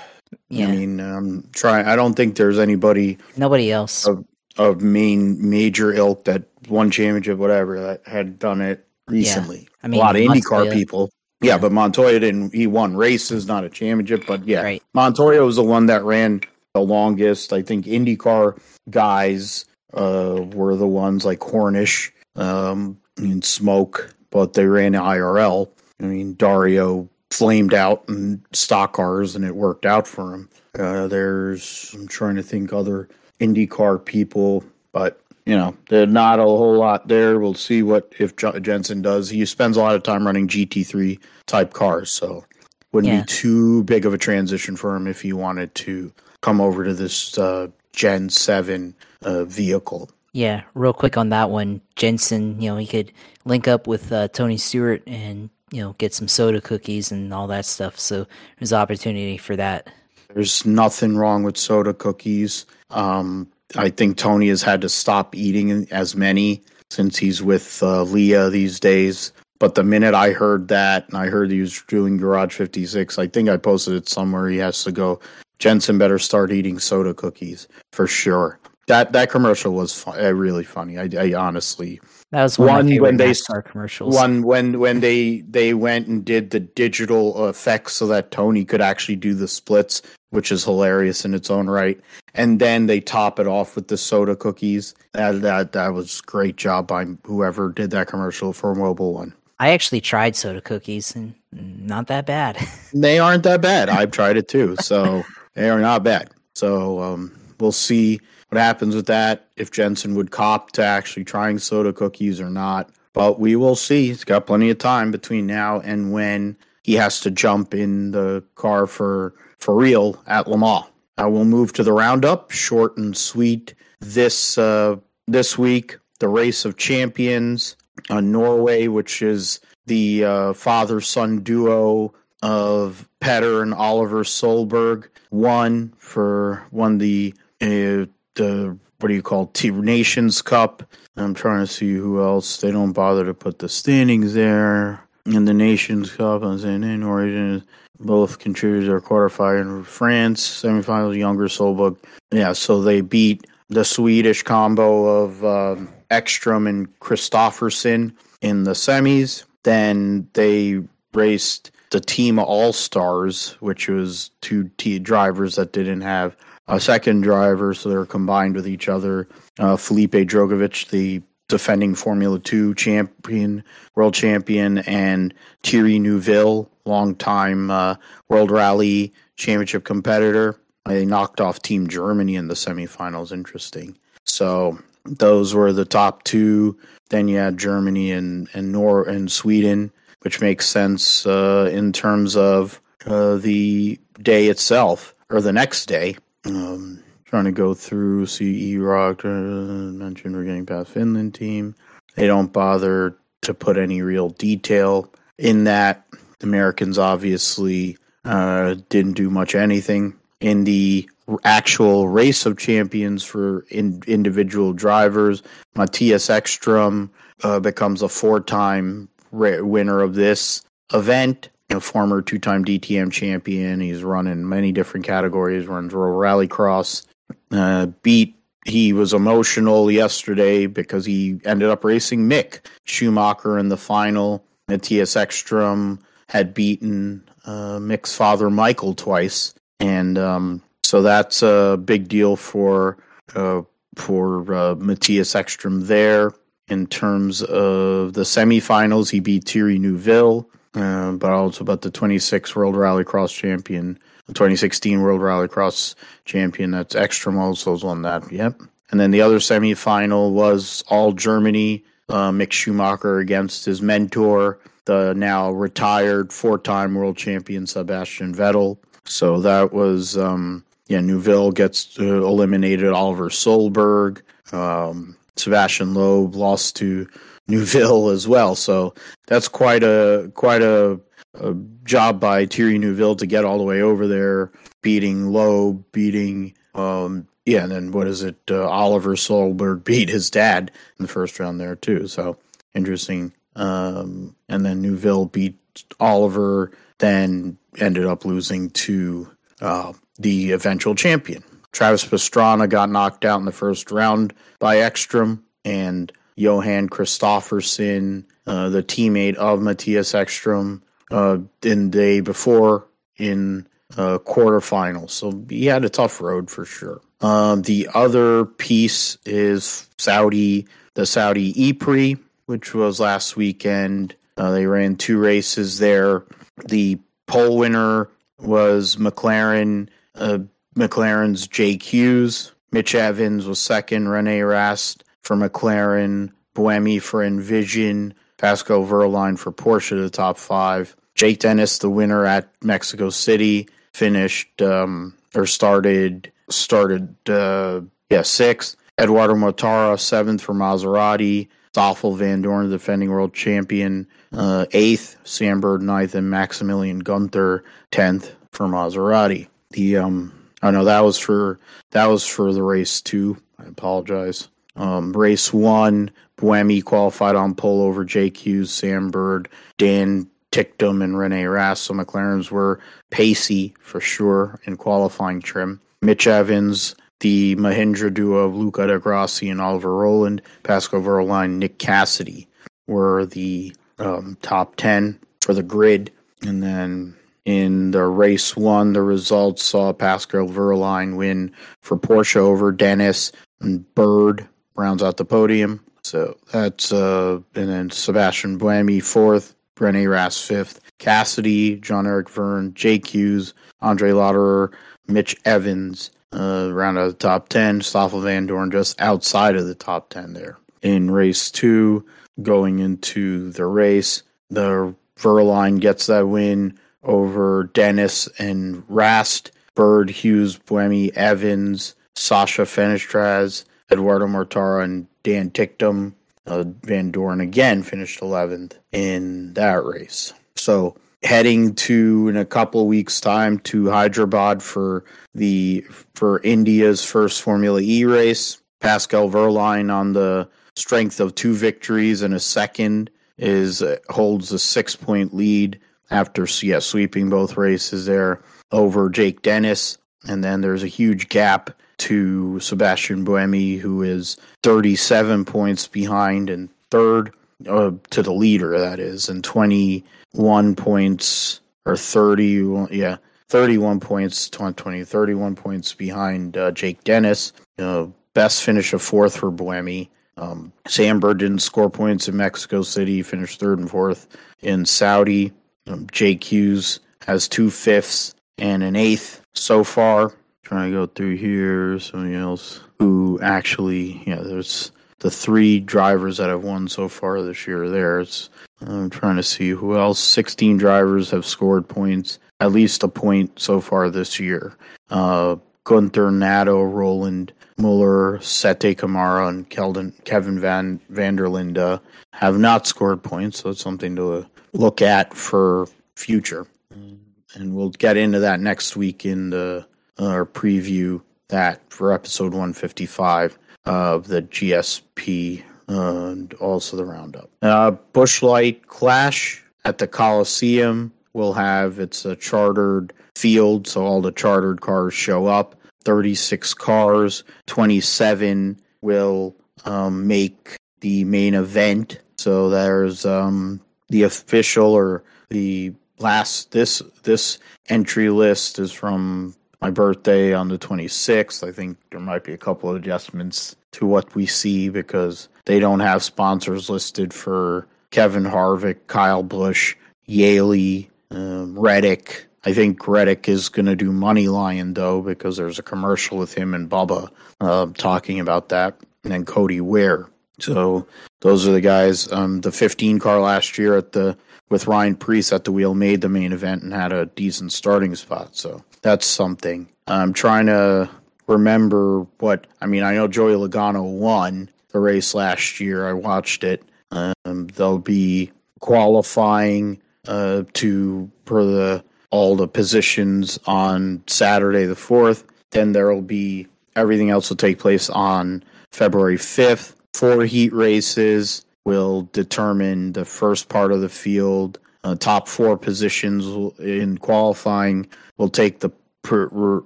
Yeah.
I mean, um, try. I don't think there's anybody
Nobody else.
of of main major ilk that won championship, whatever, that had done it recently. Yeah.
I mean,
a lot of IndyCar people. Yeah, but Montoya didn't. He won races, not a championship. But yeah,
Right.
Montoya was the one that ran the longest. I think IndyCar guys uh, were the ones like Hornish um, and Smoke, but they ran IRL. I mean, Dario flamed out in stock cars, and it worked out for him. Uh, there's, I'm trying to think other IndyCar people, but you know, there's not a whole lot there. We'll see what if J- Jenson does. He spends a lot of time running GT3 type cars, so wouldn't
Yeah.
be too big of a transition for him if he wanted to come over to this uh, Gen 7 uh, vehicle.
Yeah, real quick on that one, Jenson. You know, he could link up with uh, Tony Stewart and you know get some soda cookies and all that stuff. So there's opportunity for that.
There's nothing wrong with soda cookies. Um, I think Tony has had to stop eating as many since he's with uh, Leah these days. But the minute I heard that, and I heard he was doing Garage 56, I think I posted it somewhere. He has to go. Jenson better start eating soda cookies for sure. That that commercial was fun, uh, really funny. I, I honestly
That was one,
One,
of my favorite
when they-
NASCAR commercials.
one when when they they went and did the digital effects so that Tony could actually do the splits, which is hilarious in its own right. And then they top it off with the soda cookies. That that that was great job by whoever did that commercial for Mobil One.
I actually tried soda cookies and not that bad.
They aren't that bad. I've tried it too, so they are not bad. So um, we'll see what happens with that. If Jenson would cop to actually trying soda cookies or not, but we will see. He's got plenty of time between now and when he has to jump in the car for for real at Le Mans. I will move to the roundup, short and sweet. This uh, this week, the race of champions, uh, Norway, which is the uh, father son duo of Petter and Oliver Solberg, won for won the uh, the what do you call T Nations Cup. I'm trying to see who else. They don't bother to put the standings there. In the Nations Cup, I'm saying in origin, both contributed their quarterfinal in France, semifinals, Younger Solberg. Yeah, so they beat the Swedish combo of um, Ekstrom and Kristoffersson in the semis. Then they raced the team All Stars, which was two t- drivers that didn't have a second driver, so they were combined with each other. Uh, Felipe Drugovich, the defending Formula Two champion, world champion, and Thierry Neuville, longtime uh, World Rally Championship competitor. They knocked off Team Germany in the semifinals. Interesting. So those were the top two. Then you had Germany and and Nor and Sweden, which makes sense uh, in terms of uh, the day itself or the next day. Um, trying to go through see Rock uh, mentioned we're getting past Finland team. They don't bother to put any real detail in that. Americans obviously uh, didn't do much anything in the actual race of champions for in, individual drivers. Mattias Ekstrom uh, becomes a four-time winner of this event. A former two-time DTM champion. He's run in many different categories. Runs Royal Rallycross. Uh, beat. He was emotional yesterday because he ended up racing Mick Schumacher in the final. Mattias Ekstrom had beaten uh, Mick's father Michael twice, and um, so that's a big deal for uh, for uh, Mattias Ekstrom there. In terms of the semifinals, he beat Thierry Neuville, uh, but also about the 26 World Rallycross champion, the 2016 World Rallycross champion. That's Ekstrom also won that. Yep. And then the other semifinal was all Germany. Uh, Mick Schumacher against his mentor the now retired four-time world champion Sebastian Vettel. So that was um, yeah. Neuville gets uh, eliminated. Oliver Solberg, um, Sebastian Loeb lost to Neuville as well. So that's quite a quite a, a job by Thierry Neuville to get all the way over there, beating Loeb, beating um, yeah, and then what is it? Uh, Oliver Solberg beat his dad in the first round there too. So interesting. Um, and then Neuville beat Oliver, then ended up losing to uh, the eventual champion. Travis Pastrana got knocked out in the first round by Ekstrom, and Johan Kristoffersson, uh, the teammate of Mattias Ekstrom, uh, in the day before in uh, quarterfinals. So he had a tough road for sure. Um, the other piece is Saudi, the Saudi E-Prix, which was last weekend. Uh, they ran two races there. The pole winner was McLaren, uh, McLaren's Jake Hughes. Mitch Evans was second. Rene Rast for McLaren. Buemi for Envision. Pascal Wehrlein for Porsche, the top five. Jake Dennis, the winner at Mexico City, finished um, or started started uh, yeah sixth. Eduardo Mortara seventh for Maserati. Stoffel Vandoorne, defending world champion, uh, eighth. Sam Bird ninth, and Maximilian Gunther tenth for Maserati. The um, I know that was for that was for the race too. I apologize. Um, race one, Buemi qualified on pole over Hughes, Sam Bird, Dan Ticktum, and Rene Rast. So McLaren's were pacey for sure in qualifying trim. Mitch Evans, the Mahindra duo of Luca Di Grassi and Oliver Rowland, Pascal Wehrlein, Nick Cassidy were the um, top 10 for the grid. And then in the race one, the results saw Pascal Wehrlein win for Porsche over Dennis and Bird rounds out the podium. So that's uh, and then Sebastian Buemi fourth, Rene Rast fifth, Cassidy, Jean-Éric Vergne, Jake Hughes, Andre Lotterer, Mitch Evans, uh, around the top 10. Stoffel Vandoorne just outside of the top 10 there. In race two, going into the race, the Wehrlein gets that win over Dennis and Rast, Bird, Hughes, Buemi, Evans, Sacha Fenestraz, Eduardo Mortara, and Dan Ticktum. Uh, Vandoorne again finished 11th in that race. So heading to in a couple weeks time to Hyderabad for the for India's first Formula E race. Pascal Wehrlein on the strength of two victories and a second is uh, holds a 6 point lead after yeah, sweeping both races there over Jake Dennis and then there's a huge gap to Sebastian Buemi who is 37 points behind and third uh, to the leader that is and 21 points or 30 yeah 31 points 20, 31 points behind uh, jake dennis uh, best finish of fourth for buemi. Um, didn't score points in mexico city finished third and fourth in saudi. Um, jake hughes has two fifths and an eighth so far trying to go through here somebody else who actually yeah there's the three drivers that have won so far this year there it's I'm trying to see who else. 16 drivers have scored points, at least a point so far this year. Uh, Gunther, Nato, Rowland, Muller, Sette Camara, and Keldon, Kevin Van Vanderlinde have not scored points, so it's something to look at for future. And we'll get into that next week in the uh, preview that for episode 155 of the GSP and also the roundup. Uh, Busch Light Clash at the Coliseum will have it's a chartered field, so all the chartered cars show up. 36 cars, 27 will um, make the main event. So there's um, the official or the last this this entry list is from my birthday on the 26th. I think there might be a couple of adjustments to what we see because they don't have sponsors listed for Kevin Harvick, Kyle Busch, Haley, um, Reddick. I think Reddick is going to do MoneyLion though because there's a commercial with him and Bubba uh, talking about that, and then Cody Ware So those are the guys. Um, the 15 car last year at the with Ryan Preece at the wheel made the main event and had a decent starting spot. So that's something. I'm trying to remember what I mean. I know Joey Logano won the race last year. I watched it. Um, they'll be qualifying uh, to for the all the positions on Saturday the fourth. Then there will be everything else will take place on February fifth. Four heat races will determine the first part of the field. Uh, top four positions in qualifying will take the per,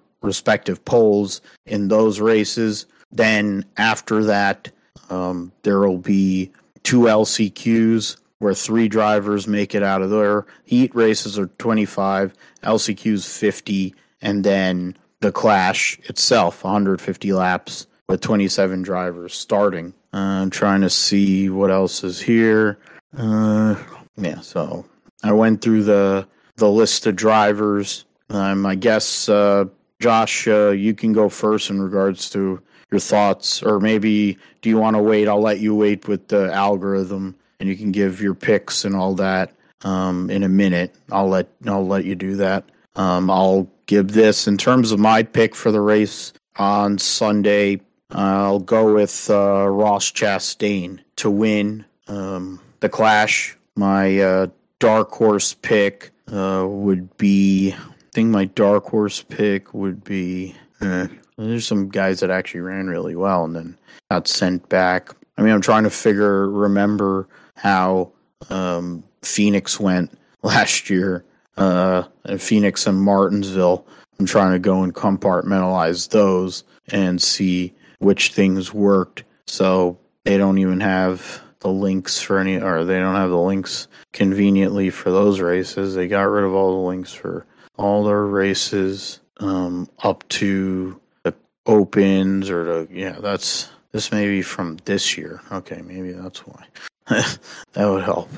respective poles in those races. Then after that, um, there will be two LCQs where three drivers make it out of there. Heat races are 25, LCQs 50, and then the Clash itself 150 laps with 27 drivers starting. Uh, I'm trying to see what else is here. Uh, yeah, so I went through the the list of drivers. Um, I guess uh, Josh, uh, you can go first in regards to your thoughts, or maybe do you want to wait? I'll let you wait with the algorithm, and you can give your picks and all that um, in a minute. I'll let I'll let you do that. Um, I'll give this in terms of my pick for the race on Sunday. I'll go with uh, Ross Chastain to win um, the Clash. My uh, dark horse pick uh, would be I think my dark horse pick would be. Eh, there's some guys that actually ran really well and then got sent back. I mean, I'm trying to figure, remember how um, Phoenix went last year. Uh, Phoenix and Martinsville. I'm trying to go and compartmentalize those and see which things worked. So they don't even have the links for any, or they don't have the links conveniently for those races. They got rid of all the links for all their races um, up to the opens or the yeah that's this may be from this year okay maybe that's why that would help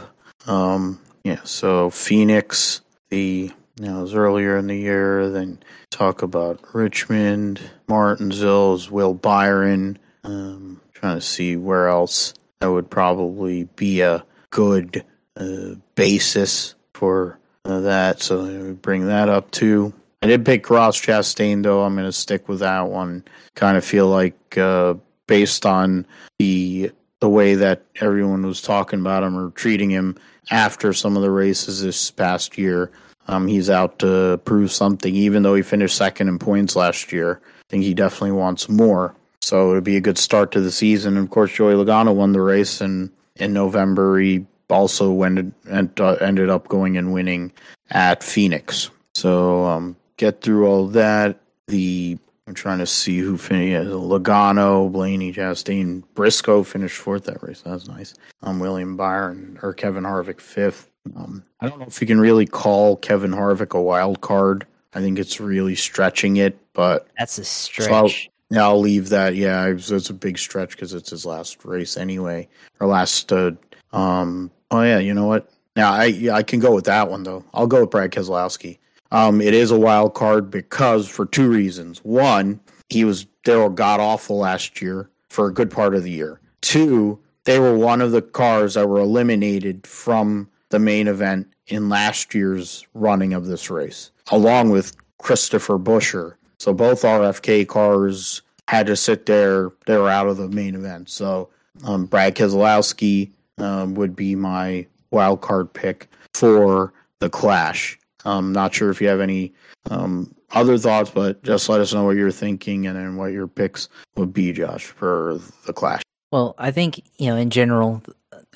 um, yeah so phoenix the you know, it was earlier in the year then talk about richmond martinsville's will byron um, trying to see where else that would probably be a good uh, basis for uh, that. So bring that up too. I did pick Ross Chastain though. I'm going to stick with that one. Kind of feel like uh, based on the the way that everyone was talking about him or treating him after some of the races this past year, um, he's out to prove something. Even though he finished second in points last year, I think he definitely wants more. So it'd be a good start to the season. And of course, Joey Logano won the race, and in November he also ended uh, ended up going and winning at Phoenix. So um, get through all that. The I'm trying to see who finished. Logano, Blaney, Chastain, Briscoe finished fourth that race. That's nice. Um, William Byron or Kevin Harvick fifth. Um, I don't know if you can really call Kevin Harvick a wild card. I think it's really stretching it, but
that's a stretch.
So I'll, yeah, I'll leave that. Yeah, it's, it's a big stretch because it's his last race anyway, or last uh, um, Oh yeah, you know what? Now I yeah, I can go with that one though. I'll go with Brad Keselowski. Um, it is a wild card because for two reasons. One, he was they were god awful last year for a good part of the year. Two, they were one of the cars that were eliminated from the main event in last year's running of this race, along with Christopher Buescher. So both RFK cars had to sit there. They were out of the main event. So um, Brad Keselowski um, would be my wild card pick for the Clash. I'm not sure if you have any um, other thoughts, but just let us know what you're thinking and then what your picks would be, Josh, for the Clash.
Well, I think you know in general.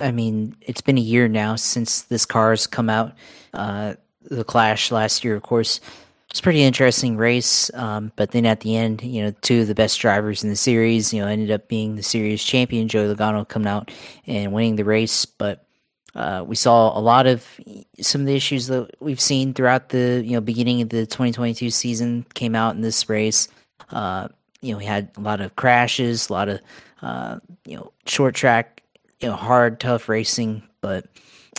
I mean, it's been a year now since this car has come out. Uh, the Clash last year, of course, it's pretty interesting race. Um, but then at the end, you know, two of the best drivers in the series, you know, ended up being the series champion, Joey Logano, coming out and winning the race. But uh, we saw a lot of some of the issues that we've seen throughout the you know beginning of the 2022 season came out in this race. Uh, you know, we had a lot of crashes, a lot of uh, you know short track, you know, hard, tough racing. But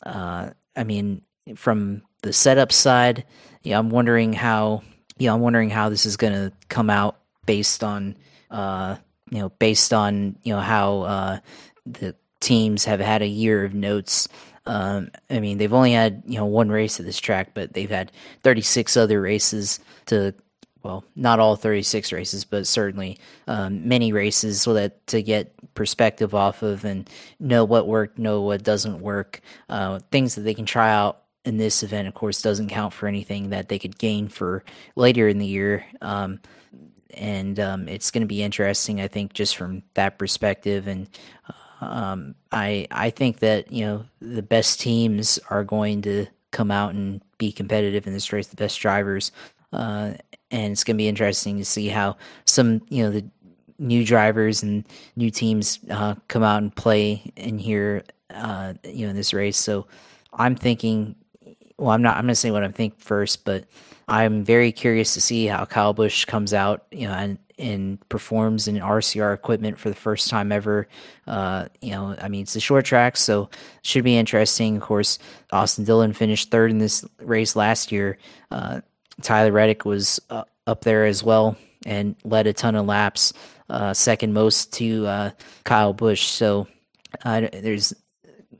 uh, I mean, from the setup side, yeah, I'm wondering how yeah, I'm wondering how this is going to come out based on uh, you know based on you know how uh, the teams have had a year of notes. Um, I mean, they've only had you know one race at this track, but they've had 36 other races to well, not all 36 races, but certainly um, many races so that to get perspective off of and know what worked, know what doesn't work, uh, things that they can try out in this event, of course, doesn't count for anything that they could gain for later in the year. Um, and um, it's going to be interesting, I think, just from that perspective. And um, I I think that you know the best teams are going to come out and be competitive in this race. The best drivers, uh, and it's going to be interesting to see how some you know the new drivers and new teams uh, come out and play in here uh, you know in this race. So i'm thinking well i'm not i'm going to say what i think first but i'm very curious to see how kyle busch comes out you know and and performs in rcr equipment for the first time ever. Uh, you know i mean it's a short track so should be interesting. Of course austin dillon finished third in this race last year. Uh, Tyler Reddick was uh, up there as well and led a ton of laps, uh, second most to uh, Kyle Busch. So uh, there's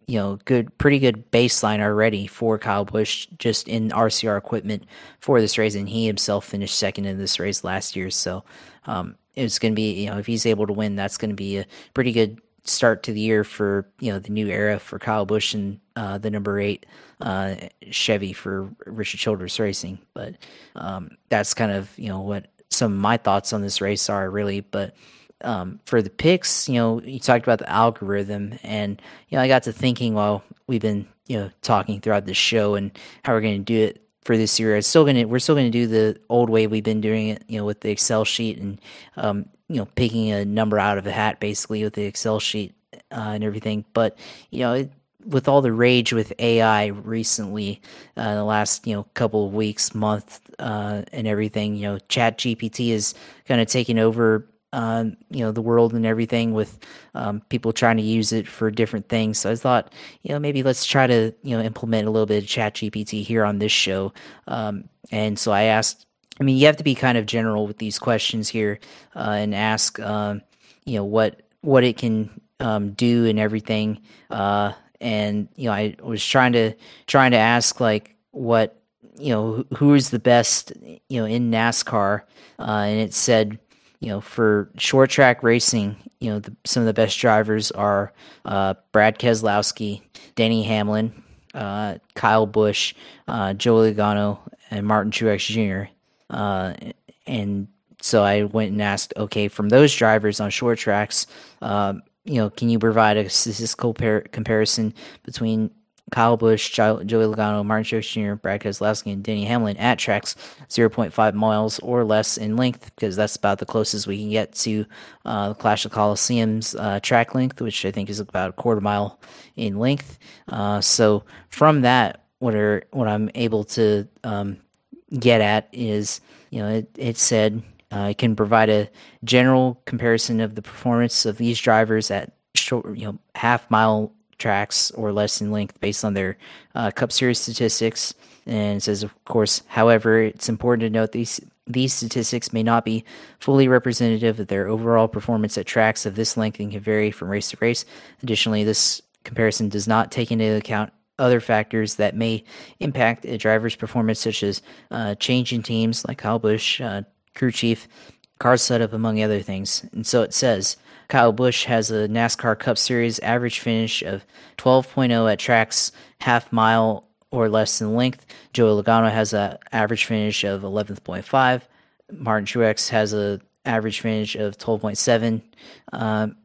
you know good, pretty good baseline already for Kyle Busch just in RCR equipment for this race, and he himself finished second in this race last year. So um, it's going to be you know if he's able to win, that's going to be a pretty good start to the year for you know the new era for Kyle Busch and uh, the number eight uh, Chevy for Richard Childress Racing. But um, that's kind of you know what some of my thoughts on this race are really. But um, for the picks, you know, you talked about the algorithm, and you know, I got to thinking while we've been you know talking throughout the show and how we're going to do it for this year. It's still gonna we're still gonna do the old way we've been doing it, you know, with the Excel sheet and um, you know picking a number out of a hat basically with the Excel sheet uh, and everything. But you know, it, with all the rage with AI recently, uh, the last you know couple of weeks, month, uh, and everything, you know, Chat GPT is kind of taking over. Uh, you know the world and everything with um, people trying to use it for different things. So I thought, you know, maybe let's try to you know implement a little bit of Chat GPT here on this show. Um, and so I asked I mean, you have to be kind of general with these questions here uh, and ask, um, you know, what what it can um, do and everything. Uh, and you know, I was trying to trying to ask like what you know who is the best you know in NASCAR, uh, and it said you know for short track racing, you know the, some of the best drivers are uh, Brad Keselowski, Denny Hamlin, uh, Kyle Busch, uh, Joey Logano, and Martin Truex Jr. Uh, and so I went and asked, okay, from those drivers on short tracks, um, you know, can you provide a statistical par- comparison between Kyle Busch, Joey Logano, Martin Truex Jr., Brad Keselowski, and Denny Hamlin at tracks 0.5 miles or less in length, because that's about the closest we can get to uh, the Clash of Coliseum's uh, track length, which I think is about a quarter mile in length. Uh, so from that, what are what I'm able to um, get at is, you know, it, it said uh, it can provide a general comparison of the performance of these drivers at short, you know, half mile tracks or less in length based on their uh, Cup Series statistics. And it says, of course, however, it's important to note these these statistics may not be fully representative of their overall performance at tracks of this length and can vary from race to race. Additionally, this comparison does not take into account other factors that may impact a driver's performance, such as uh, change in teams like Kyle Busch, uh, crew chief, car setup, among other things. And so it says Kyle Busch has a NASCAR Cup Series average finish of 12.0 at tracks half mile or less in length. Joey Logano has an average finish of 11.5. Martin Truex has a average finish of 12.7. Um,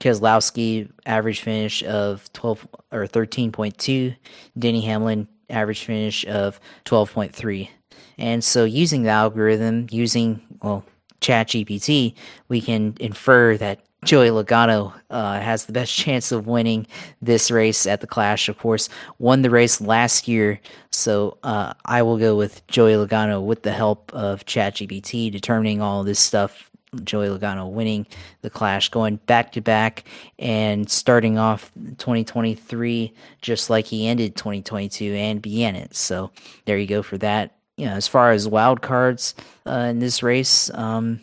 Keselowski average finish of 12 or 13.2. Denny Hamlin average finish of 12.3. And so using the algorithm, using well ChatGPT, we can infer that Joey Logano uh, has the best chance of winning this race at the Clash. Of course, won the race last year, so uh, I will go with Joey Logano with the help of ChatGPT, determining all this stuff Joey Logano winning the Clash, going back to back and starting off 2023 just like he ended 2022 and began it. So there you go for that. You know, as far as wild cards uh, in this race, um,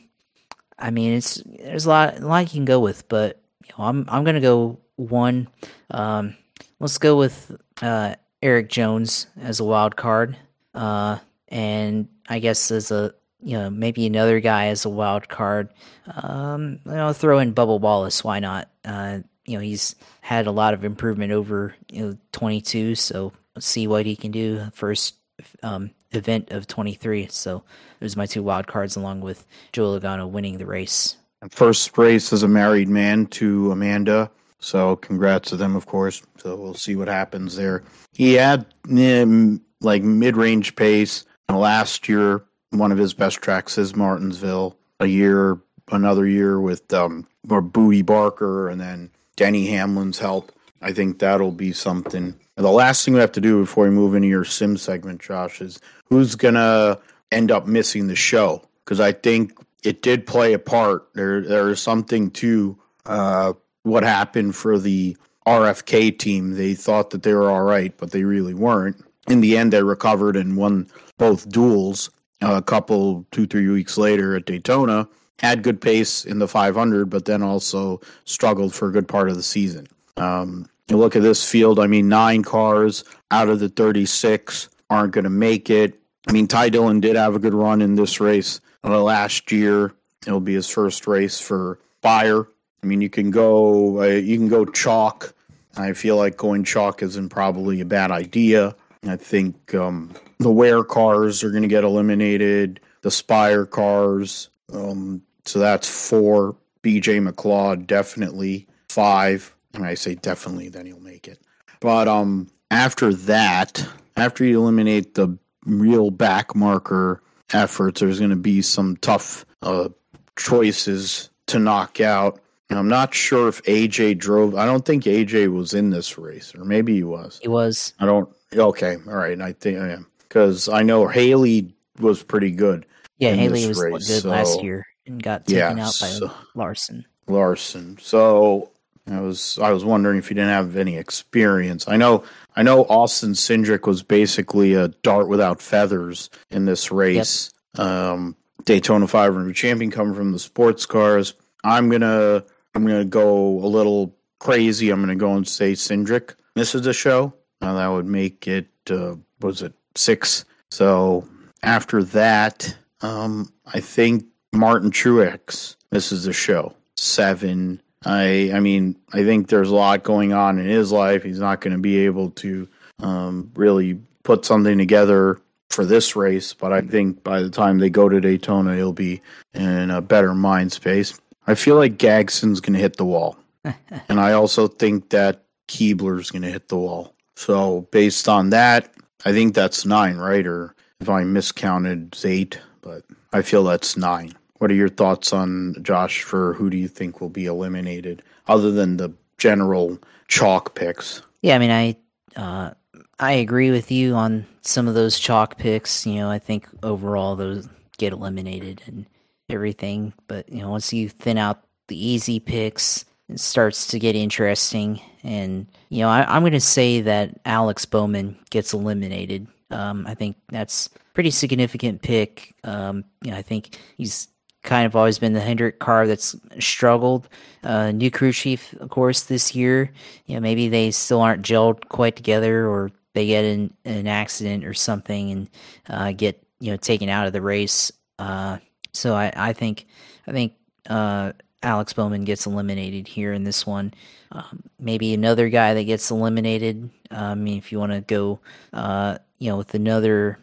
I mean, it's there's a lot, a lot you can go with, but you know, I'm I'm gonna go one. Um, let's go with uh, Erik Jones as a wild card, uh, and I guess as a you know maybe another guy as a wild card. Um, you know, throw in Bubble Wallace. Why not? Uh, you know, he's had a lot of improvement over you know 22. So let's see what he can do first um, event of 23. So those are my two wild cards, along with Joe Logano winning the race.
First race as a married man to Amanda. So congrats to them, of course. So we'll see what happens there. He had um, like mid-range pace last year. One of his best tracks is Martinsville. A year, another year with um, or Bootie Barker, and then Denny Hamlin's help. I think that'll be something. And the last thing we have to do before we move into your sim segment, Josh, is who's gonna end up missing the show? Because I think it did play a part. There, there is something to uh, what happened for the RFK team. They thought that they were all right, but they really weren't. In the end, they recovered and won both duels. a couple, two, three weeks later at Daytona, had good pace in the 500, but then also struggled for a good part of the season. Um, you look at this field, I mean, nine cars out of the 36 aren't going to make it. I mean, Ty Dillon did have a good run in this race uh, last year. It'll be his first race for Spire. I mean, you can go, uh, you can go chalk. I feel like going chalk isn't probably a bad idea. I think um, the Ware cars are going to get eliminated. The Spire cars, um, so that's four. BJ McLeod definitely five. I say definitely, then he'll make it. But um, after that, after you eliminate the real back marker efforts, there's going to be some tough uh, choices to knock out. I'm not sure if AJ drove. I don't think AJ was in this race, or maybe he was.
He was.
I don't. Okay, all right. I think I am because I know Haley was pretty good.
Yeah, Haley was race, good so, last year and got taken yeah, out by so, Larson.
Larson. So I was I was wondering if you didn't have any experience. I know I know Austin Cindric was basically a dart without feathers in this race. Yep. Um, Daytona 500 champion coming from the sports cars. I'm gonna I'm gonna go a little crazy. I'm gonna go and say Cindric misses the show. Now that would make it uh, was it six. So after that, um, I think Martin Truex misses the show seven. I I mean I think there's a lot going on in his life. He's not going to be able to um, really put something together for this race, but I think by the time they go to Daytona, he'll be in a better mind space. I feel like Gragson's going to hit the wall, and I also think that Keebler's going to hit the wall. So based on that, I think that's nine, right? Or if I miscounted, it's eight, but I feel that's nine. What are your thoughts on Josh for who do you think will be eliminated other than the general chalk picks?
Yeah, I mean, I uh, I agree with you on some of those chalk picks. You know, I think overall those get eliminated and everything. But you know, once you thin out the easy picks, it starts to get interesting. And you know, I, am going to say that Alex Bowman gets eliminated. Um, I think that's pretty significant pick. Um, you know, I think he's kind of always been the Hendrick car that's struggled. Uh, new crew chief, of course, this year. You know, maybe they still aren't gelled quite together, or they get in an accident or something and uh, get you know taken out of the race. Uh, so I, I think I think uh, Alex Bowman gets eliminated here in this one. Um, maybe another guy that gets eliminated. Uh, I mean, if you want to go, uh, you know, with another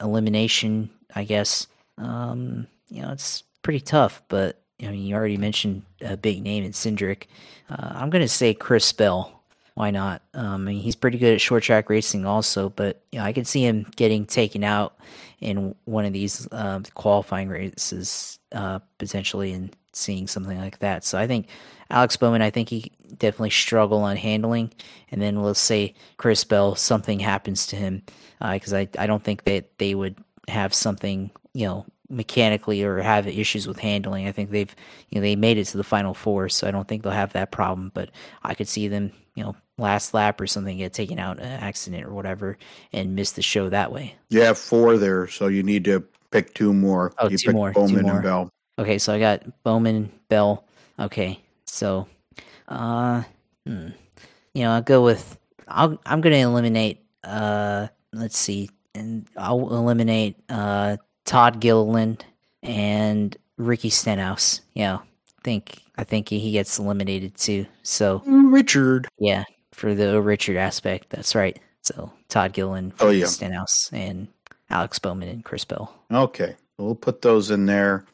elimination, I guess. Um, you know, it's pretty tough, but you know, you already mentioned a big name in Cindric. Uh, I'm going to say Chris Bell. Why not? Um, I mean, he's pretty good at short track racing, also, but you know, I could see him getting taken out in one of these uh, qualifying races uh, potentially, and seeing something like that. So I think Alex Bowman, I think he definitely struggle on handling, and then let's say Chris Bell, something happens to him because uh, I I don't think that they would have something you know mechanically or have issues with handling. I think they've you know they made it to the final four, so I don't think they'll have that problem. But I could see them you know last lap or something get taken out an accident or whatever and miss the show that way.
You have four there, so you need to pick two more.
Oh,
you
two more.
Bowman
two more.
and Bell.
Okay, so I got Bowman, Bell. Okay, so Uh, hmm. you know, I'll go with. I'll, I'm going to eliminate. Uh, let's see, and I'll eliminate uh Todd Gilliland and Ricky Stenhouse. Yeah, I think I think he gets eliminated too. So
Richard.
Yeah, for the Richard aspect. That's right. So Todd Gilliland,
oh yeah,
Stenhouse, and Alex Bowman and Chris Bell.
Okay, we'll put those in there.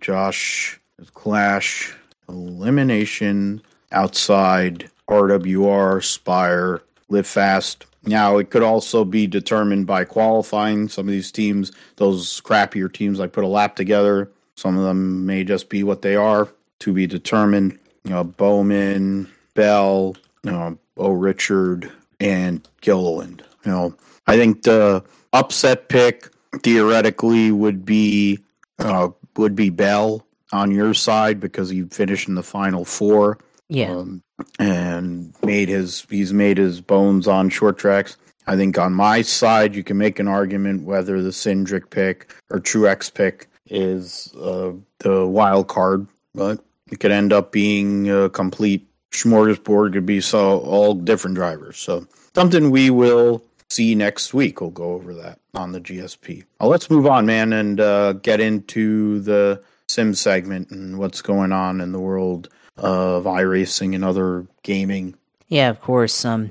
Josh Clash elimination outside RWR Spire Live Fast. Now it could also be determined by qualifying. Some of these teams, those crappier teams, like put a lap together. Some of them may just be what they are to be determined. You know, Bowman, Bell, you know, O. Richard, and Gilliland. You know, I think the upset pick theoretically would be uh, would be Bell on your side because he finished in the final four.
Yeah. Um,
and made his he's made his bones on short tracks. I think on my side, you can make an argument whether the Cindric pick or Truex pick is uh, the wild card, but it could end up being a complete smorgasbord. Could be so all different drivers. So something we will see next week. We'll go over that on the GSP. Let's move on, man, and uh, get into the sim segment and what's going on in the world of iRacing and other gaming.
Yeah, of course. Um,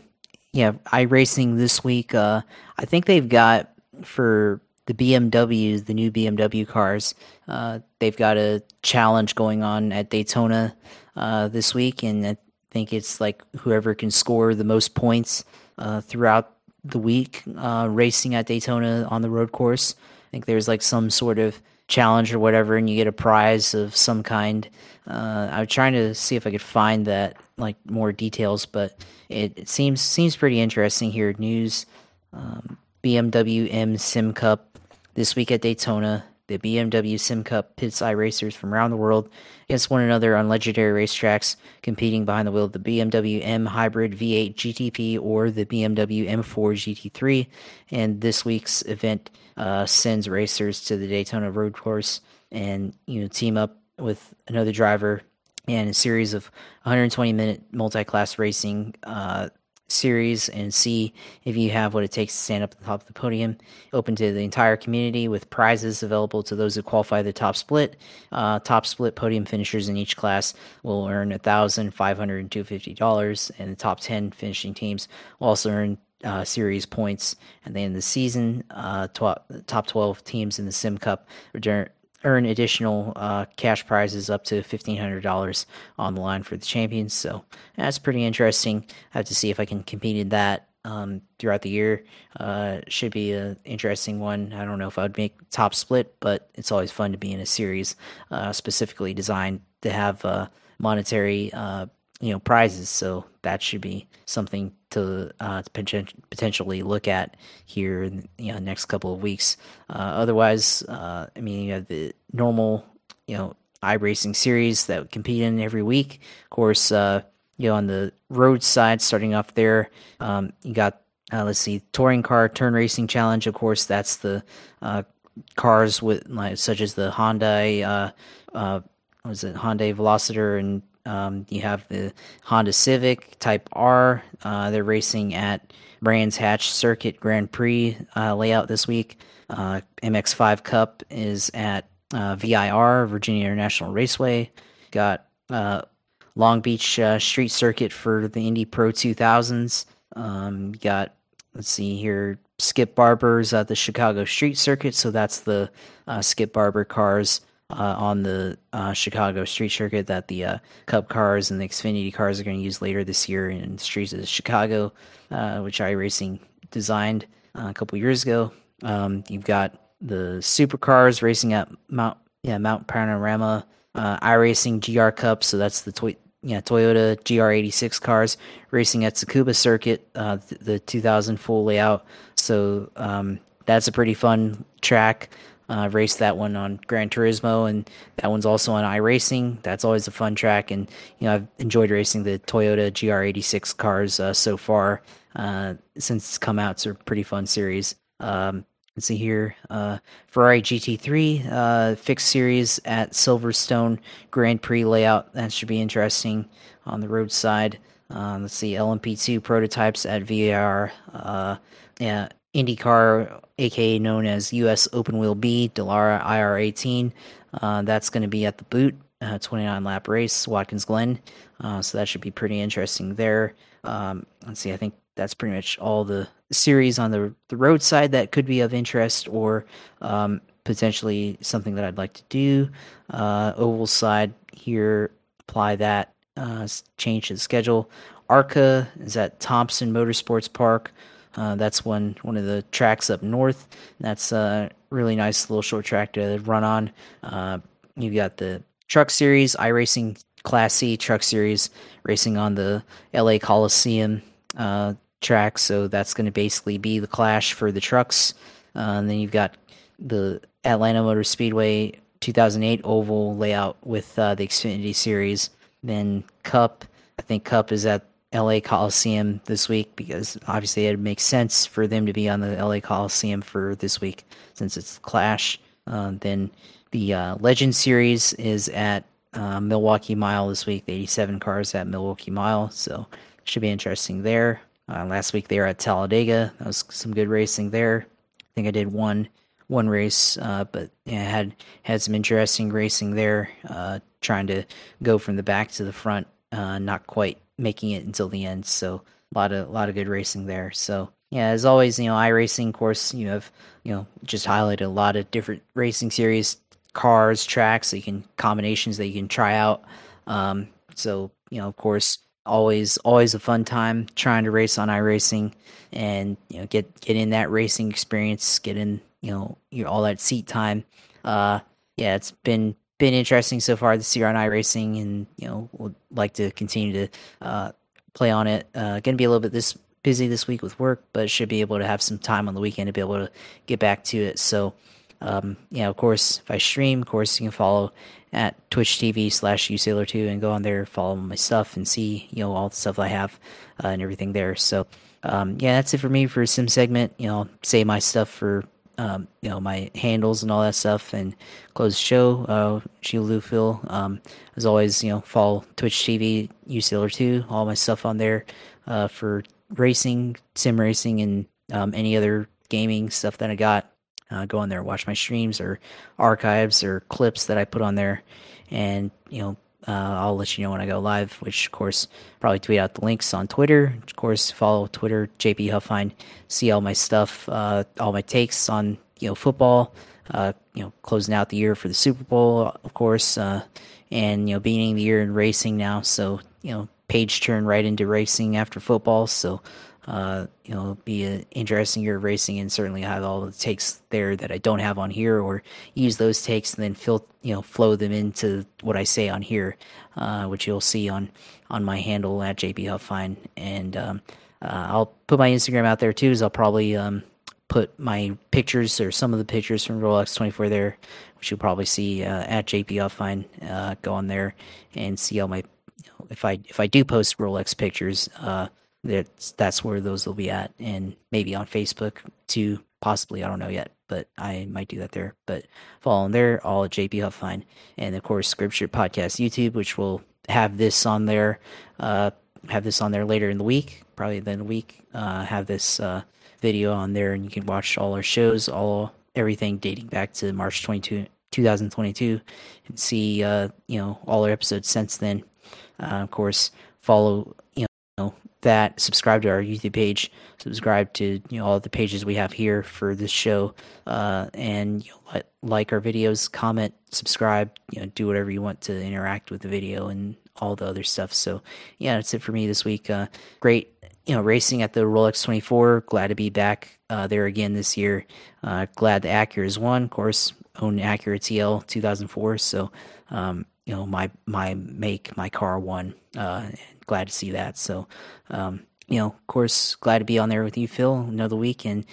yeah, iRacing this week. Uh, I think they've got for the BMWs, the new BMW cars. Uh, they've got a challenge going on at Daytona uh, this week, and I think it's like whoever can score the most points uh, throughout the week uh, racing at Daytona on the road course. I think there's like some sort of challenge or whatever, and you get a prize of some kind. Uh, I was trying to see if I could find that like more details, but it, it seems seems pretty interesting here. News: um, BMW M Sim Cup this week at Daytona. The BMW Sim Cup pits racers from around the world against one another on legendary racetracks, competing behind the wheel of the BMW M Hybrid V8 GTP or the BMW M4 GT3. And this week's event uh, sends racers to the Daytona road course and you know team up with another driver and a series of 120 minute multi-class racing uh, series and see if you have what it takes to stand up at the top of the podium. Open to the entire community with prizes available to those who qualify the top split. Uh, top split podium finishers in each class will earn $1,500 and $250, and the top 10 finishing teams will also earn uh, series points. And then in the season, uh, tw- top 12 teams in the Sim Cup earn additional uh, cash prizes up to $1,500 on the line for the champions. So that's pretty interesting. I have to see if I can compete in that um, throughout the year. Uh, should be an interesting one. I don't know if I would make top split, but it's always fun to be in a series uh, specifically designed to have uh, monetary uh, you know prizes. So that should be something to, uh, to potentially look at here in the you know, next couple of weeks. Uh, otherwise, uh, I mean, you have the normal you know iRacing series that compete in every week. Of course, uh, you know on the road side, starting off there, um, you got uh, let's see, touring car turn racing challenge. Of course, that's the uh, cars with like such as the Hyundai. Was it Hyundai Veloster and um, you have the Honda Civic Type R. Uh, they're racing at Brands Hatch Circuit Grand Prix uh, layout this week. Uh, MX5 Cup is at uh, VIR, Virginia International Raceway. Got uh, Long Beach uh, Street Circuit for the Indy Pro 2000s. Um, got, let's see here, Skip Barber's at the Chicago Street Circuit. So that's the Skip Barber cars uh, on the uh, Chicago street circuit that the uh, Cup cars and the Xfinity cars are going to use later this year in streets of Chicago, uh, which iRacing designed uh, a couple years ago. Um, you've got the supercars racing at Mount yeah Mount Panorama uh, iRacing GR Cup, so that's the toy. Yeah, Toyota GR86 cars racing at Tsukuba Circuit, the, the 2000 full layout. So um, that's a pretty fun track. Uh, raced that one on Gran Turismo, and that one's also on iRacing. That's always a fun track, and you know I've enjoyed racing the Toyota GR86 cars uh, so far uh, since it's come out. It's a pretty fun series. Um, let's see here. Uh, Ferrari GT3 uh, fixed series at Silverstone Grand Prix layout. That should be interesting on the road side. Um, let's see LMP2 prototypes at VAR. Uh, yeah, IndyCar, aka known as US Open Wheel B, Dallara IR18. Uh, that's going to be at the boot, uh, 29 lap race, Watkins Glen. Uh, so that should be pretty interesting there. Um, let's see, I think that's pretty much all the series on the the roadside that could be of interest or um, potentially something that I'd like to do. Uh, oval side here, apply that, uh, change the schedule. ARCA is at Thompson Motorsports Park. Uh, that's one one of the tracks up north. That's a really nice little short track to run on. Uh, you've got the Truck Series, iRacing Class C Truck Series racing on the LA Coliseum uh, track. So that's going to basically be the clash for the trucks. Uh, and then you've got the Atlanta Motor Speedway 2008 oval layout with uh, the Xfinity Series. Then Cup, I think Cup is at LA Coliseum this week because obviously it makes sense for them to be on the LA Coliseum for this week since it's Clash. Uh, then the uh, Legend Series is at uh, Milwaukee Mile this week. The 87 cars at Milwaukee Mile, so should be interesting there. Uh, last week they were at Talladega. That was some good racing there. I think I did one one race, uh, but yeah, had had some interesting racing there. Uh, trying to go from the back to the front, not quite making it until the end. So a lot of a lot of good racing there. So yeah, as always, you know, iRacing course, you have you know just highlighted a lot of different racing series, cars, tracks that you can combinations that you can try out. Um, so you know, of course, always always a fun time trying to race on iRacing and you know get get in that racing experience, get in you know your all that seat time. Uh, yeah, it's been been interesting so far this year on iRacing, and you know would like to continue to uh, play on it. Uh, going to be a little bit this busy this week with work, but should be able to have some time on the weekend to be able to get back to it. So, um, yeah, of course, if I stream, of course, you can follow at Twitch TV slash usailor2 and go on there, follow my stuff, and see you know all the stuff I have uh, and everything there. So, um, yeah, that's it for me for sim segment. You know, say my stuff for um, you know my handles and all that stuff and close show uh Phil um as always you know follow Twitch TV usailor2 all my stuff on there uh for racing sim racing and um, any other gaming stuff that I got. Uh, go on there watch my streams or archives or clips that I put on there. And you know uh, I'll let you know when I go live, which of course probably tweet out the links on Twitter. Of course, follow Twitter JP Huffine, see all my stuff, uh, all my takes on you know football. Uh, you know, closing out the year for the Super Bowl, of course, uh, and you know, beginning the year in racing now. So you know, page turn right into racing after football. So uh, you know, be an interesting year of racing, and certainly have all the takes there that I don't have on here, or use those takes and then fill, you know, flow them into what I say on here, uh, which you'll see on on my handle at JP Huffine, and um, uh, I'll put my Instagram out there too. Is I'll probably um, put my pictures or some of the pictures from Rolex 24 there, which you'll probably see uh, at JP Huffine. Uh, go on there and see all my. You know, if I if I do post Rolex pictures, uh, that's that's where those will be at, and maybe on Facebook too, possibly. I don't know yet, but I might do that there. But follow them there, all at JP Huffine, and of course Scripture Podcast YouTube, which will have this on there. Uh, have this on there later in the week, probably then week. Uh, have this uh, video on there, and you can watch all our shows, all everything dating back to March 22, 2022, and see uh, you know all our episodes since then. Uh, of course, follow that, subscribe to our YouTube page, subscribe to you know all the pages we have here for this show, uh, and you know, like our videos, comment, subscribe, you know, do whatever you want to interact with the video and all the other stuff. So yeah, that's it for me this week. Uh, great, you know, racing at the Rolex 24. Glad to be back uh, there again this year. Uh, glad the Acura is won. Of course, own Acura TL 2004. So um, you know, my my make my car won. Uh, glad to see that. So, um, you know, of course, glad to be on there with you, Phil, another week, and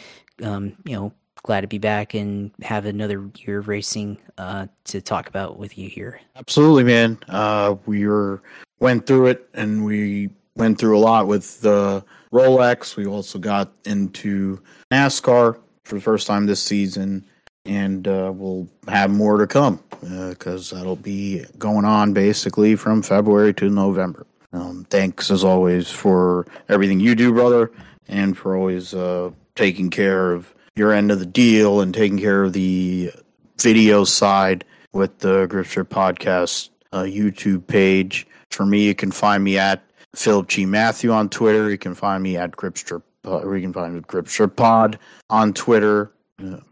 um, you know, glad to be back and have another year of racing uh, to talk about with you here.
Absolutely, man. Uh, we were went through it, and we went through a lot with the Rolex. We also got into NASCAR. for the first time this season, and uh, we'll have more to come because uh, that'll be going on basically from February to November. Um, thanks as always for everything you do, brother, and for always uh, taking care of your end of the deal and taking care of the video side with the Gripster Podcast uh, YouTube page. For me, you can find me at Philip G. Matthew on Twitter. You can find me at Gripster. Uh, you can find Gripster Pod on Twitter.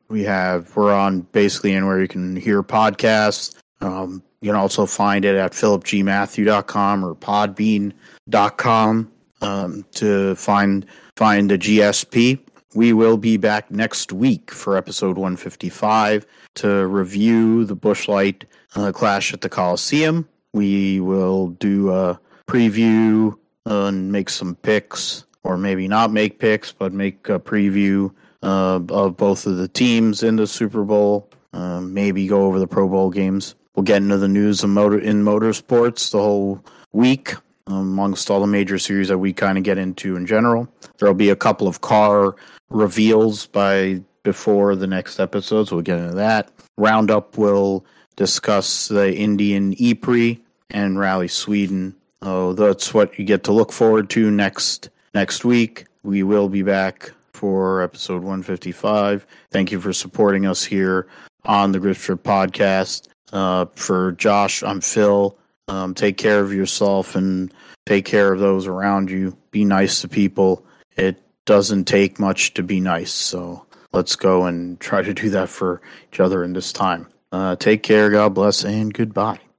We have we're on basically anywhere you can hear podcasts. Um, you can also find it at philipgmatthew.com or podbean.com um, to find find the GSP. We will be back next week for episode 155 to review the Busch Light uh, Clash at the Coliseum. We will do a preview and make some picks, or maybe not make picks, but make a preview uh, of both of the teams in the Super Bowl. Uh, maybe go over the Pro Bowl games. We'll get into the news of motor in motorsports the whole week, amongst all the major series that we kind of get into in general. There'll be a couple of car reveals by before the next episode, so we'll get into that. Roundup will discuss the Indian E-Prix and Rally Sweden. Oh, that's what you get to look forward to next next week. We will be back for episode 155. Thank you for supporting us here on the Grip Strip podcast. Uh, for Josh, I'm Phil. Um, take care of yourself and take care of those around you. Be nice to people. It doesn't take much to be nice. So let's go and try to do that for each other in this time. Uh, take care. God bless and goodbye.